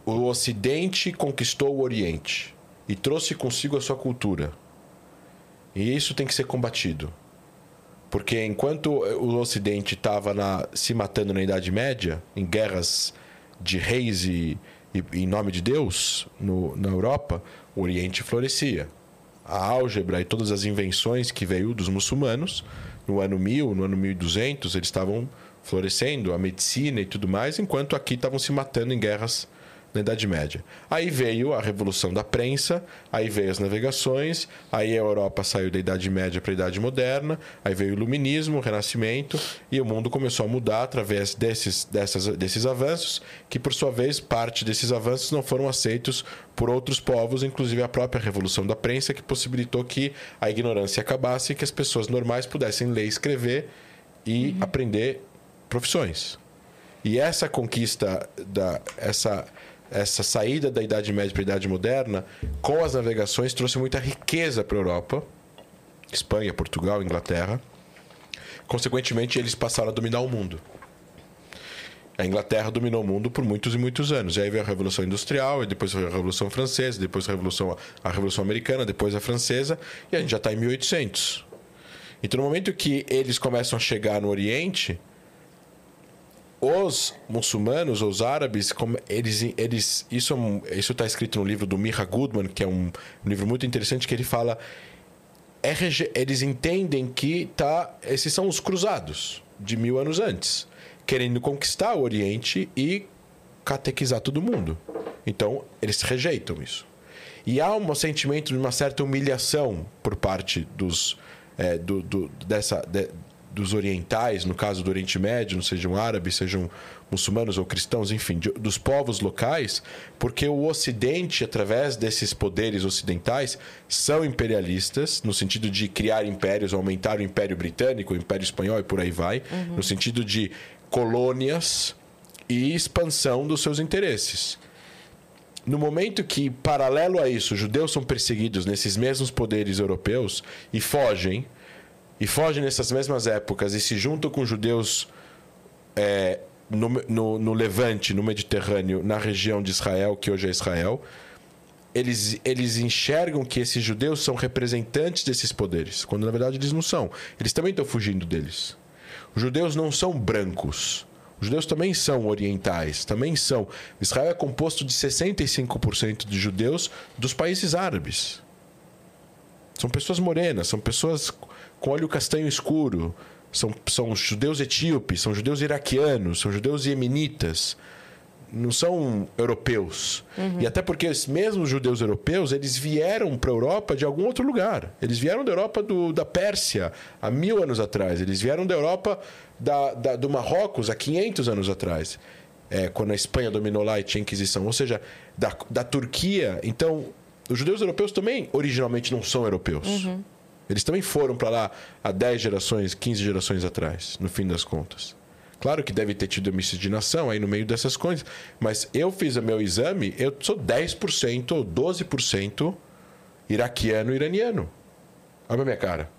Speaker 3: o Ocidente conquistou o Oriente e trouxe consigo a sua cultura. E isso tem que ser combatido. Porque enquanto o Ocidente estava se matando na Idade Média, em guerras de reis e, e em nome de Deus no, na Europa, o Oriente florescia. A álgebra e todas as invenções que veio dos muçulmanos, no ano 1000, no ano 1200, eles estavam florescendo, a medicina e tudo mais, enquanto aqui estavam se matando em guerras na Idade Média. Aí veio a revolução da prensa, aí veio as navegações, aí a Europa saiu da Idade Média para a Idade Moderna, aí veio o Iluminismo, o Renascimento, e o mundo começou a mudar através desses, dessas, desses avanços, que por sua vez, parte desses avanços não foram aceitos por outros povos, inclusive a própria revolução da prensa, que possibilitou que a ignorância acabasse e que as pessoas normais pudessem ler escrever e uhum. aprender profissões. E essa conquista da essa essa saída da Idade Média para a Idade Moderna, com as navegações, trouxe muita riqueza para a Europa, Espanha, Portugal, Inglaterra. Consequentemente, eles passaram a dominar o mundo. A Inglaterra dominou o mundo por muitos e muitos anos. E aí veio a Revolução Industrial, e depois a Revolução Francesa, depois a Revolução, a Revolução Americana, depois a Francesa, e a gente já está em 1800. Então, no momento que eles começam a chegar no Oriente, os muçulmanos, os árabes, eles, eles isso é isso está escrito no livro do Mirra Goodman, que é um, um livro muito interessante que ele fala é, eles entendem que tá, esses são os cruzados de mil anos antes, querendo conquistar o Oriente e catequizar todo mundo. Então eles rejeitam isso. E há um sentimento de uma certa humilhação por parte dos é, do, do, dessa, de, dos orientais, no caso do Oriente Médio, não sejam árabes, sejam muçulmanos ou cristãos, enfim, de, dos povos locais, porque o Ocidente, através desses poderes ocidentais, são imperialistas, no sentido de criar impérios, aumentar o Império Britânico, o Império Espanhol e por aí vai, uhum. no sentido de colônias e expansão dos seus interesses. No momento que, paralelo a isso, os judeus são perseguidos nesses mesmos poderes europeus e fogem, e fogem nessas mesmas épocas e se juntam com judeus é, no, no, no, Levante, no Mediterrâneo, na região de Israel, que hoje é Israel, eles, eles enxergam que esses judeus são representantes desses poderes, quando na verdade eles não são. Eles também estão fugindo deles. Os judeus não são brancos. Os judeus também são orientais, também são. Israel é composto de 65% de judeus dos países árabes. São pessoas morenas, são pessoas com olho castanho escuro. São, são judeus etíopes, são judeus iraquianos, são judeus iemenitas. Não são europeus. Uhum. E até porque os mesmos judeus europeus, eles vieram para a Europa de algum outro lugar. Eles vieram da Europa do, da Pérsia há mil anos atrás. Eles vieram da Europa da, da, do Marrocos há 500 anos atrás. É, quando a Espanha dominou lá e tinha Inquisição. Ou seja, da, da Turquia. Então, os judeus europeus também originalmente não são europeus. Uhum. Eles também foram para lá há 10 gerações, 15 gerações atrás, no fim das contas. Claro que deve ter tido miscigenação aí no meio dessas coisas, mas eu fiz o meu exame, eu sou 10% ou 12% iraquiano iraniano. Olha a minha cara.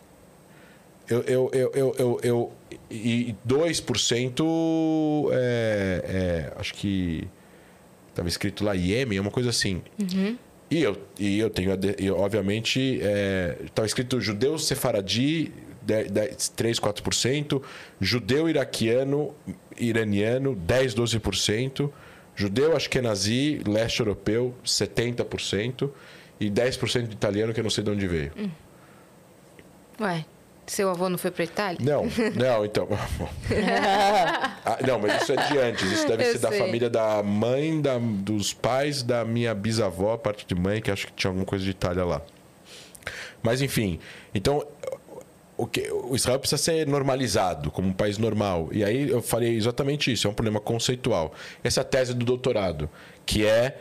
Speaker 3: Eu, eu, eu, eu, eu, eu e 2% é, é, acho que estava escrito lá Iêmen, é uma coisa assim. Uhum. E eu, e eu tenho, eu, obviamente, estava é, escrito judeu sefaradi, 3, 4%, judeu iraquiano, iraniano, 10, 12%, judeu ashkenazi, leste europeu, 70%, e 10% de italiano que eu não sei de onde veio. Hum.
Speaker 2: Ué. Seu avô não foi para Itália?
Speaker 3: Não, não, então. ah, não, mas isso é de antes. Isso deve Eu ser sei. da família da mãe, da, dos pais da minha bisavó, a parte de mãe, que acho que tinha alguma coisa de Itália lá. Mas enfim, então o, que, o Israel precisa ser normalizado como um país normal. E aí eu falei exatamente isso, é um problema conceitual. Essa é a tese do doutorado, que é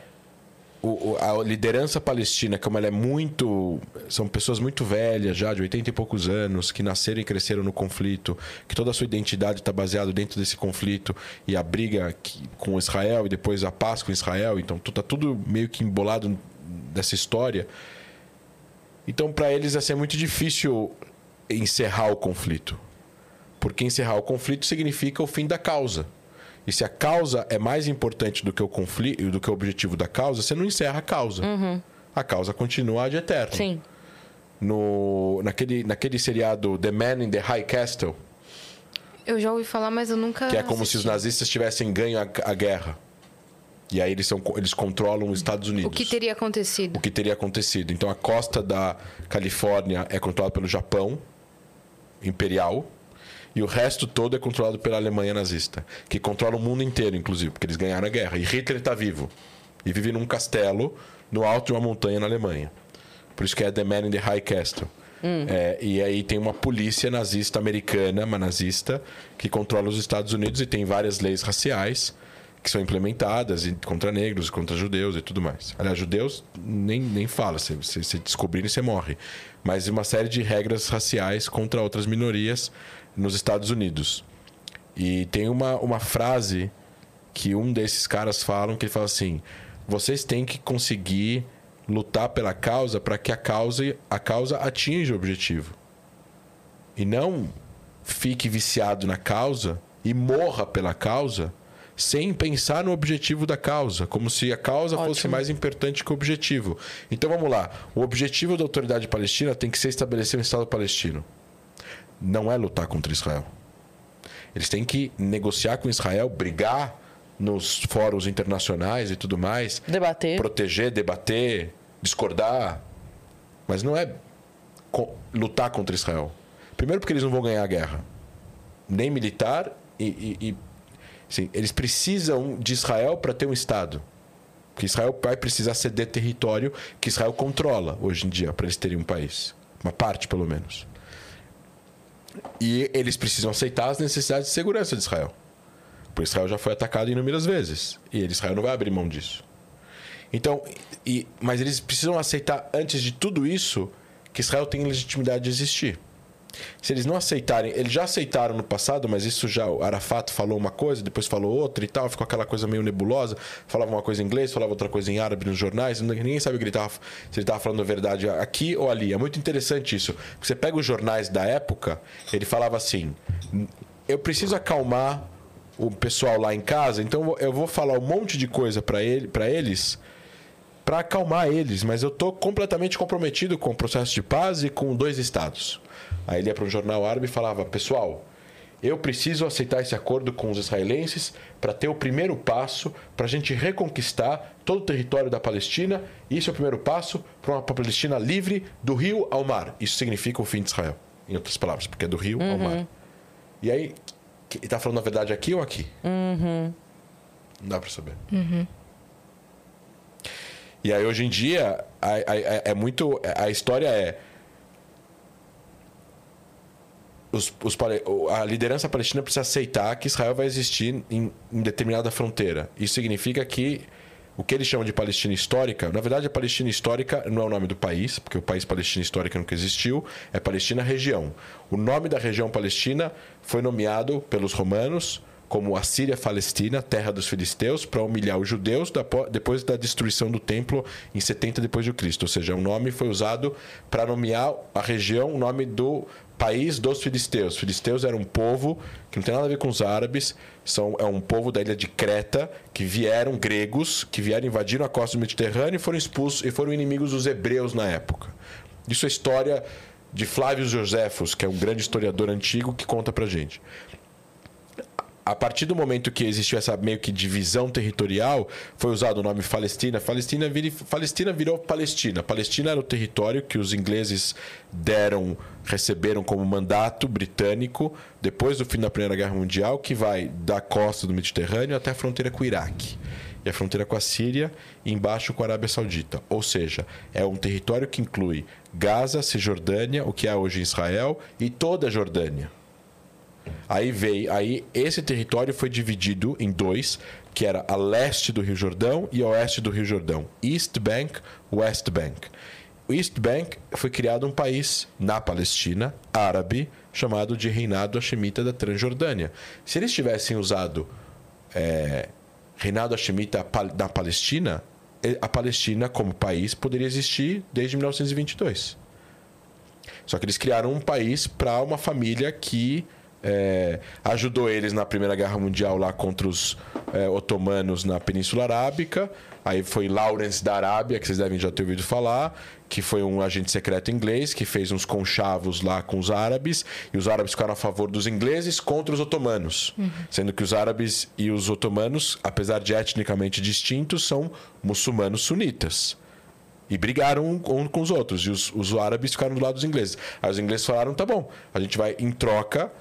Speaker 3: o, a liderança palestina, como ela é muito. São pessoas muito velhas, já de 80 e poucos anos, que nasceram e cresceram no conflito, que toda a sua identidade está baseada dentro desse conflito e a briga que, com Israel e depois a paz com Israel. Então, está tudo meio que embolado dessa história. Então, para eles, ia ser muito difícil encerrar o conflito. Porque encerrar o conflito significa o fim da causa. E se a causa é mais importante do que o conflito, do que o objetivo da causa, você não encerra a causa. A causa continua ad eterno.
Speaker 1: Sim.
Speaker 3: No, naquele, naquele seriado The Man in the High Castle,
Speaker 2: Eu já ouvi falar, mas eu nunca.
Speaker 3: que é como se os
Speaker 2: assisti.
Speaker 3: nazistas tivessem ganho a, a guerra. E aí eles, são, eles controlam os Estados Unidos.
Speaker 2: O que teria acontecido?
Speaker 3: o que teria acontecido. Então a costa da Califórnia é controlada pelo Japão imperial e o resto todo é controlado pela Alemanha nazista, que controla o mundo inteiro, inclusive, porque eles ganharam a guerra. E Hitler está vivo e vive num castelo no alto de uma montanha na Alemanha. Por isso que é The Man in the High Castle. É, e aí tem uma polícia nazista americana, uma nazista, que controla os Estados Unidos e tem várias leis raciais que são implementadas contra negros, contra judeus e tudo mais. Aliás, judeus nem, nem fala, se você se descobrirem, você morre. Mas uma série de regras raciais contra outras minorias nos Estados Unidos. E tem uma, uma frase que um desses caras falam que ele fala assim: vocês têm que conseguir lutar pela causa para que a causa, a causa atinja o objetivo. E não fique viciado na causa e morra pela causa sem pensar no objetivo da causa, como se a causa fosse
Speaker 1: Ótimo.
Speaker 3: mais importante que o objetivo. Então vamos lá. O objetivo da autoridade palestina tem que ser estabelecer um Estado palestino. Não é lutar contra Israel. Eles têm que negociar com Israel, brigar nos fóruns internacionais e tudo mais,
Speaker 1: Debater.
Speaker 3: proteger, debater, discordar, mas não é lutar contra Israel. Primeiro porque eles não vão ganhar a guerra, nem militar e, e- e- sim, eles precisam de Israel para ter um estado. Porque Israel vai precisar ceder território que Israel controla hoje em dia para eles terem um país, uma parte pelo menos. E eles precisam aceitar as necessidades de segurança de Israel. Porque Israel já foi atacado inúmeras vezes. E Israel não vai abrir mão disso. Então, e- mas eles precisam aceitar, antes de tudo isso, que Israel tem legitimidade de existir. Se eles não aceitarem, eles já aceitaram no passado, mas isso já, o Arafat falou uma coisa, depois falou outra e tal, ficou aquela coisa meio nebulosa. Falava uma coisa em inglês, falava outra coisa em árabe nos jornais, ninguém sabe o que ele tava, se ele estava falando a verdade aqui ou ali. É muito interessante isso. Você pega os jornais da época, ele falava assim: eu preciso acalmar o pessoal lá em casa, então eu vou falar um monte de coisa para ele, para eles para acalmar eles, mas eu tô completamente comprometido com o processo de paz e com dois estados. Aí ele ia para um jornal árabe e falava: "Pessoal, eu preciso aceitar esse acordo com os israelenses para ter o primeiro passo para a gente reconquistar todo o território da Palestina. Isso é o primeiro passo para uma Palestina livre do rio ao mar. Isso significa o fim de Israel, em outras palavras, porque é do rio ao mar. E aí, que- ele tá falando a verdade aqui ou aqui? Não dá para saber. E aí, hoje em dia, é muito. A história é. Os, os a liderança palestina precisa aceitar que Israel vai existir em, em determinada fronteira. Isso significa que o que eles chamam de Palestina histórica, na verdade, a Palestina histórica não é o nome do país, porque o país Palestina histórica nunca existiu, é Palestina região. O nome da região palestina foi nomeado pelos romanos como a Síria Palestina, terra dos filisteus, para humilhar os judeus depois da destruição do templo em 70 depois de Cristo. Ou seja, o nome foi usado para nomear a região, o nome do país dos filisteus. Os filisteus eram um povo que não tem nada a ver com os árabes, são, é um povo da ilha de Creta que vieram gregos, que vieram invadiram a costa do Mediterrâneo e foram expulsos e foram inimigos dos hebreus na época. Isso é história de Flávio Joséfos, que é um grande historiador antigo que conta pra gente a partir do momento que existiu essa meio que divisão territorial, foi usado o nome Palestina. Palestina, Palestina virou Palestina. Palestina era o território que os ingleses deram, receberam como mandato britânico depois do fim da Primeira Guerra Mundial, que vai da costa do Mediterrâneo até a fronteira com o Iraque. E a fronteira com a Síria e embaixo com a Arábia Saudita. Ou seja, é um território que inclui Gaza, Cisjordânia, o que é hoje Israel, e toda a Jordânia. Aí veio, aí esse território foi dividido em dois, que era a leste do Rio Jordão e a oeste do Rio Jordão, East Bank, West Bank. East Bank foi criado um país na Palestina, árabe, chamado de Reinado Hashemita da Transjordânia. Se eles tivessem usado é, Reinado Hashemita da Palestina, a Palestina como país poderia existir desde 1922. Só que eles criaram um país para uma família que é, ajudou eles na Primeira Guerra Mundial lá contra os é, otomanos na Península Arábica. Aí foi Lawrence da Arábia, que vocês devem já ter ouvido falar, que foi um agente secreto inglês que fez uns conchavos lá com os árabes, e os árabes ficaram a favor dos ingleses contra os otomanos. Uhum. Sendo que os árabes e os otomanos, apesar de etnicamente distintos, são muçulmanos sunitas. E brigaram um com os outros. E os, os árabes ficaram do lado dos ingleses. Aí os ingleses falaram: tá bom, a gente vai em troca,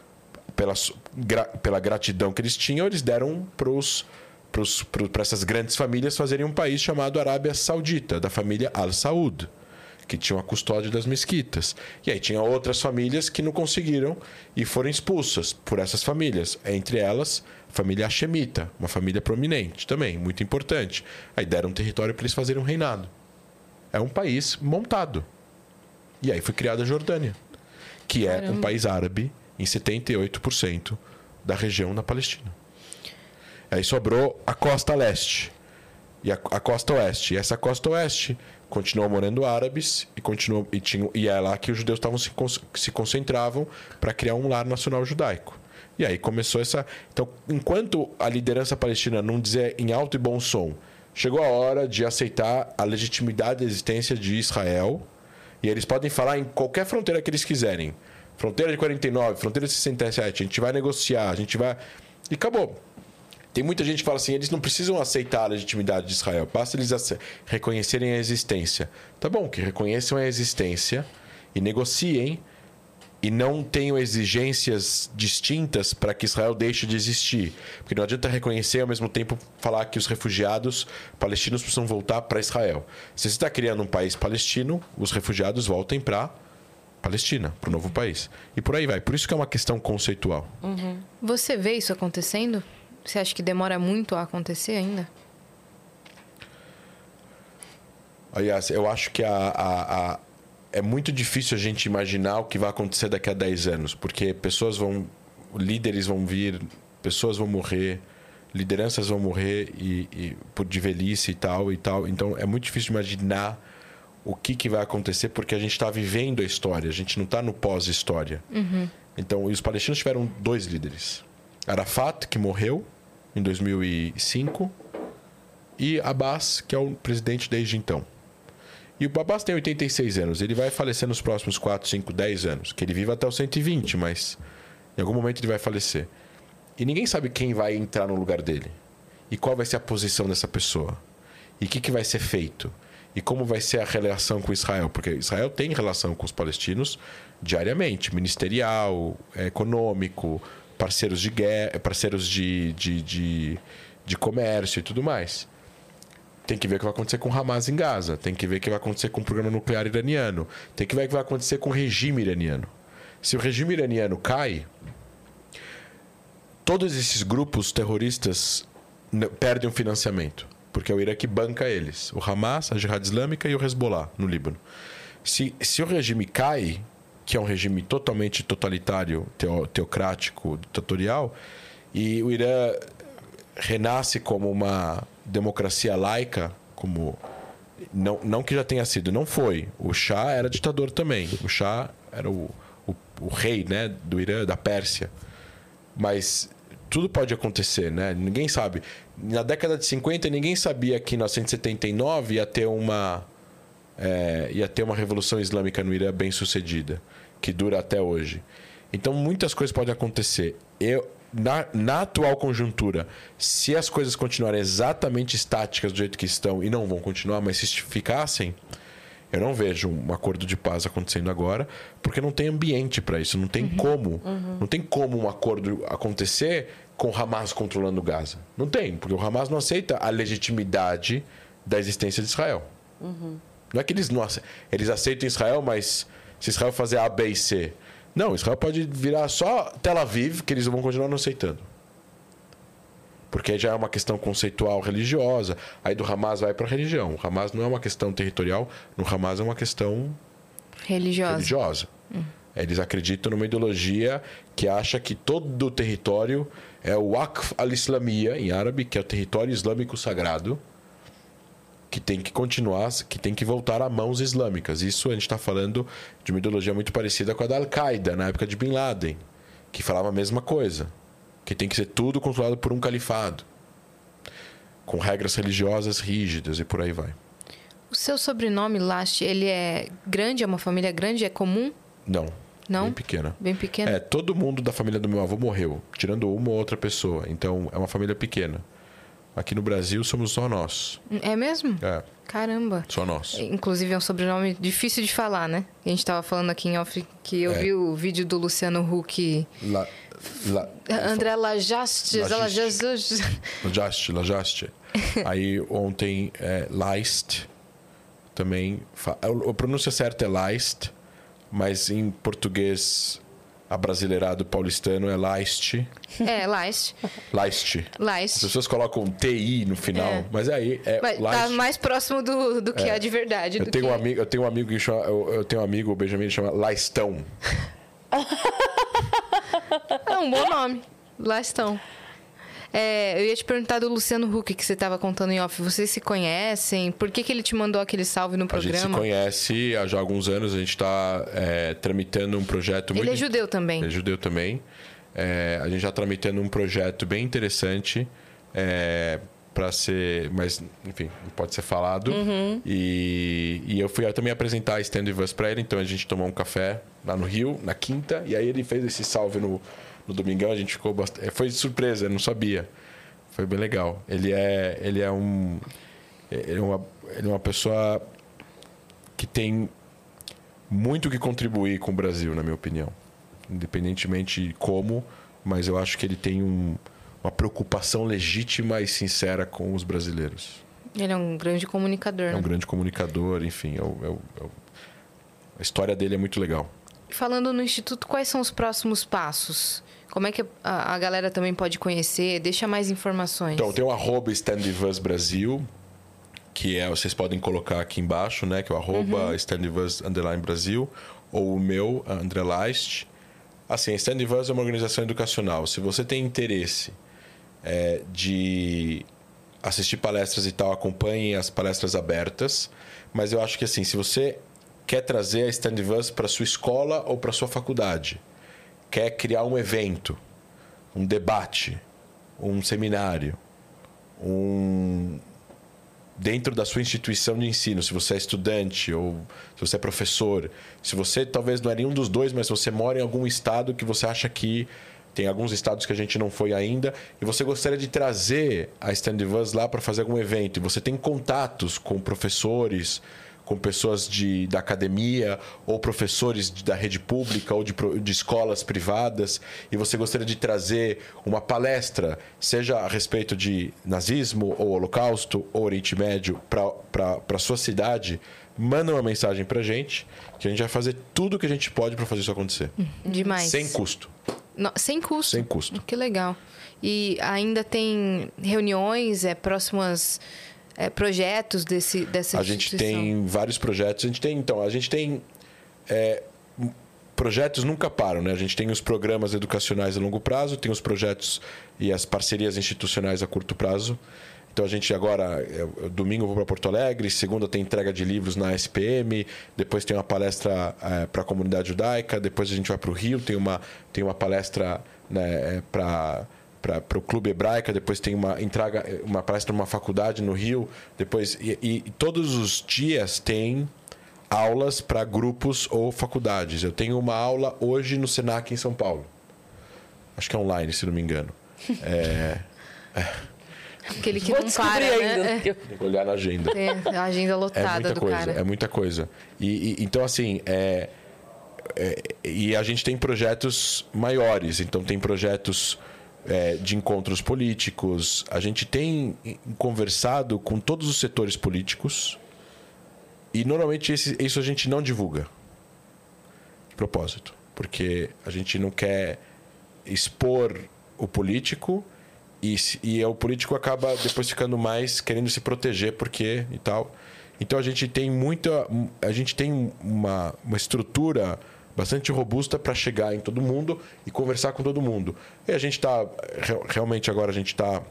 Speaker 3: pela, gra, pela gratidão que eles tinham, eles deram para essas grandes famílias fazerem um país chamado Arábia Saudita, da família Al Saud, que tinham a custódia das mesquitas. E aí tinha outras famílias que não conseguiram e foram expulsas por essas famílias. Entre elas, a família Hashemita, uma família prominente também, muito importante. Aí deram um território para eles fazerem um reinado é um país montado. E aí foi criada a Jordânia, que é um país árabe em 78% da região na Palestina. Aí sobrou a costa leste e a, a costa oeste. E essa costa oeste continuou morando árabes e continuou e tinha e é lá que os judeus estavam se, se concentravam para criar um lar nacional judaico. E aí começou essa. Então, enquanto a liderança palestina não dizer em alto e bom som chegou a hora de aceitar a legitimidade da existência de Israel. E eles podem falar em qualquer fronteira que eles quiserem. Fronteira de 49, fronteira de 67, a gente vai negociar, a gente vai. E acabou. Tem muita gente que fala assim: eles não precisam aceitar a legitimidade de Israel, basta eles reconhecerem a existência. Tá bom, que reconheçam a existência e negociem e não tenham exigências distintas para que Israel deixe de existir. Porque não adianta reconhecer e ao mesmo tempo falar que os refugiados palestinos precisam voltar para Israel. Se você está criando um país palestino, os refugiados voltem para Palestina, para o novo país. E por aí vai. Por isso que é uma questão conceitual.
Speaker 2: Uhum. Você vê isso acontecendo? Você acha que demora muito a acontecer ainda?
Speaker 3: Aliás, eu acho que a, a, a é muito difícil a gente imaginar o que vai acontecer daqui a 10 anos, porque pessoas vão. líderes vão vir, pessoas vão morrer, lideranças vão morrer e, e por de velhice e tal e tal. Então é muito difícil imaginar o que, que vai acontecer, porque a gente está vivendo a história, a gente não está no pós-história. Uhum. Então, os palestinos tiveram dois líderes: Arafat, que morreu em 2005, e Abbas, que é o presidente desde então. E o Babás tem 86 anos. Ele vai falecer nos próximos 4, 5, 10 anos. Que ele vive até os 120, mas em algum momento ele vai falecer. E ninguém sabe quem vai entrar no lugar dele. E qual vai ser a posição dessa pessoa. E o que, que vai ser feito. E como vai ser a relação com Israel. Porque Israel tem relação com os palestinos diariamente ministerial, econômico, parceiros de guerra, parceiros de, de, de, de comércio e tudo mais. Tem que ver o que vai acontecer com Hamas em Gaza. Tem que ver o que vai acontecer com o programa nuclear iraniano. Tem que ver o que vai acontecer com o regime iraniano. Se o regime iraniano cai, todos esses grupos terroristas perdem o financiamento. Porque é o Iraque banca eles. O Hamas, a Jihad Islâmica e o Hezbollah, no Líbano. Se, se o regime cai, que é um regime totalmente totalitário, teo, teocrático, ditatorial, e o Irã renasce como uma democracia laica, como não, não que já tenha sido, não foi. O Shah era ditador também. O Shah era o, o, o rei né, do Irã, da Pérsia. Mas tudo pode acontecer, né? Ninguém sabe. Na década de 50, ninguém sabia que em 1979 ia ter uma, é, ia ter uma revolução islâmica no Irã bem sucedida, que dura até hoje. Então, muitas coisas podem acontecer. Eu, na, na atual conjuntura, se as coisas continuarem exatamente estáticas do jeito que estão e não vão continuar, mas se ficassem, eu não vejo um acordo de paz acontecendo agora, porque não tem ambiente para isso, não tem uhum. como, uhum. não tem como um acordo acontecer com o Hamas controlando Gaza. Não tem, porque o Hamas não aceita a legitimidade da existência de Israel. Uhum. Não é que eles não eles aceitam Israel, mas se Israel fazer A, B e C, não, Israel pode virar só Tel Aviv, que eles vão continuar não aceitando. Porque já é uma questão conceitual religiosa. Aí do Hamas vai para a religião. O Hamas não é uma questão territorial, no Hamas é uma questão
Speaker 2: religiosa.
Speaker 3: religiosa. Hum. Eles acreditam numa ideologia que acha que todo o território é o Waqf al-Islamia, em árabe, que é o território islâmico sagrado que tem que continuar, que tem que voltar a mãos islâmicas. Isso a gente está falando de uma ideologia muito parecida com a da Al-Qaeda, na época de Bin Laden, que falava a mesma coisa. Que tem que ser tudo controlado por um califado. Com regras religiosas rígidas e por aí vai.
Speaker 2: O seu sobrenome, Last, ele é grande? É uma família grande? É comum?
Speaker 3: Não.
Speaker 2: Não?
Speaker 3: Bem pequena.
Speaker 2: Bem pequeno?
Speaker 3: É, todo mundo da família do meu avô morreu, tirando uma ou outra pessoa. Então, é uma família pequena. Aqui no Brasil, somos só nós.
Speaker 2: É mesmo?
Speaker 3: É,
Speaker 2: Caramba.
Speaker 3: só nós.
Speaker 2: Inclusive é um sobrenome difícil de falar, né? A gente tava falando aqui em off que eu
Speaker 3: É.
Speaker 2: vi o vídeo do Luciano Huck.
Speaker 3: La, la,
Speaker 2: André. Lajastes.
Speaker 3: Lajaste, Lajaste. Aí ontem é Leist. Também. a pronúncia certa é Leist, mas em português abrasileirado paulistano é Leist.
Speaker 2: É, Last.
Speaker 3: Leist. As
Speaker 2: Last.
Speaker 3: pessoas colocam TI no final,
Speaker 2: É.
Speaker 3: mas aí é
Speaker 2: Mas tá mais próximo do, do que é de verdade.
Speaker 3: Eu tenho, um amigo, eu tenho um amigo que chama, eu, eu tenho um amigo, o Benjamin, que chama Laistão.
Speaker 2: É um bom nome. Lá estão. É, eu ia te perguntar do Luciano Huck que você estava contando em off. Vocês se conhecem? Por que, que ele te mandou aquele salve no
Speaker 3: A gente se
Speaker 2: programa?
Speaker 3: conhece há já alguns anos, a gente está tramitando um projeto muito
Speaker 2: Ele é judeu também.
Speaker 3: Ele é judeu também. É, a gente já está tramitando um projeto bem interessante para ser, mas enfim, não pode ser falado.
Speaker 2: Uhum.
Speaker 3: E, e eu fui também apresentar a Stand With Us para ele, então a gente tomou um café lá no Rio, na quinta, e aí ele fez esse salve no, no domingão, a gente ficou bastante. Foi de surpresa, não sabia. Foi bem legal. Ele é, ele é um. Ele é uma, ele é uma pessoa que tem muito que contribuir com o Brasil, na minha opinião. Independentemente de como, mas eu acho que ele tem um, uma preocupação legítima e sincera com os brasileiros.
Speaker 2: Ele é um grande comunicador,
Speaker 3: É
Speaker 2: né?
Speaker 3: um grande comunicador, enfim. é o- é o- é o- a história dele é muito legal.
Speaker 2: Falando no Instituto, quais são os próximos passos? Como é que a, a galera também pode conhecer? Deixa mais informações.
Speaker 3: Então, tem o arroba Stand With Us Brasil, que é, vocês podem colocar aqui embaixo, né? Que é o arroba Stand With Us underline Brasil, ou o meu, André Leist. Assim, a Stand With Us é uma organização educacional. Se você tem interesse é, de assistir palestras e tal, acompanhe as palestras abertas. Mas eu acho que assim, se você quer trazer a Stand para sua escola ou para sua faculdade, quer criar um evento, um debate, um seminário, um dentro da sua instituição de ensino, se você é estudante ou se você é professor, se você talvez não é nenhum dos dois, mas você mora em algum estado que você acha que tem alguns estados que a gente não foi ainda e você gostaria de trazer a Stand Us lá para fazer algum evento e você tem contatos com professores, com pessoas de, da academia ou professores de- da rede pública ou de, de escolas privadas e você gostaria de trazer uma palestra, seja a respeito de nazismo ou holocausto ou Oriente Médio para a sua cidade, manda uma mensagem para gente que a gente vai fazer tudo o que a gente pode para fazer isso acontecer.
Speaker 2: Demais.
Speaker 3: Sem custo.
Speaker 2: Sem custo.
Speaker 3: Sem custo.
Speaker 2: Que legal. E ainda tem reuniões, é, próximas é, projetos desse, dessa
Speaker 3: A gente tem vários projetos. A gente tem, então, a gente tem. é, projetos nunca param, né? A gente tem os programas educacionais a longo prazo, tem os projetos e as parcerias institucionais a curto prazo. Então a gente agora, é, é, domingo eu vou para Porto Alegre, segunda tem entrega de livros na SPM, depois tem uma palestra para a comunidade judaica, depois a gente vai para o Rio, tem uma, tem uma palestra né, para para o Clube Hebraica, depois tem uma entrega, uma palestra numa faculdade no Rio, depois e, e- todos os dias tem aulas para grupos ou faculdades. Eu tenho uma aula hoje no Senac em São Paulo. Acho que é online, se não me engano. É,
Speaker 2: Aquele que
Speaker 1: Vou
Speaker 2: não para,
Speaker 1: ainda.
Speaker 2: né?
Speaker 3: tem que olhar na agenda.
Speaker 2: É, é a agenda
Speaker 3: É
Speaker 2: lotada
Speaker 3: muita
Speaker 2: do
Speaker 3: coisa,
Speaker 2: cara.
Speaker 3: é muita coisa. E, e- então, assim, é, é- e a gente tem projetos maiores. Então, tem projetos é, de encontros políticos. A gente tem conversado com todos os setores políticos. E, normalmente, esse- isso a gente não divulga. De propósito. Porque a gente não quer expor o político e, e o político acaba depois ficando mais querendo se proteger porque e tal. Então a gente tem muita a gente tem uma, uma estrutura bastante robusta para chegar em todo mundo e conversar com todo mundo. E a gente está realmente agora a gente está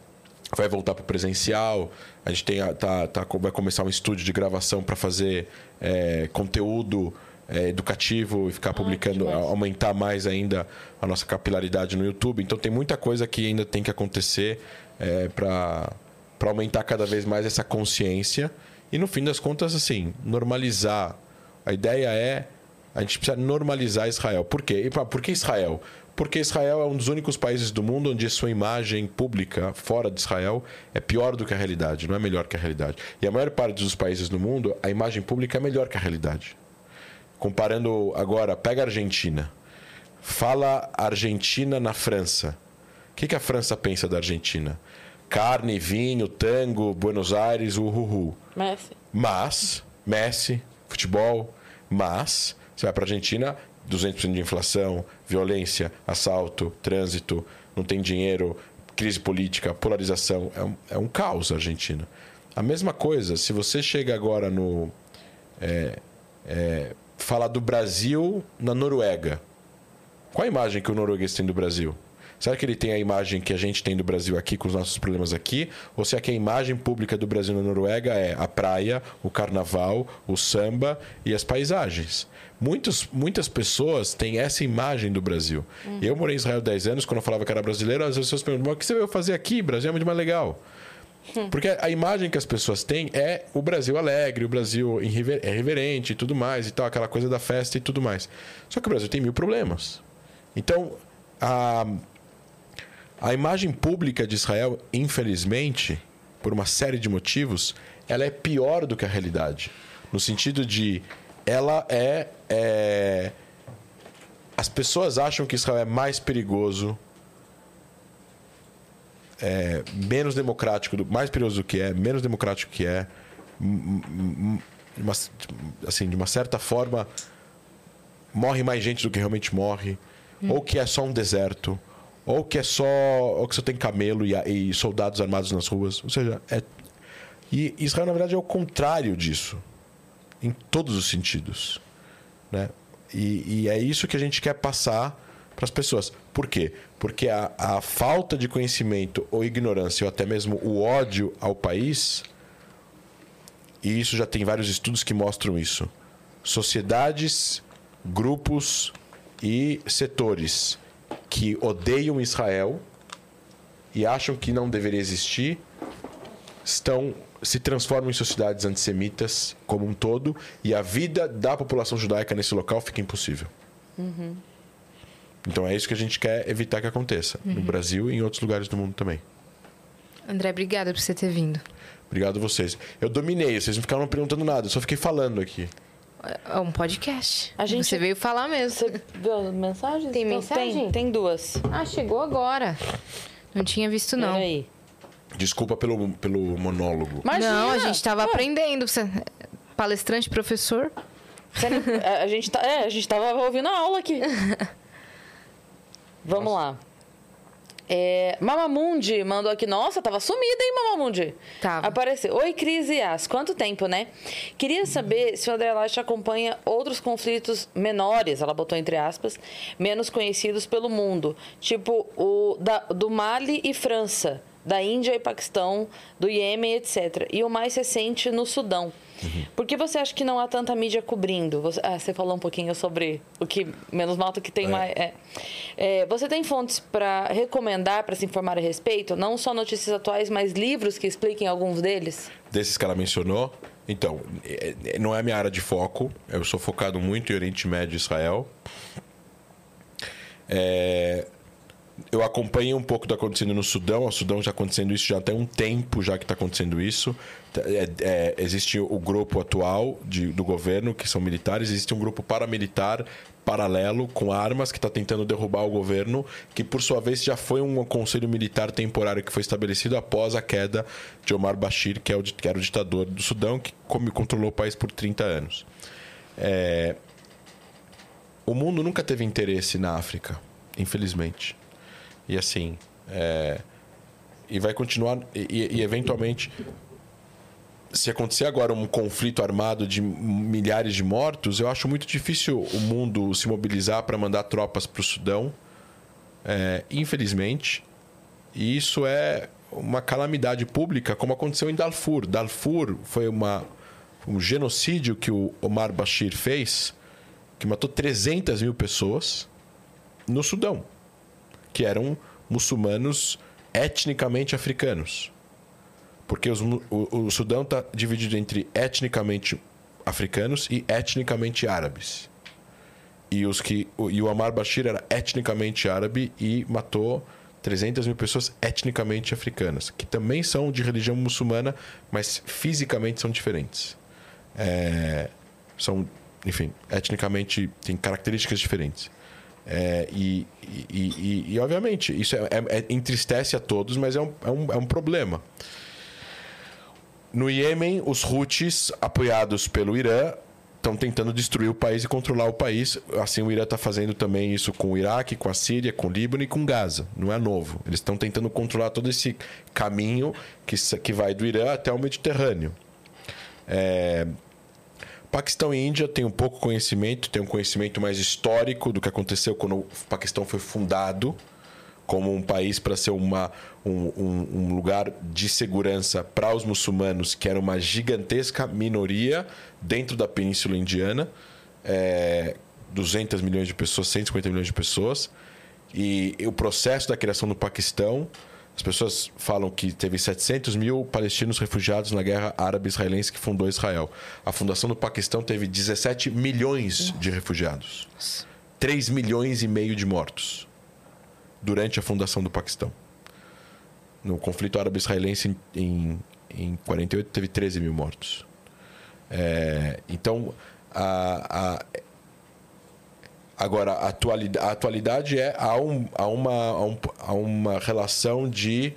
Speaker 3: vai voltar para o presencial. A gente tem tá, tá, vai começar um estúdio de gravação para fazer é, conteúdo é, educativo e ficar publicando, aumentar mais ainda a nossa capilaridade no YouTube. Então tem muita coisa que ainda tem que acontecer é, para aumentar cada vez mais essa consciência. E no fim das contas, assim, normalizar. A ideia é a gente precisa normalizar Israel. Por quê? E por que Israel? Porque Israel é um dos únicos países do mundo onde a sua imagem pública fora de Israel é pior do que a realidade, não é melhor que a realidade. E a maior parte dos países do mundo, a imagem pública é melhor que a realidade. Comparando agora, pega a Argentina. Fala Argentina na França. O que, que a França pensa da Argentina? Carne, vinho, tango, Buenos Aires, uhuhu.
Speaker 1: Messi.
Speaker 3: Mas, Messi, futebol, mas, você vai para a Argentina, 200% de inflação, violência, assalto, trânsito, não tem dinheiro, crise política, polarização. É um, é um caos a Argentina. A mesma coisa, se você chega agora no. É, é, falar do Brasil na Noruega. Qual a imagem que o norueguês tem do Brasil? Será que ele tem a imagem que a gente tem do Brasil aqui, com os nossos problemas aqui? Ou será que a imagem pública do Brasil na Noruega é a praia, o carnaval, o samba e as paisagens? Muitos, muitas pessoas têm essa imagem do Brasil. Uhum. Eu morei em Israel 10 anos, quando eu falava que era brasileiro, as pessoas perguntavam: o que você veio fazer aqui? O Brasil é muito mais legal. Hum. Porque a imagem que as pessoas têm é o Brasil alegre, o Brasil é reverente e tudo mais, e tal, aquela coisa da festa e tudo mais. Só que o Brasil tem mil problemas. Então, a, a imagem pública de Israel, infelizmente, por uma série de motivos, ela é pior do que a realidade. No sentido de ela é, é as pessoas acham que Israel é mais perigoso é, menos democrático, do, mais perigoso do que é, menos democrático que é, uma, assim, de uma certa forma, morre mais gente do que realmente morre, hum. ou que é só um deserto, ou que é só, ou que só tem camelo e, e soldados armados nas ruas, ou seja, é e Israel na verdade é o contrário disso, em todos os sentidos, né? E, e é isso que a gente quer passar para as pessoas. Por quê? Porque a, a falta de conhecimento ou ignorância, ou até mesmo o ódio ao país, e isso já tem vários estudos que mostram isso. Sociedades, grupos e setores que odeiam Israel e acham que não deveria existir estão se transformam em sociedades antissemitas como um todo e a vida da população judaica nesse local fica impossível. Uhum. Então é isso que a gente quer evitar que aconteça uhum. no Brasil e em outros lugares do mundo também.
Speaker 2: André, obrigada por você ter vindo.
Speaker 3: Obrigado a vocês. Eu dominei, vocês não ficaram perguntando nada, eu só fiquei falando aqui.
Speaker 2: É um podcast. A gente... Você veio falar mesmo. Você
Speaker 1: viu mensagens?
Speaker 2: Tem mensagem?
Speaker 1: Tem, tem duas.
Speaker 2: Ah, chegou agora. Não tinha visto, não.
Speaker 1: Peraí.
Speaker 3: Desculpa pelo, pelo monólogo.
Speaker 2: Imagina. Não, a gente estava aprendendo. Você... Palestrante, professor.
Speaker 1: a, gente tá, é, a gente tava ouvindo a aula aqui. Vamos Nossa. lá. É, Mamamundi mandou aqui. Nossa, tava sumida, hein, Mamamundi?
Speaker 2: Tava.
Speaker 1: Apareceu. Oi, Cris e As. Quanto tempo, né? Queria saber se o André Lache acompanha outros conflitos menores, ela botou entre aspas, menos conhecidos pelo mundo. Tipo o da, do Mali e França, da Índia e Paquistão, do Iêmen, etc. E o mais recente no Sudão. Uhum. Por que você acha que não há tanta mídia cobrindo? Você, ah, você falou um pouquinho sobre o que menos nota que tem é. mais. É. É, você tem fontes para recomendar, para se informar a respeito? Não só notícias atuais, mas livros que expliquem alguns deles?
Speaker 3: Desses que ela mencionou? Então, é, é, não é a minha área de foco. Eu sou focado muito em Oriente Médio e Israel. É, eu acompanho um pouco do acontecendo no Sudão. O Sudão já acontecendo isso já tem um tempo já que está acontecendo isso. É, é, existe o grupo atual de, do governo, que são militares. Existe um grupo paramilitar paralelo com armas que está tentando derrubar o governo, que por sua vez já foi um conselho militar temporário que foi estabelecido após a queda de Omar Bashir, que, é o, que era o ditador do Sudão, que controlou o país por 30 anos. É... O mundo nunca teve interesse na África, infelizmente. E assim. É... E vai continuar. E, e, eventualmente. Se acontecer agora um conflito armado de milhares de mortos, eu acho muito difícil o mundo se mobilizar para mandar tropas para o Sudão. É, infelizmente. E isso é uma calamidade pública, como aconteceu em Darfur. Darfur foi uma, um genocídio que o Omar Bashir fez que matou 300 mil pessoas no Sudão, que eram muçulmanos etnicamente africanos. Porque os o, o Sudão está dividido entre etnicamente africanos e etnicamente árabes. E, os que, e o Omar Bashir era etnicamente árabe e matou 300 mil pessoas etnicamente africanas, que também são de religião muçulmana, mas fisicamente são diferentes. É, são, enfim, etnicamente têm características diferentes. É, e, e, e- e, obviamente, isso é, é- é- entristece a todos, mas é um, é um, é um problema. No Iêmen, os Houthis, apoiados pelo Irã, estão tentando destruir o país e controlar o país. Assim, o Irã está fazendo também isso com o Iraque, com a Síria, com o Líbano e com Gaza. Não é novo. Eles estão tentando controlar todo esse caminho que, que vai do Irã até o Mediterrâneo. É, Paquistão e Índia têm um pouco conhecimento, têm um conhecimento mais histórico do que aconteceu quando o Paquistão foi fundado como um país para ser uma, um, um- um lugar de segurança para os muçulmanos, que era uma gigantesca minoria dentro da Península Indiana. É, 200 milhões de pessoas, 150 milhões de pessoas. E, o processo da criação do Paquistão, as pessoas falam que teve 700 mil palestinos refugiados na guerra árabe-israelense que fundou Israel. A fundação do Paquistão teve 17 milhões de refugiados. 3 milhões e meio de mortos durante a fundação do Paquistão. No conflito árabe-israelense em, em, em 48 teve 13 mil mortos. É, então, a, a- agora a atualidade, a atualidade é há, um, há, uma, um- uma relação de,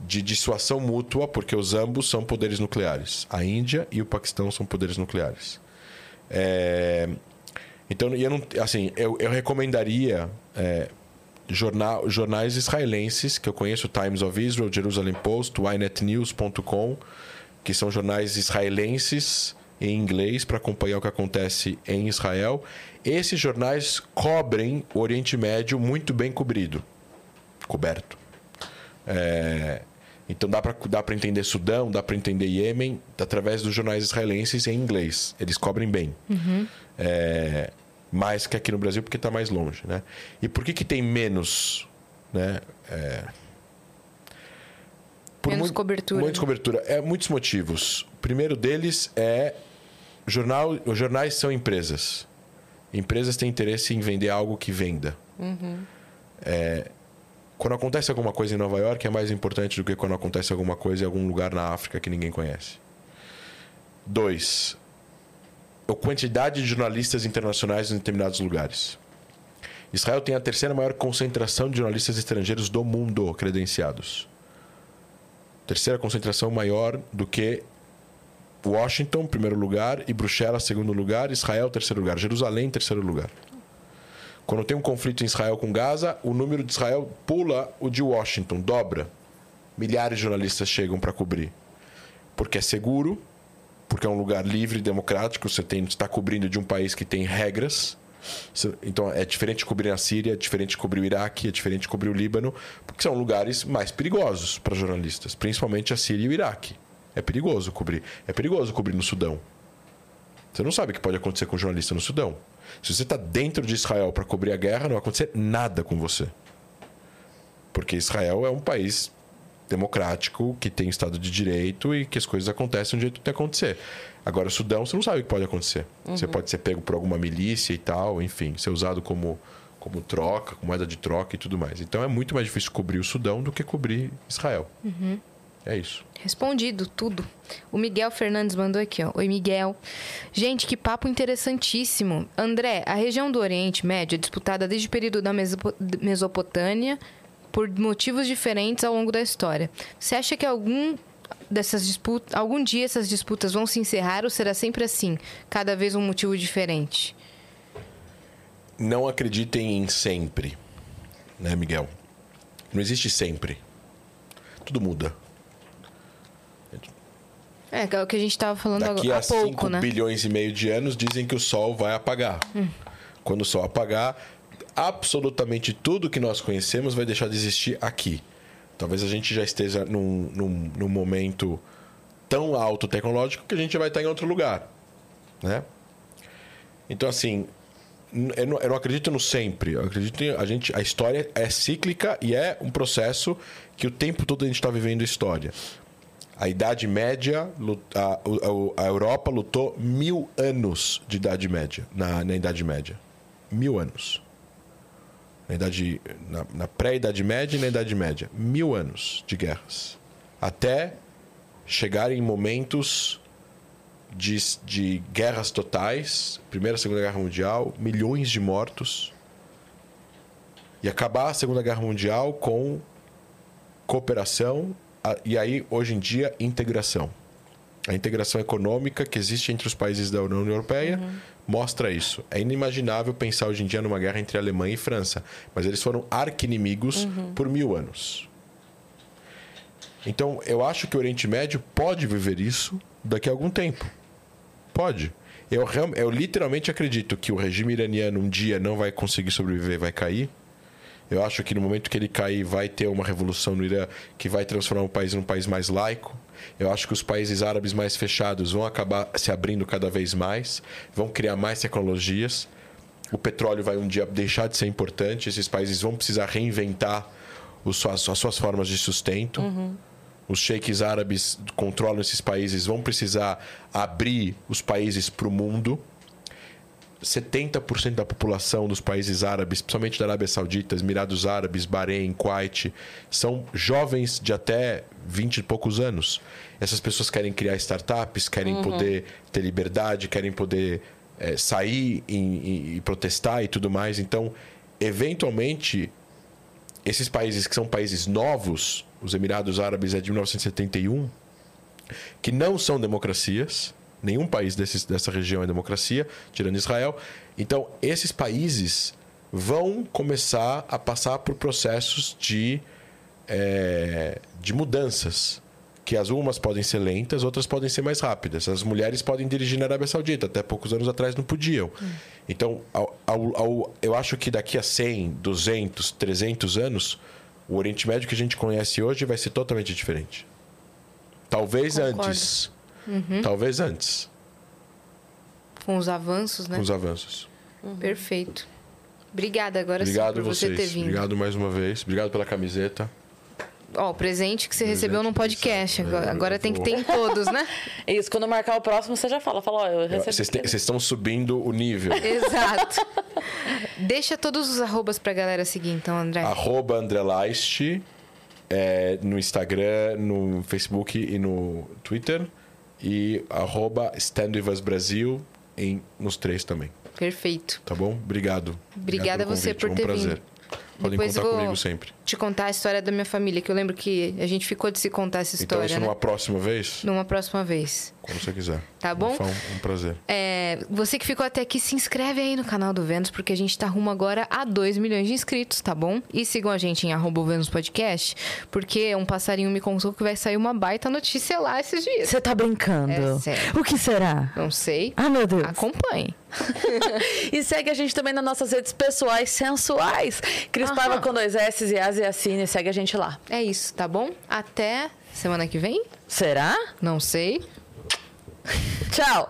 Speaker 3: de dissuasão mútua, porque os ambos são poderes nucleares. A Índia e o Paquistão são poderes nucleares. É, então, eu não, assim, eu, eu recomendaria é, jornal, jornais israelenses, que eu conheço, Times of Israel, Jerusalem Post, YNetNews.com, que são jornais israelenses em inglês para acompanhar o que acontece em Israel. Esses jornais cobrem o Oriente Médio muito bem cobrido, coberto. É, então dá para dá entender Sudão, dá para entender Iêmen através dos jornais israelenses em inglês. Eles cobrem bem. É, mais que aqui no Brasil porque está mais longe, né? E por que que tem menos, né? É, por
Speaker 2: Menos cobertura,
Speaker 3: Menos
Speaker 2: né?
Speaker 3: cobertura. É muitos motivos. O primeiro deles é jornal, os jornais são empresas. Empresas têm interesse em vender algo que venda. É, quando acontece alguma coisa em Nova York é mais importante do que quando acontece alguma coisa em algum lugar na África que ninguém conhece. Dois, a quantidade de jornalistas internacionais em determinados lugares. Israel tem a terceira maior concentração de jornalistas estrangeiros do mundo credenciados. Terceira concentração maior do que Washington, primeiro lugar, e Bruxelas, segundo lugar, Israel, terceiro lugar, Jerusalém, terceiro lugar. Quando tem um conflito em Israel com Gaza, o número de Israel pula o de Washington, dobra. Milhares de jornalistas chegam para cobrir. Porque é seguro, porque é um lugar livre democrático, você está cobrindo de um país que tem regras. Então é diferente cobrir a Síria, é diferente cobrir o Iraque, é diferente cobrir o Líbano, porque são lugares mais perigosos para jornalistas, principalmente a Síria e o Iraque. É perigoso cobrir. É perigoso cobrir no Sudão. Você não sabe o que pode acontecer com um jornalista no Sudão. Se você está dentro de Israel para cobrir a guerra, não vai acontecer nada com você. Porque Israel é um país democrático, que tem Estado de Direito e que as coisas acontecem do jeito que tem que acontecer. Agora, o Sudão, você não sabe o que pode acontecer. Você pode ser pego por alguma milícia e tal, enfim, ser usado como, como troca, como moeda de troca e tudo mais. Então, é muito mais difícil cobrir o Sudão do que cobrir Israel. É isso.
Speaker 2: Respondido tudo. O Miguel Fernandes mandou aqui, ó. Oi, Miguel. Gente, que papo interessantíssimo. André, a região do Oriente Médio é disputada desde o período da Mesopo- Mesopotâmia por motivos diferentes ao longo da história. Você acha que algum dessas disputas, algum dia essas disputas vão se encerrar ou será sempre assim, cada vez um motivo diferente?
Speaker 3: Não acreditem em sempre, né, Miguel? Não existe sempre. Tudo muda.
Speaker 2: É, que é o que a gente estava falando
Speaker 3: Daqui
Speaker 2: agora,
Speaker 3: a
Speaker 2: há pouco,
Speaker 3: 5
Speaker 2: né?
Speaker 3: bilhões e meio de anos dizem que o Sol vai apagar. Quando o Sol apagar, absolutamente tudo que nós conhecemos vai deixar de existir aqui. Talvez a gente já esteja num, num, num momento tão alto tecnológico que a gente vai estar em outro lugar. Né? Então, assim, eu não, eu não acredito no sempre. Eu acredito em, a gente, a história é cíclica e é um processo que o tempo todo a gente está vivendo história. A Idade Média, a, a, Europa lutou mil anos de Idade Média, na, na Idade Média. Mil anos. Na, idade, na, na pré-Idade Média e na Idade Média. Mil anos de guerras. Até chegar em momentos de, de guerras totais Primeira e Segunda Guerra Mundial, milhões de mortos. E acabar a Segunda Guerra Mundial com cooperação e aí, hoje em dia, integração. A integração econômica que existe entre os países da União Europeia uhum. mostra isso. É inimaginável pensar hoje em dia numa guerra entre Alemanha e França, mas eles foram arquinimigos uhum. por mil anos. Então, eu acho que o Oriente Médio pode viver isso daqui a algum tempo. Pode. Eu, eu literalmente acredito que o regime iraniano um dia não vai conseguir sobreviver, vai cair. Eu acho que no momento que ele cair, vai ter uma revolução no Irã que vai transformar o país num país mais laico. Eu acho que os países árabes mais fechados vão acabar se abrindo cada vez mais, vão criar mais tecnologias. O petróleo vai um dia deixar de ser importante, esses países vão precisar reinventar as suas formas de sustento. Uhum. Os sheiks árabes controlam esses países, vão precisar abrir os países para o mundo. 70% da população dos países árabes, principalmente da Arábia Saudita, Emirados Árabes, Bahrein, Kuwait, são jovens de até 20 e poucos anos. Essas pessoas querem criar startups, querem uhum. poder ter liberdade, querem poder é, sair e, e, e protestar e tudo mais. Então, eventualmente, esses países que são países novos, os Emirados Árabes é de 1971, que não são democracias, Nenhum país desses, dessa região é democracia, tirando Israel. Então, esses países vão começar a passar por processos de, é, de mudanças. Que as umas podem ser lentas, outras podem ser mais rápidas. As mulheres podem dirigir na Arábia Saudita, até poucos anos atrás não podiam. Hum. Então, ao, ao, ao, eu acho que daqui a 100, 200, 300 anos, o Oriente Médio que a gente conhece hoje vai ser totalmente diferente. Talvez Concordo. antes Uhum. Talvez antes.
Speaker 2: Com os avanços, né?
Speaker 3: Com os avanços.
Speaker 2: Uhum. Perfeito. Obrigada agora
Speaker 3: Obrigado
Speaker 2: sim por
Speaker 3: vocês.
Speaker 2: você ter vindo.
Speaker 3: Obrigado mais uma vez. Obrigado pela camiseta.
Speaker 2: Ó, o presente que você presente recebeu num podcast. Agora, agora tem que ter em todos, né?
Speaker 1: Isso, quando marcar o próximo, você já fala. Fala, ó, eu recebi.
Speaker 3: Vocês estão subindo o nível.
Speaker 2: Exato. Deixa todos os arrobas pra galera seguir, então, André.
Speaker 3: Arroba André Leist, é, no Instagram, no Facebook e no Twitter e arroba Brasil em, nos três também.
Speaker 2: Perfeito.
Speaker 3: Tá bom? Obrigado.
Speaker 2: Obrigada a você por ter um prazer. vindo.
Speaker 3: Podem Depois contar comigo sempre.
Speaker 2: Te contar a história da minha família, que eu lembro que a gente ficou de se contar essa história. Então, isso
Speaker 3: né?
Speaker 2: numa
Speaker 3: próxima vez?
Speaker 2: Numa próxima vez.
Speaker 3: Quando você quiser.
Speaker 2: Tá bom?
Speaker 3: Um, um prazer.
Speaker 2: É, você que ficou até aqui, se inscreve aí no canal do Vênus, porque a gente tá rumo agora a 2 milhões de inscritos, tá bom? E sigam a gente em arroba Vênus Podcast, porque um passarinho me contou que vai sair uma baita notícia lá esses dias.
Speaker 1: Você tá brincando? É sério. O que será?
Speaker 2: Não sei.
Speaker 1: Ah, meu Deus.
Speaker 2: Acompanhe.
Speaker 1: e segue a gente também nas nossas redes pessoais sensuais. Cris Paiva com dois S e As e Assine. Segue a gente lá.
Speaker 2: É isso, tá bom? Até semana que vem?
Speaker 1: Será?
Speaker 2: Não sei.
Speaker 1: Tchau.